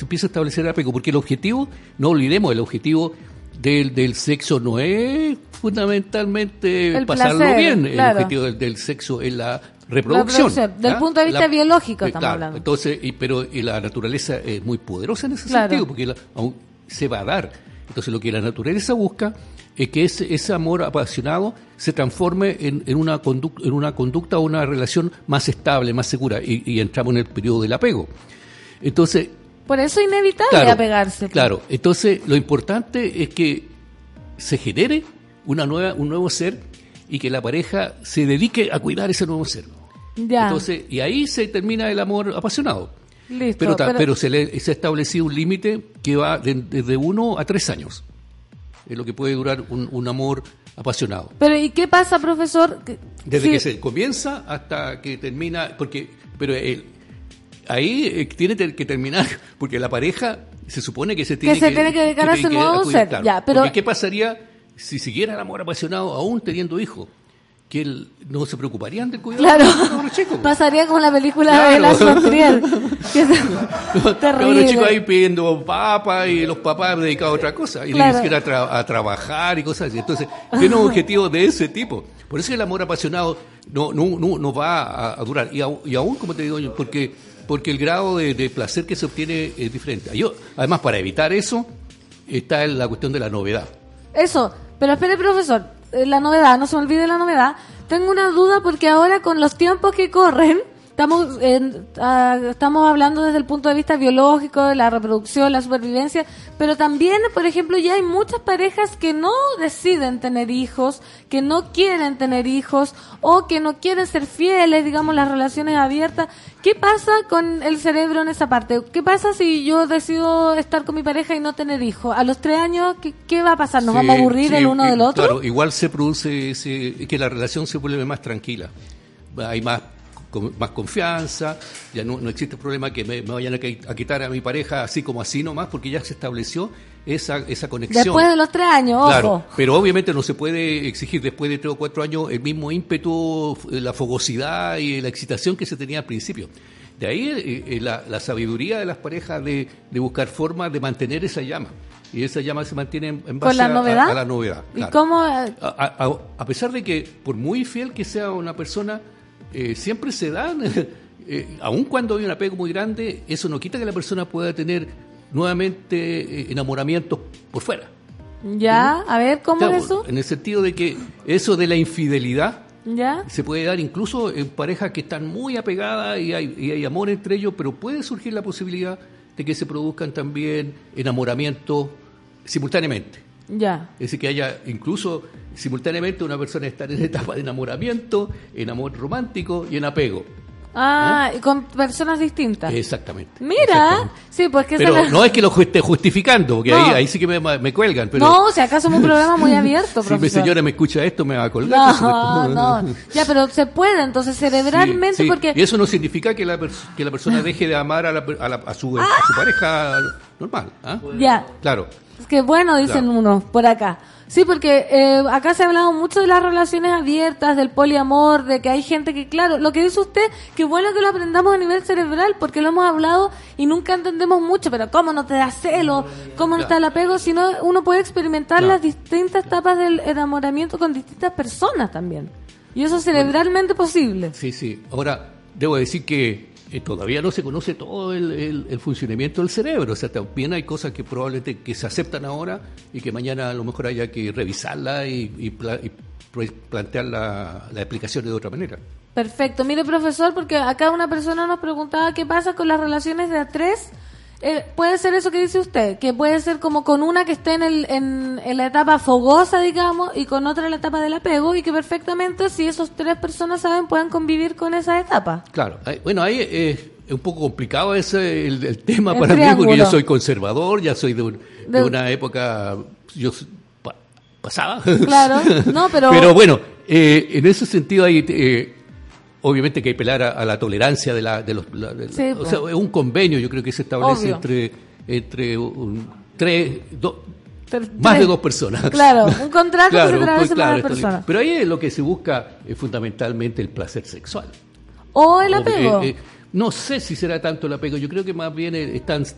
empieza a establecer el apego, porque el objetivo, no olvidemos, el objetivo del, del sexo no es fundamentalmente pasarlo bien, el objetivo del, sexo es la reproducción. Del punto de vista biológico estamos hablando. Entonces, y, pero y la naturaleza es muy poderosa en ese sentido, porque aún se va a dar. Entonces lo que la naturaleza busca es que ese, ese amor apasionado se transforme en, en, una conducta, en una conducta o una relación más estable, más segura, y, entramos en el periodo del apego. Entonces... Por eso es inevitable apegarse. Pues. Claro, entonces lo importante es que se genere una nueva, un nuevo ser y que la pareja se dedique a cuidar ese nuevo ser. Ya. Entonces, y ahí se termina el amor apasionado. Listo, pero, pero, se, le, se ha establecido un límite que va desde uno a tres años es lo que puede durar un, amor apasionado. Pero ¿y qué pasa, profesor? Desde que se comienza hasta que termina, porque pero ahí eh, tiene que terminar, porque la pareja se supone que se tiene que, se tiene que dedicar a ese nuevo ser. ya, pero ¿qué pasaría si siguiera el amor apasionado aún teniendo hijos? Que él, no se preocuparían del cuidado claro. de los chicos. Pasaría como la película de la Trier. terrible. Los chicos ahí pidiendo papa y los papás dedicados a otra cosa. Y ni siquiera a, trabajar y cosas así. Entonces, tiene un objetivo de ese tipo. Por eso el amor apasionado no, no, no, no va a, durar. Y, y, aún, como te digo, porque, porque el grado de, de, placer que se obtiene es diferente. Yo, además, para evitar eso, está la cuestión de la novedad. Eso. Pero espere, profesor la novedad, no se olvide la novedad. Tengo una duda porque ahora con los tiempos que corren, Estamos, ah, estamos hablando desde el punto de vista biológico, de la reproducción, la supervivencia, pero también, por ejemplo, ya hay muchas parejas que no deciden tener hijos, que no quieren tener hijos o que no quieren ser fieles, digamos, las relaciones abiertas. ¿Qué pasa con el cerebro en esa parte? ¿Qué pasa si yo decido estar con mi pareja y no tener hijos? A los tres años, ¿qué, va a pasar? ¿Nos vamos a aburrir el uno del otro? Claro, igual se produce que la relación se vuelve más tranquila. Hay más con más confianza, ya no, no existe problema que me, vayan a, quitar a mi pareja así como así nomás, porque ya se estableció esa, esa conexión. Después de los tres años, claro, Pero obviamente no se puede exigir después de tres o cuatro años el mismo ímpetu, la fogosidad y la excitación que se tenía al principio. De ahí eh, eh, la, sabiduría de las parejas de, buscar formas de mantener esa llama. Y esa llama se mantiene en, base la a? A, la novedad. ¿Y cómo? a pesar de que, por muy fiel que sea una persona, eh, siempre se dan, eh, aun cuando hay un apego muy grande, eso no quita que la persona pueda tener nuevamente eh, enamoramientos por fuera. Ya, a ver, ¿cómo Claro, es eso? En el sentido de que eso de la infidelidad Ya. se puede dar incluso en parejas que están muy apegadas y hay, y hay amor entre ellos, pero puede surgir la posibilidad de que se produzcan también enamoramientos simultáneamente. Ya. Es decir, que haya incluso simultáneamente una persona estar en etapa de enamoramiento, en amor romántico y en apego. Ah, y con personas distintas. Exactamente. Mira, sí, pues que Pero la- no es que lo esté justificando, porque No. ahí, ahí sí que me, me cuelgan. Pero No, o sea, acá somos un programa muy abierto, si mi señora me escucha esto, me va a colgar. No, supuesto. no. Ya, pero se puede, entonces, cerebralmente, Sí, sí. porque... Y eso no significa que la, que la persona deje de amar a, la a, la- a su, a su pareja normal. ¿ah? Ya. Claro. Es que bueno, dicen Claro. unos por acá. Sí, porque eh, acá se ha hablado mucho de las relaciones abiertas, del poliamor, de que hay gente que, claro, lo que dice usted, que bueno que lo aprendamos a nivel cerebral, porque lo hemos hablado y nunca entendemos mucho, pero cómo no te da celo, cómo no está el apego, sino uno puede experimentar las distintas etapas del enamoramiento con distintas personas también. Y eso es cerebralmente posible. Sí, sí. Ahora, debo decir que eh, todavía no se conoce todo el, el- el funcionamiento del cerebro. O sea, también hay cosas que probablemente que se aceptan ahora y que mañana a lo mejor haya que revisarla y, y pla- plantear la, la explicación de otra manera. Perfecto. Mire, profesor, porque acá una persona nos preguntaba qué pasa con las relaciones de a tres. Eh, puede ser eso que dice usted, que puede ser como con una que esté en, el, en, en la etapa fogosa, digamos, y con otra en la etapa del apego, y que perfectamente, si esos tres personas saben, puedan convivir con esa etapa. Claro. bueno, ahí eh, es un poco complicado ese el, el tema El para mí porque triángulo. yo soy conservador, ya soy de, un- de De- una época yo pa- pasada. Claro, no, pero- bueno, eh, en ese sentido hay eh, obviamente que hay que apelar a, a la tolerancia de la de los la- de la- Sí, o sea, es un convenio yo creo que se establece Obvio. entre entre un- tres do- más de dos personas. Claro, un contrato que se Claro, establece pues, claro, para esto- personas. Pero ahí lo que se busca es fundamentalmente el placer sexual. O el O, apego. eh, eh, no sé si será tanto el apego. Yo creo que más bien eh, están, es,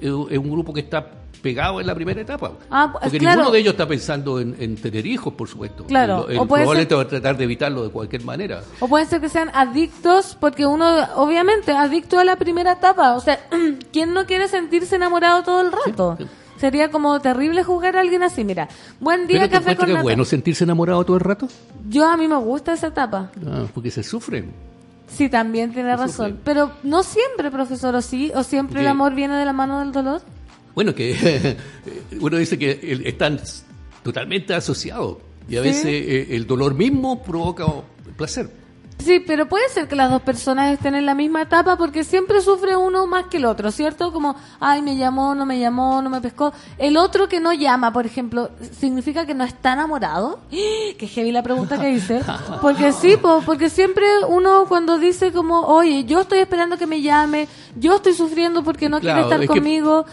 es un grupo que está pegado en la primera etapa. Ah, pues, Porque claro. ninguno de ellos está pensando en, en tener hijos, por supuesto. Claro, El- el- o puede probablemente ser- va a tratar de evitarlo de cualquier manera. O pueden ser que sean adictos, porque uno, obviamente, adicto a la primera etapa. O sea, ¿quién no quiere sentirse enamorado todo el rato? Sería como terrible juzgar a alguien así. Mira, buen día, ¿Pero café con que nata. bueno sentirse enamorado todo el rato? Yo a mí me gusta esa etapa. Ah, porque se sufre. Sí, también tiene razón. Pero no siempre, profesor, o sí, o siempre el amor viene de la mano del dolor. Bueno, que uno dice que están totalmente asociados. Y a Sí. veces eh, el dolor mismo provoca placer. Sí, pero puede ser que las dos personas estén en la misma etapa porque siempre sufre uno más que el otro, ¿cierto? Como, ay, me llamó, no me llamó, no me pescó. El otro que no llama, por ejemplo, ¿significa que no está enamorado? Qué heavy la pregunta que hice. Porque sí, po, porque siempre uno cuando dice como, oye, yo estoy esperando que me llame, yo estoy sufriendo porque no Claro, quiere estar es que- conmigo.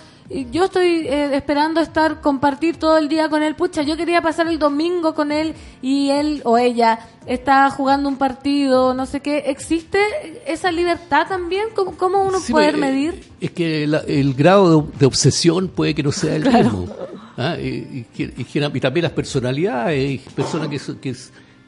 Yo estoy eh, esperando estar, compartir todo el día con él. Pucha, yo quería pasar el domingo con él y él o ella está jugando un partido, no sé qué. ¿Existe esa libertad también? ¿Cómo, cómo uno Sí, puede eh, medir? Es que la- el grado de, de obsesión puede que no sea el Claro. mismo. ¿ah? Y, y que- y genera- y también las personalidades, personas que, que,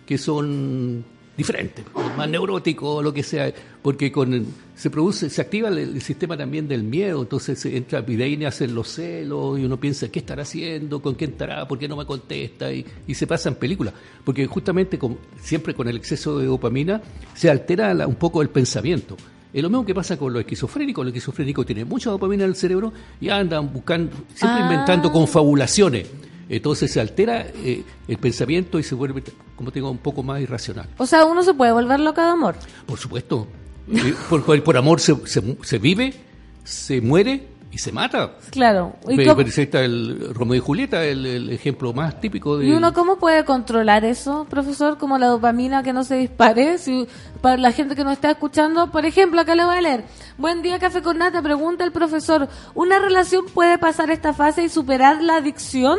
que son diferentes, más neuróticos, lo que sea, porque con se produce, se activa el, el sistema también del miedo, entonces se entra y nacen los celos y uno piensa, ¿qué estará haciendo? ¿Con quién estará? ¿Por qué no me contesta? Y, y se pasa en películas, porque justamente con, siempre con el exceso de dopamina se altera la- un poco el pensamiento. Es lo mismo que pasa con los esquizofrénicos. Los esquizofrénicos tienen mucha dopamina en el cerebro y andan buscando, siempre Ah. inventando confabulaciones. Entonces se altera eh, el pensamiento y se vuelve, como te digo, un poco más irracional. O sea, uno se puede volver loca de amor. Por supuesto. Eh, por, por- amor se, se- se vive, se muere y se mata. Claro. ¿Y, Pero, cómo- está el Romeo y Julieta, el, el ejemplo más típico de... ¿Y uno cómo puede controlar eso, profesor? Como la dopamina que no se dispare. Si, para la gente que nos está escuchando, por ejemplo, acá le voy a leer. Buen día, Café con Nata. Pregunta el profesor, ¿una relación puede pasar esta fase y superar la adicción?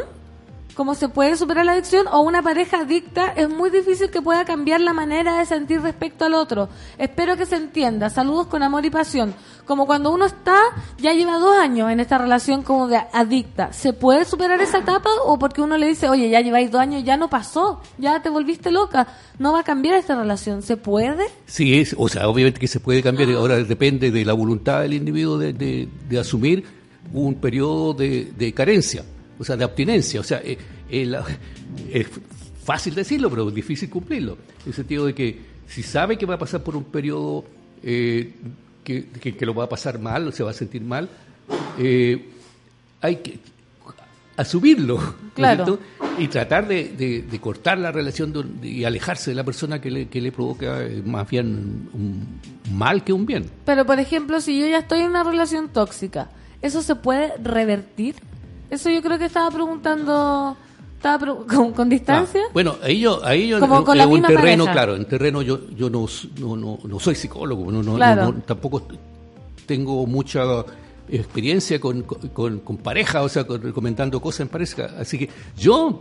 ¿Cómo se puede superar la adicción? ¿O una pareja adicta es muy difícil que pueda cambiar la manera de sentir respecto al otro? Espero que se entienda. Saludos con amor y pasión. Como cuando uno está, ya lleva dos años en esta relación como de adicta. ¿Se puede superar esa etapa? ¿O porque uno le dice, oye, ya lleváis dos años, ya no pasó, ya te volviste loca, no va a cambiar esta relación? ¿Se puede? Sí, es, o sea, obviamente que se puede cambiar, ahora depende de la voluntad del individuo de, de- de asumir un periodo de, de carencia, o sea, de abstinencia. O sea, eh, eh, la- es fácil decirlo, pero es difícil cumplirlo. En el sentido de que si sabe que va a pasar por un periodo eh, que, que- que lo va a pasar mal, se va a sentir mal, hay que asumirlo ¿no es Claro. y tratar de, de- de cortar la relación de- y alejarse de la persona que le, que le provoca más bien un mal que un bien. Pero, por ejemplo, si yo ya estoy en una relación tóxica, ¿eso se puede revertir? Eso yo creo que estaba preguntando, estaba pre- con, con distancia. Ah, bueno, ahí yo, ahí yo Como en- con en la un misma terreno, pareja. claro, en terreno yo, yo no, no, no, no soy psicólogo, no, no- Claro. no- tampoco tengo mucha experiencia con, con, con- pareja, o sea, recomendando cosas en pareja. Así que yo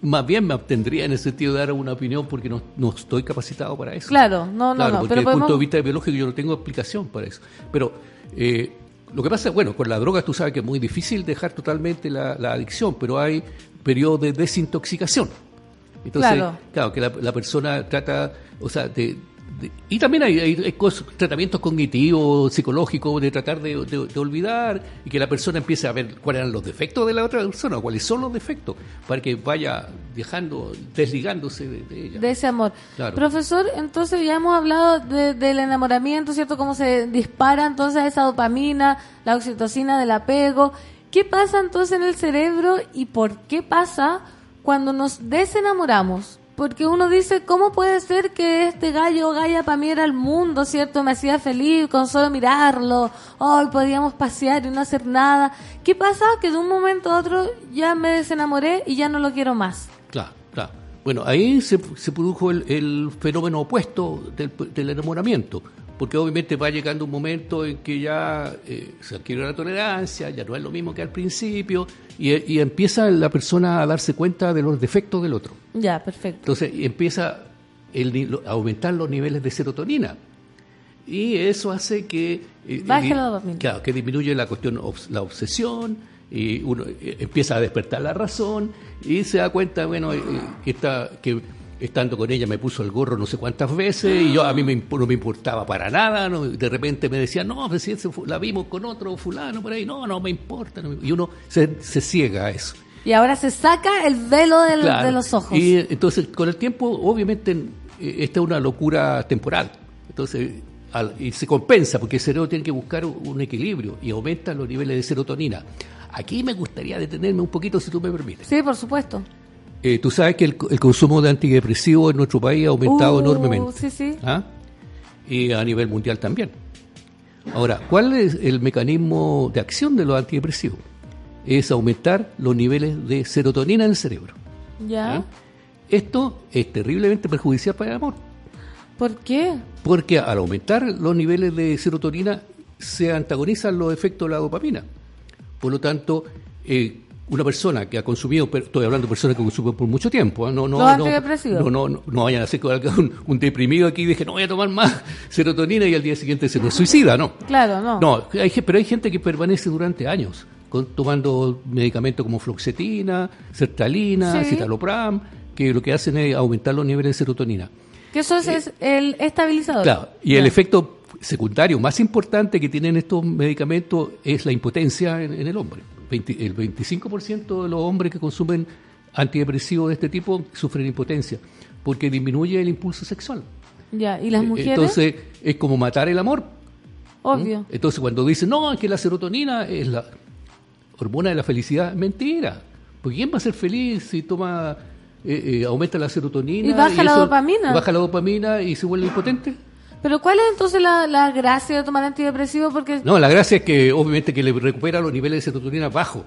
más bien me abstendría en el sentido de dar una opinión porque no, no estoy capacitado para eso. Claro, no, no, Claro, no. porque Pero desde el punto de vista biológico yo no tengo explicación para eso. Pero eh, lo que pasa, bueno, con la droga tú sabes que es muy difícil dejar totalmente la, la adicción, pero hay periodos de desintoxicación. Entonces, Claro. claro, que la, la persona trata, o sea, de... y también hay, hay- hay cos- tratamientos cognitivos, psicológicos, de tratar de, de- de olvidar y que la persona empiece a ver cuáles eran los defectos de la otra persona, cuáles son los defectos, para que vaya dejando, desligándose de, de ella. de ese amor. Claro. Profesor, entonces ya hemos hablado de- del enamoramiento, ¿cierto? Cómo se dispara entonces esa dopamina, la oxitocina del apego. ¿Qué pasa entonces en el cerebro y por qué pasa cuando nos desenamoramos? Porque uno dice, ¿cómo puede ser que este gallo o galla para mí era el mundo, ¿cierto? Me hacía feliz con solo mirarlo. Hoy podíamos pasear y no hacer nada. ¿Qué pasa? Que de un momento a otro ya me desenamoré y ya no lo quiero más. Claro, claro. Bueno, ahí se, se produjo el, fenómeno opuesto del enamoramiento, porque obviamente va llegando un momento en que ya eh, se adquiere una tolerancia, ya no es lo mismo que al principio, y, y empieza la persona a darse cuenta de los defectos del otro. Ya, perfecto. Entonces empieza el a aumentar los niveles de serotonina. Y eso hace que... eh, Baje di- la dopamina. Claro, que disminuye la cuestión, la obsesión, y uno eh, empieza a despertar la razón, y se da cuenta, bueno, eh, eh, que, está, que estando con ella me puso el gorro no sé cuántas veces, y yo a mí me no me importaba para nada, ¿no? de repente me decía, no, pues la vimos con otro fulano por ahí, no, no me importa, no me-". y uno se, se ciega a eso. Y ahora se saca el velo del- Claro. de los ojos. Y entonces, con el tiempo, obviamente, eh, esta es una locura temporal. Entonces, al- y se compensa, porque el cerebro tiene que buscar un- un equilibrio y aumenta los niveles de serotonina. Aquí me gustaría detenerme un poquito, si tú me permites. Sí, por supuesto. Eh, tú sabes que el, el consumo de antidepresivos en nuestro país ha aumentado Uh, enormemente. Sí, sí. ¿ah? Y a nivel mundial también. Ahora, ¿cuál es el mecanismo de acción de los antidepresivos? Es aumentar los niveles de serotonina en el cerebro. Ya. ¿ah? Esto es terriblemente perjudicial para el amor, ¿Por qué? porque al aumentar los niveles de serotonina se antagonizan los efectos de la dopamina. Por lo tanto, eh, una persona que ha consumido, estoy hablando de personas que consumen por mucho tiempo, ¿ah? no, no, no, no, no, no, no vayan a ser un, un deprimido aquí y dije, no voy a tomar más serotonina y al día siguiente se nos suicida, ¿no? Claro, no. No, hay, pero hay gente que permanece durante años con- tomando medicamentos como fluoxetina, sertralina, Sí. citalopram, que lo que hacen es aumentar los niveles de serotonina. Que eso es, es el estabilizador. Claro, y el efecto secundario más importante que tienen estos medicamentos es la impotencia en, en el hombre. 20 el 25% de los hombres que consumen antidepresivos de este tipo sufren impotencia, porque disminuye el impulso sexual. Ya, ¿y las mujeres? Entonces, es como matar el amor. Obvio. Entonces, cuando dicen, no, es que la serotonina es la hormona de la felicidad, mentira. Porque ¿quién va a ser feliz si toma, eh, eh, aumenta la serotonina? Y baja la eso- dopamina. Baja la dopamina y se vuelve impotente. Pero ¿cuál es entonces la, la gracia de tomar antidepresivos? Porque No, la gracia es que obviamente que le recupera los niveles de serotonina bajos.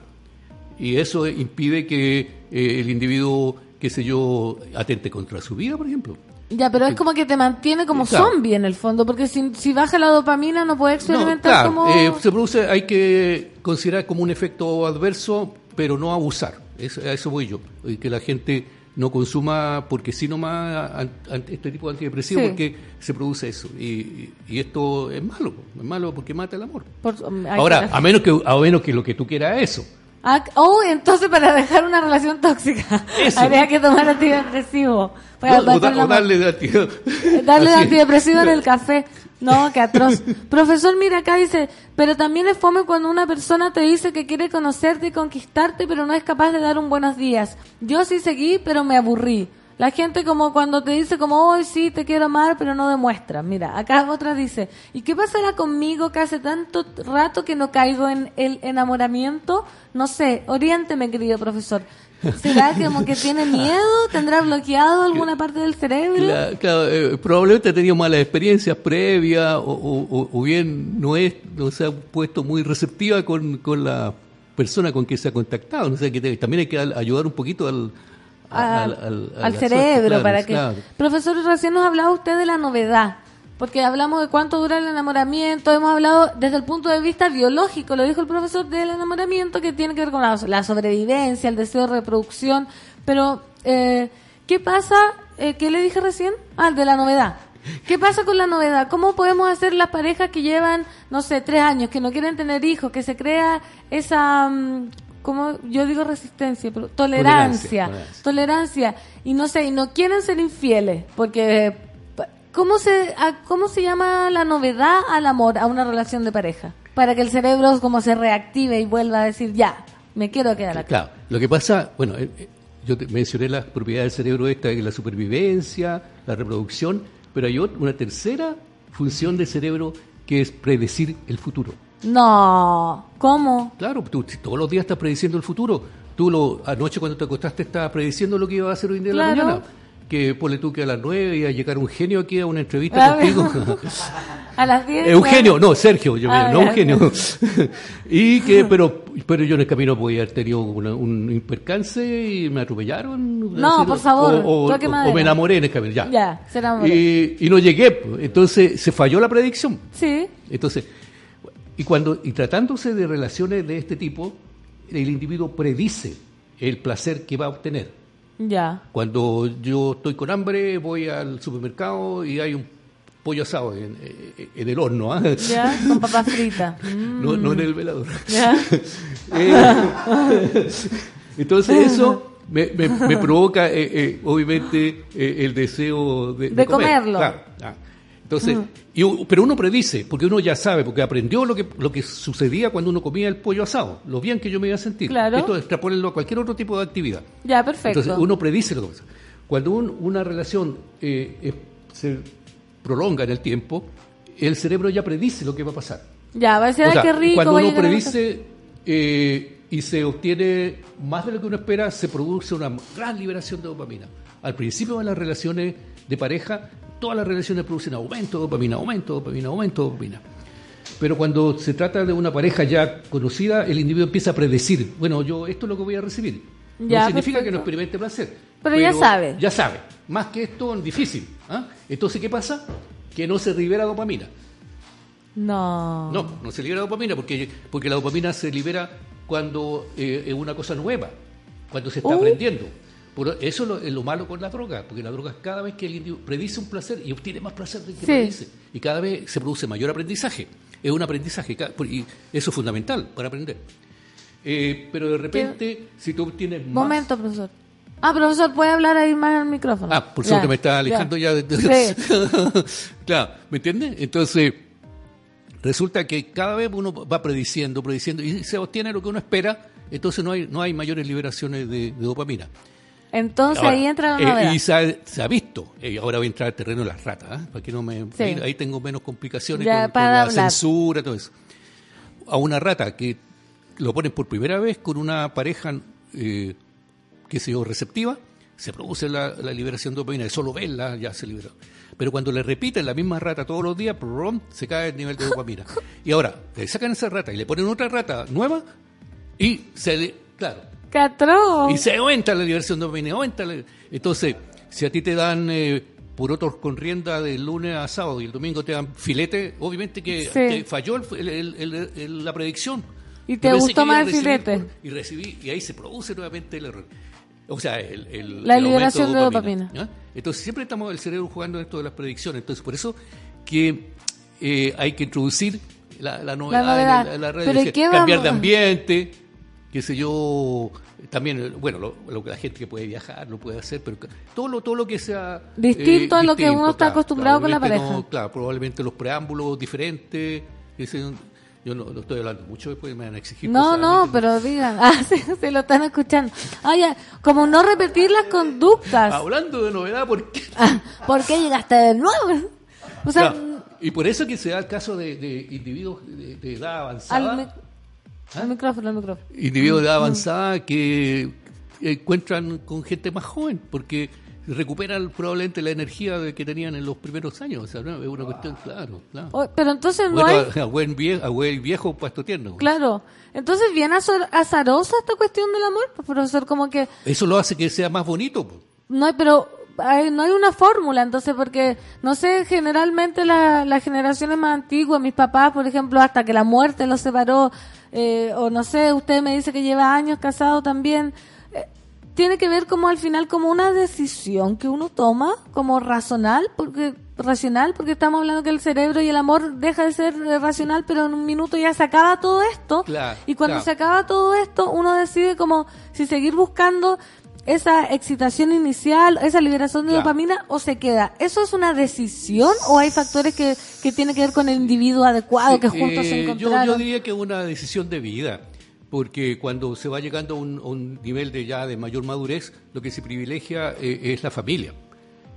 Y eso impide que eh, el individuo, qué sé yo, atente contra su vida, por ejemplo. ya, pero es como que te mantiene como Claro. zombie en el fondo, porque si, si baja la dopamina no puedes No, experimentar claro, como... eh, se produce, hay que considerar como un efecto adverso, pero no abusar. Eso, a eso voy yo. Y Que la gente no consuma porque sí nomás este tipo de antidepresivos Sí. porque se produce eso. Y, y esto es malo, es malo porque mata el amor. por- Ahora, a menos que a menos que lo que tú quieras es eso. Ah, oh, entonces para dejar una relación tóxica habría que tomar antidepresivo. Para- No, o, da- o darle anti- Darle antidepresivo en el café. No, qué atroz. Profesor, mira acá dice, pero también es fome cuando una persona te dice que quiere conocerte y conquistarte, pero no es capaz de dar un buenos días. Yo sí seguí, pero me aburrí. La gente como cuando te dice como, hoy sí, te quiero amar, pero no demuestra. Mira, acá otra dice, ¿y qué pasará conmigo que hace tanto rato que no caigo en el enamoramiento? No sé, oriénteme, querido profesor. ¿Será que como que tiene miedo? ¿Tendrá bloqueado alguna parte del cerebro? Cla- claro, eh, probablemente ha tenido malas experiencias previas o, o- o- o bien no es no se ha puesto muy receptiva con, con la persona con que se ha contactado. No sé, que te- también hay que ayudar un poquito al, a- al, al- a al la suerte, cerebro claro, para que claro. profesor recién nos hablaba usted de la novedad porque hablamos de cuánto dura el enamoramiento hemos hablado desde el punto de vista biológico lo dijo el profesor del enamoramiento que tiene que ver con la, sobrevivencia el deseo de reproducción pero eh, qué pasa eh, qué le dije recién ah de la novedad. ¿Qué pasa con la novedad? ¿Cómo podemos hacer las parejas que llevan, no sé, tres años, que no quieren tener hijos, que se crea esa, mm, como yo digo resistencia, pero tolerancia, Tolerancia, tolerancia, y no sé, y no quieren ser infieles, porque ¿cómo se, a- cómo se llama la novedad al amor, a una relación de pareja? Para que el cerebro como se reactive y vuelva a decir, ya, me quiero quedar acá. Claro, lo que pasa, bueno, eh, eh, yo te mencioné las propiedades del cerebro esta, que es la supervivencia, la reproducción, pero hay una tercera función del cerebro que es predecir el futuro. No, ¿cómo? Claro, tú todos los días estás prediciendo el futuro. Tú lo, anoche cuando te acostaste estabas prediciendo lo que iba a hacer hoy día en la Claro. mañana. Que ponle tú que a las nueve iba a llegar un genio aquí a una entrevista A contigo. A las 10. Eugenio, no, Sergio, yo no. Eugenio. y que, pero, pero yo en el camino podía haber tenido una- un percance y me atropellaron. No, Así, por favor, O, o- me enamoré en el camino, ya. Ya, se enamoró. Y, y no llegué, pues. entonces se falló la predicción. Sí. Entonces, y cuando y tratándose de relaciones de este tipo, el individuo predice el placer que va a obtener. Ya. Cuando yo estoy con hambre, voy al supermercado y hay un pollo asado en, en el horno, ¿ah? Ya, con papas fritas. no, no en el velador. Ya. Eh, entonces eso me, me- me provoca, eh, eh, obviamente, eh, el deseo de, De comer. comerlo. Claro, ah. Entonces, Mm. y pero uno predice, porque uno ya sabe, porque aprendió lo que, lo que sucedía cuando uno comía el pollo asado, lo bien que yo me iba a sentir. Claro. Esto extrapólenlo a cualquier otro tipo de actividad. Ya, perfecto. Entonces uno predice lo que pasa. Cuando un- una relación eh, eh, se prolonga en el tiempo, el cerebro ya predice lo que va a pasar. ya, va a decir, O sea, qué rico. cuando uno predice eh, y se obtiene más de lo que uno espera, se produce una gran liberación de dopamina. Al principio de las relaciones de pareja, todas las relaciones producen aumento dopamina, aumento dopamina, aumento dopamina. Pero cuando se trata de una pareja ya conocida, el individuo empieza a predecir, bueno, yo esto es lo que voy a recibir. Ya, no significa perfecto. que no experimente placer. Pero ya sabe. Ya sabe. Más que esto, es difícil. ¿ah? Entonces, ¿qué pasa? Que no se libera dopamina. No. No, no se libera dopamina porque, porque la dopamina se libera cuando eh, es una cosa nueva, cuando se está Uh. aprendiendo. Por eso lo- es lo malo con la droga, porque la droga es cada vez que individuo predice un placer y obtiene más placer del que Sí. predice. Y cada vez se produce mayor aprendizaje. Es un aprendizaje, y eso es fundamental para aprender. Eh, pero de repente, si tú obtienes más... Momento, profesor. Ah, profesor, ¿puede hablar ahí más al micrófono? Ah, por Ya, suerte me está alejando ya, de... Sí. claro, ¿me entiendes? Entonces, resulta que cada vez uno va prediciendo, prediciendo, y se obtiene lo que uno espera, entonces no hay, no hay mayores liberaciones de, de dopamina. Entonces Ahora, ahí entra la eh, novedad. y se ha, se ha visto, eh, ahora voy a entrar al terreno de las ratas, ¿ah? para que no me... Sí. Ahí, ahí tengo menos complicaciones Ya, con, con para la hablar. censura, todo eso. A una rata que lo ponen por primera vez con una pareja, eh, qué sé yo, receptiva, se produce la, la liberación de dopamina, de solo verla ya se liberó. Pero cuando le repiten la misma rata todos los días, se cae el nivel de dopamina. Y ahora, le sacan esa rata y le ponen otra rata nueva y se le, claro, ¡Catró! y se aumenta la liberación de dopamina, aumenta la- Entonces, si a ti te dan eh, por otros con rienda del lunes a sábado y el domingo te dan filete, obviamente que Sí. falló el- el- el- el- la predicción. ¿Y te gustó más el filete? Y recibí, y ahí se produce nuevamente el error. O sea, el, el- La liberación de dopamina. ¿ya? Entonces, siempre estamos el cerebro jugando en esto de las predicciones. Entonces, por eso que eh, hay que introducir la, la novedad, novedad. en la, en la red, Pero ¿y decir, qué cambiar de ambiente, qué sé yo, también, bueno, lo, lo que la gente que puede viajar lo puede hacer, pero todo lo, todo lo que sea... Distinto a lo que uno está acostumbrado con la pareja. no- claro, probablemente los preámbulos diferentes, que se- yo no, no estoy hablando mucho, después me van a exigir No, no, pero digan, ah, sí, se lo están escuchando. Ah, ya, como no repetir las conductas. Hablando de novedad, ¿por qué? ¿Por qué llegaste de nuevo? O sea, Claro, y por eso que se da el caso de, de individuos de, de edad avanzada. al, al micrófono, al micrófono. individuos de edad Mm. avanzada que encuentran con gente más joven porque recuperan probablemente la energía de que tenían en los primeros años. O sea, ¿no? es una cuestión, claro. claro. Pero entonces no Bueno, hay... a, buen viejo, a buen viejo puesto tierno. Claro. Entonces bien azarosa esta cuestión del amor, pues, profesor, como que Eso lo hace que sea más bonito. pues. no hay, pero hay- no hay una fórmula, entonces, porque, no sé, generalmente la- las generaciones más antiguas, mis papás, por ejemplo, hasta que la muerte los separó, eh, o no sé, usted me dice que lleva años casado también, eh, tiene que ver como al final como una decisión que uno toma, como racional, porque racional, porque estamos hablando que el cerebro y el amor deja de ser eh, racional, pero en un minuto ya se acaba todo esto. Claro, Y cuando claro. se acaba todo esto, uno decide como si seguir buscando esa excitación inicial, esa liberación de Claro. dopamina o se queda. ¿Eso es una decisión o hay factores que, que tienen que ver con el individuo adecuado que juntos se Eh, yo, encontraron? yo diría que es una decisión de vida, porque cuando se va llegando a un, a un nivel de ya de mayor madurez, lo que se privilegia eh, es la familia.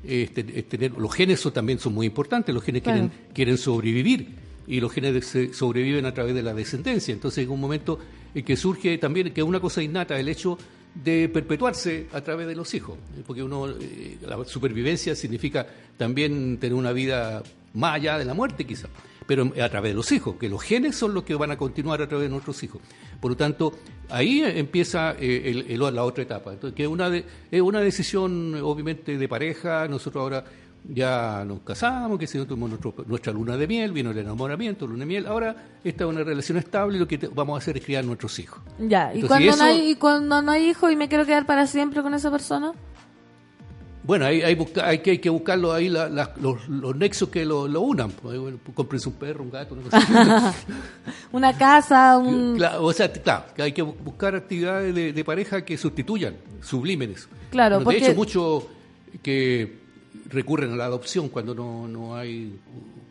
Es te- es tener, los genes son- también son muy importantes, los genes Claro. quieren, quieren sobrevivir y los genes se- sobreviven a través de la descendencia. Entonces, en un momento en que surge también, que es una cosa innata, el hecho de perpetuarse a través de los hijos, porque uno eh, la supervivencia significa también tener una vida más allá de la muerte, quizá, pero a través de los hijos, que los genes son los que van a continuar a través de nuestros hijos. Por lo tanto, ahí empieza eh, la otra etapa, Entonces, que una, es una decisión obviamente de pareja, nosotros ahora ya nos casamos, que si no tuvimos nuestro- nuestra luna de miel, vino el enamoramiento, luna de miel, ahora esta es una relación estable y lo que te- vamos a hacer es criar nuestros hijos. Ya, y cuando, eso- no hay, y cuando no hay hijo y me quiero quedar para siempre con esa persona. Bueno, hay, hay, hay que, hay que buscarlo ahí, la- la- los, los nexos que lo, lo unan. Pues, bueno, cómprense un perro, un gato, una cosa. Una casa, un... Claro, o sea, claro, que hay que bu- buscar actividades de, de pareja que sustituyan, sublimen eso. Claro, Bueno, porque- De hecho, muchos que recurren a la adopción cuando no, no hay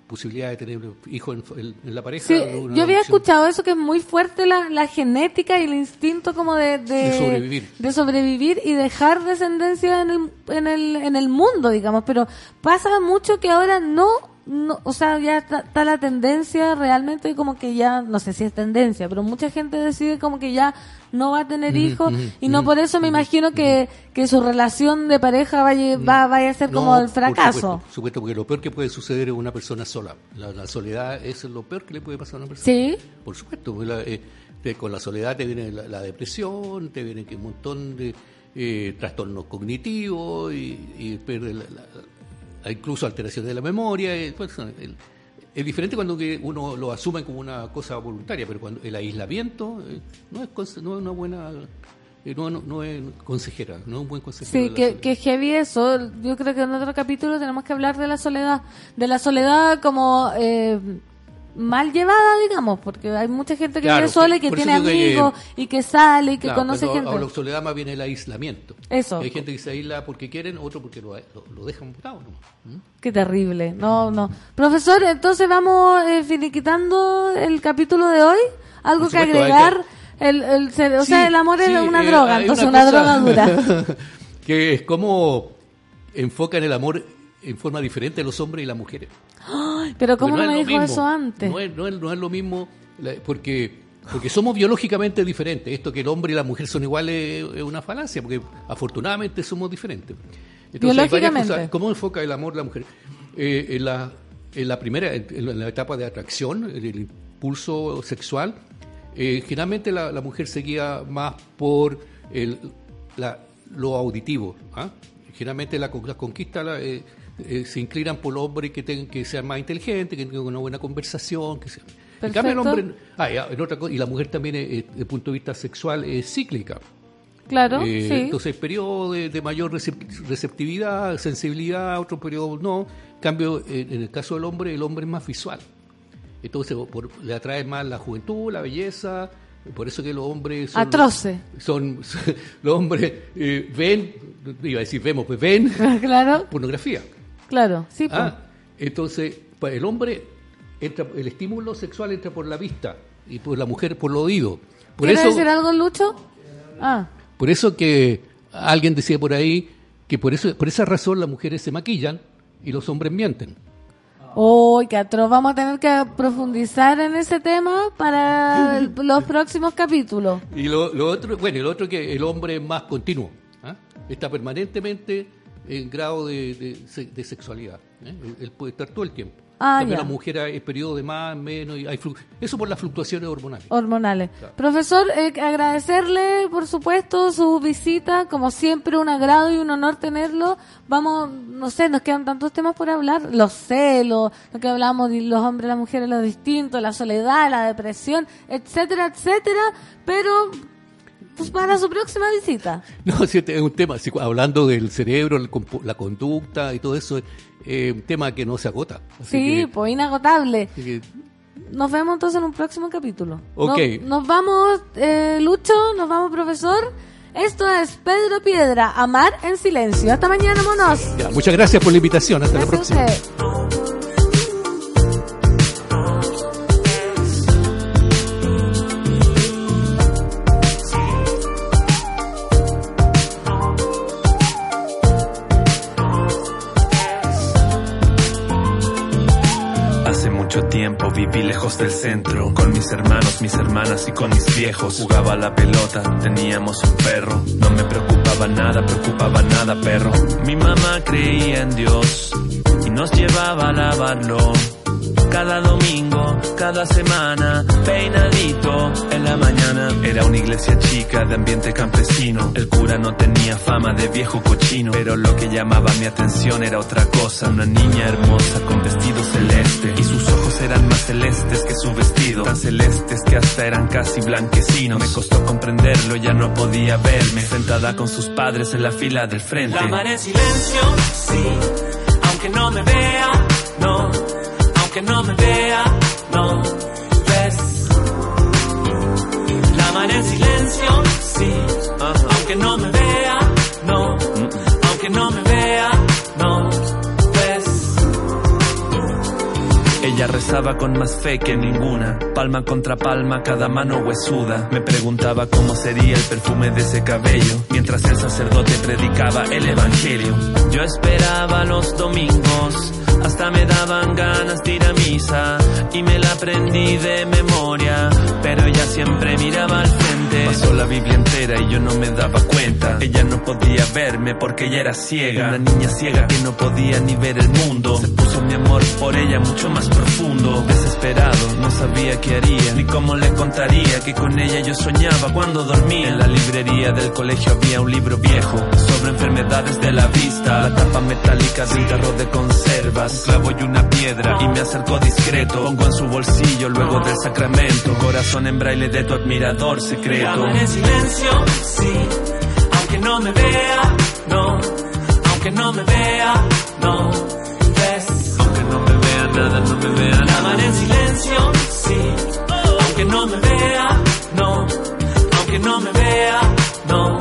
posibilidad de tener hijos en, la pareja. Sí, yo había adopción. escuchado eso que es muy fuerte la, la genética y el instinto como de, de, De sobrevivir. de sobrevivir y dejar descendencia en el, en el, en el mundo, digamos. Pero pasa mucho que ahora no, no o sea, ya está, está la tendencia realmente como que ya, no sé si es tendencia, pero mucha gente decide como que ya no va a tener hijos y no por eso me imagino que, que su relación de pareja vaya, va, vaya a ser No, como el por fracaso. supuesto, por supuesto, porque lo peor que puede suceder es una persona sola. La, la soledad es lo peor que le puede pasar a una persona. Sí. Por supuesto, la- eh, te- con la soledad te viene la, la depresión, te viene que un montón de eh, trastornos cognitivos y, y incluso alteración de la memoria. pues, el- es diferente cuando que uno lo asume como una cosa voluntaria, pero cuando el aislamiento eh, no, es, no es una buena, eh, no, no- no es consejera, no es un buen consejero. Sí, que, que heavy eso. Yo creo que en otro capítulo tenemos que hablar de la soledad. De la soledad como eh, mal llevada, digamos, porque hay mucha gente que Claro, vive sola y que tiene que- amigos y que sale y que Claro, conoce gente. hablo de soledad más bien el aislamiento. Eso. Hay gente que se aísla porque quieren, otro porque lo, lo, lo dejan botado. ¿no? ¿Mm? Qué terrible. No, no. Profesor, entonces vamos eh, finiquitando el capítulo de hoy. ¿Algo que agregar? El, el, o sea, el amor es una eh, droga, entonces una una, cosa droga dura. que es como enfocan el amor en forma diferente los hombres y las mujeres. Ay, Pero ¿cómo no me dijo mismo. eso antes? No es, no es- no es lo mismo, la- porque, porque somos biológicamente diferentes. Esto que el hombre y la mujer son iguales es una falacia, porque afortunadamente somos diferentes. Entonces, Biológicamente. cosas. ¿Cómo enfoca el amor la mujer? Eh, en, la, en la primera, en la etapa de atracción, el impulso sexual, eh, generalmente la, la mujer se guía más por el, la- lo auditivo. ¿ah? Generalmente la, la, eh, eh, se inclinan por los hombres que, tengan, que sean más inteligentes, que tengan una buena conversación. Que sean. En cambio, el hombre. ah, ya, en otra cosa, y la mujer también, eh, desde el punto de vista sexual, es cíclica. Claro, Eh, sí. Entonces, periodo de, de mayor recep- receptividad, sensibilidad, otro periodo no. En cambio, en, el caso del hombre, el hombre es más visual. Entonces, por- le atrae más la juventud, la belleza, Por eso que los hombres son... Atroce. Son, los hombres eh, ven, iba a decir vemos, pues ven claro. pornografía. Claro, sí. Pues. Ah, entonces, para el hombre, entra, el estímulo sexual entra por la vista y por la mujer por el oído. Por ¿Quieres eso, decir algo, Lucho? Ah. Por eso que alguien decía por ahí que por, eso, por esa razón las mujeres se maquillan y los hombres mienten. Uy, qué atroz. Vamos a tener que profundizar en ese tema para los próximos capítulos. Y lo, lo otro, bueno, lo otro que el hombre es más continuo. ¿ah? Está permanentemente en grado de, de, de sexualidad. ¿eh? Él puede estar todo el tiempo. Ah, También ya. la mujer hay periodo de más, menos, y hay flu- eso por las fluctuaciones hormonales. Hormonales. Profesor, eh, agradecerle, por supuesto, su visita. Como siempre, un agrado y un honor tenerlo. Vamos, no sé, nos quedan tantos temas por hablar. Los celos, lo que hablamos de los hombres las mujeres, lo distinto, la soledad, la depresión, etcétera, etcétera. Pero, pues para su próxima visita. No, sí, es un tema, sí, hablando del cerebro, el la conducta y todo eso, es un tema que no se agota. Así Sí, que- pues inagotable. así que Nos vemos entonces en un próximo capítulo. Ok. Nos, nos vamos, eh, Lucho, nos vamos, profesor. Esto es Pedro Piedra, Amar en Silencio. Hasta mañana, monos. ya, muchas gracias por la invitación, hasta la Gracias a próxima. Mucho tiempo viví lejos del centro, con mis hermanos, mis hermanas y con mis viejos. Jugaba la pelota, teníamos un perro. No me preocupaba nada, preocupaba nada, perro. Mi mamá creía en Dios y nos llevaba a lavarlo. Cada domingo, cada semana, peinadito en la mañana. Era una iglesia chica de ambiente campesino. El cura no tenía fama de viejo cochino, pero lo que llamaba mi atención era otra cosa. Una niña hermosa con vestido celeste y sus ojos eran más celestes que su vestido. Tan celestes que hasta eran casi blanquecinos. Me costó comprenderlo, ya no podía verme. Sentada con sus padres en la fila del frente. La en silencio, sí, aunque no me vea, no, aunque no me vea, no, ves. La mar en silencio, sí, aunque no me vea, no, aunque no me vea, no, ves. Ella rezaba con más fe que ninguna, palma contra palma, cada mano huesuda. Me preguntaba cómo sería el perfume de ese cabello, mientras el sacerdote predicaba el evangelio. Yo esperaba los domingos, hasta me daban ganas de ir a misa, y me la aprendí de memoria, pero ella siempre miraba al frente. Pasó la Biblia entera y yo no me daba cuenta. Ella no podía verme porque ella era ciega, una niña ciega que no podía ni ver el mundo. Se puso mi amor por ella mucho más profundo. Desesperado, no sabía qué haría, ni cómo le contaría que con ella yo soñaba cuando dormía. En la librería del colegio había un libro viejo sobre enfermedades de la vista. La tapa metálica de un tarro de un clavo y una piedra. Y me acercó discreto, pongo en su bolsillo luego del sacramento. Corazón en braille de tu admirador secreto. En silencio, sí, aunque no me vea, no, aunque no me vea, no, ves. Aunque no me vea nada, no me vea nada. en silencio, sí, aunque no me vea, no, aunque no me vea, no,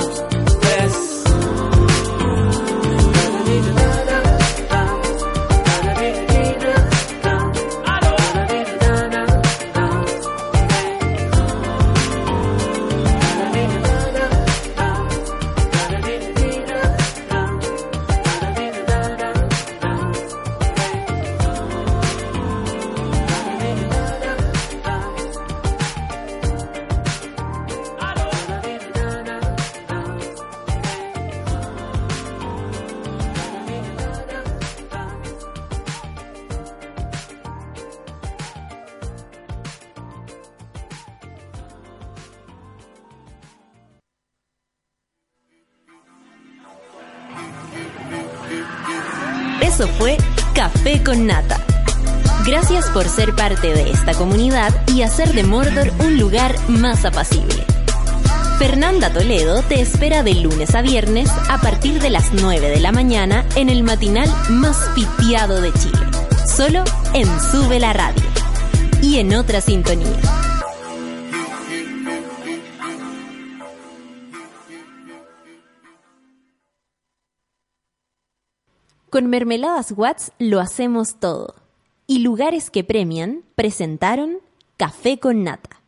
Nata. Gracias por ser parte de esta comunidad y hacer de Mordor un lugar más apacible. Fernanda Toledo te espera de lunes a viernes a partir de las 9 de la mañana en el matinal más pitiado de Chile. Solo en Sube la Radio. Y en otra sintonía. Con Mermeladas Watts lo hacemos todo. Y lugares que premian presentaron Café con Nata.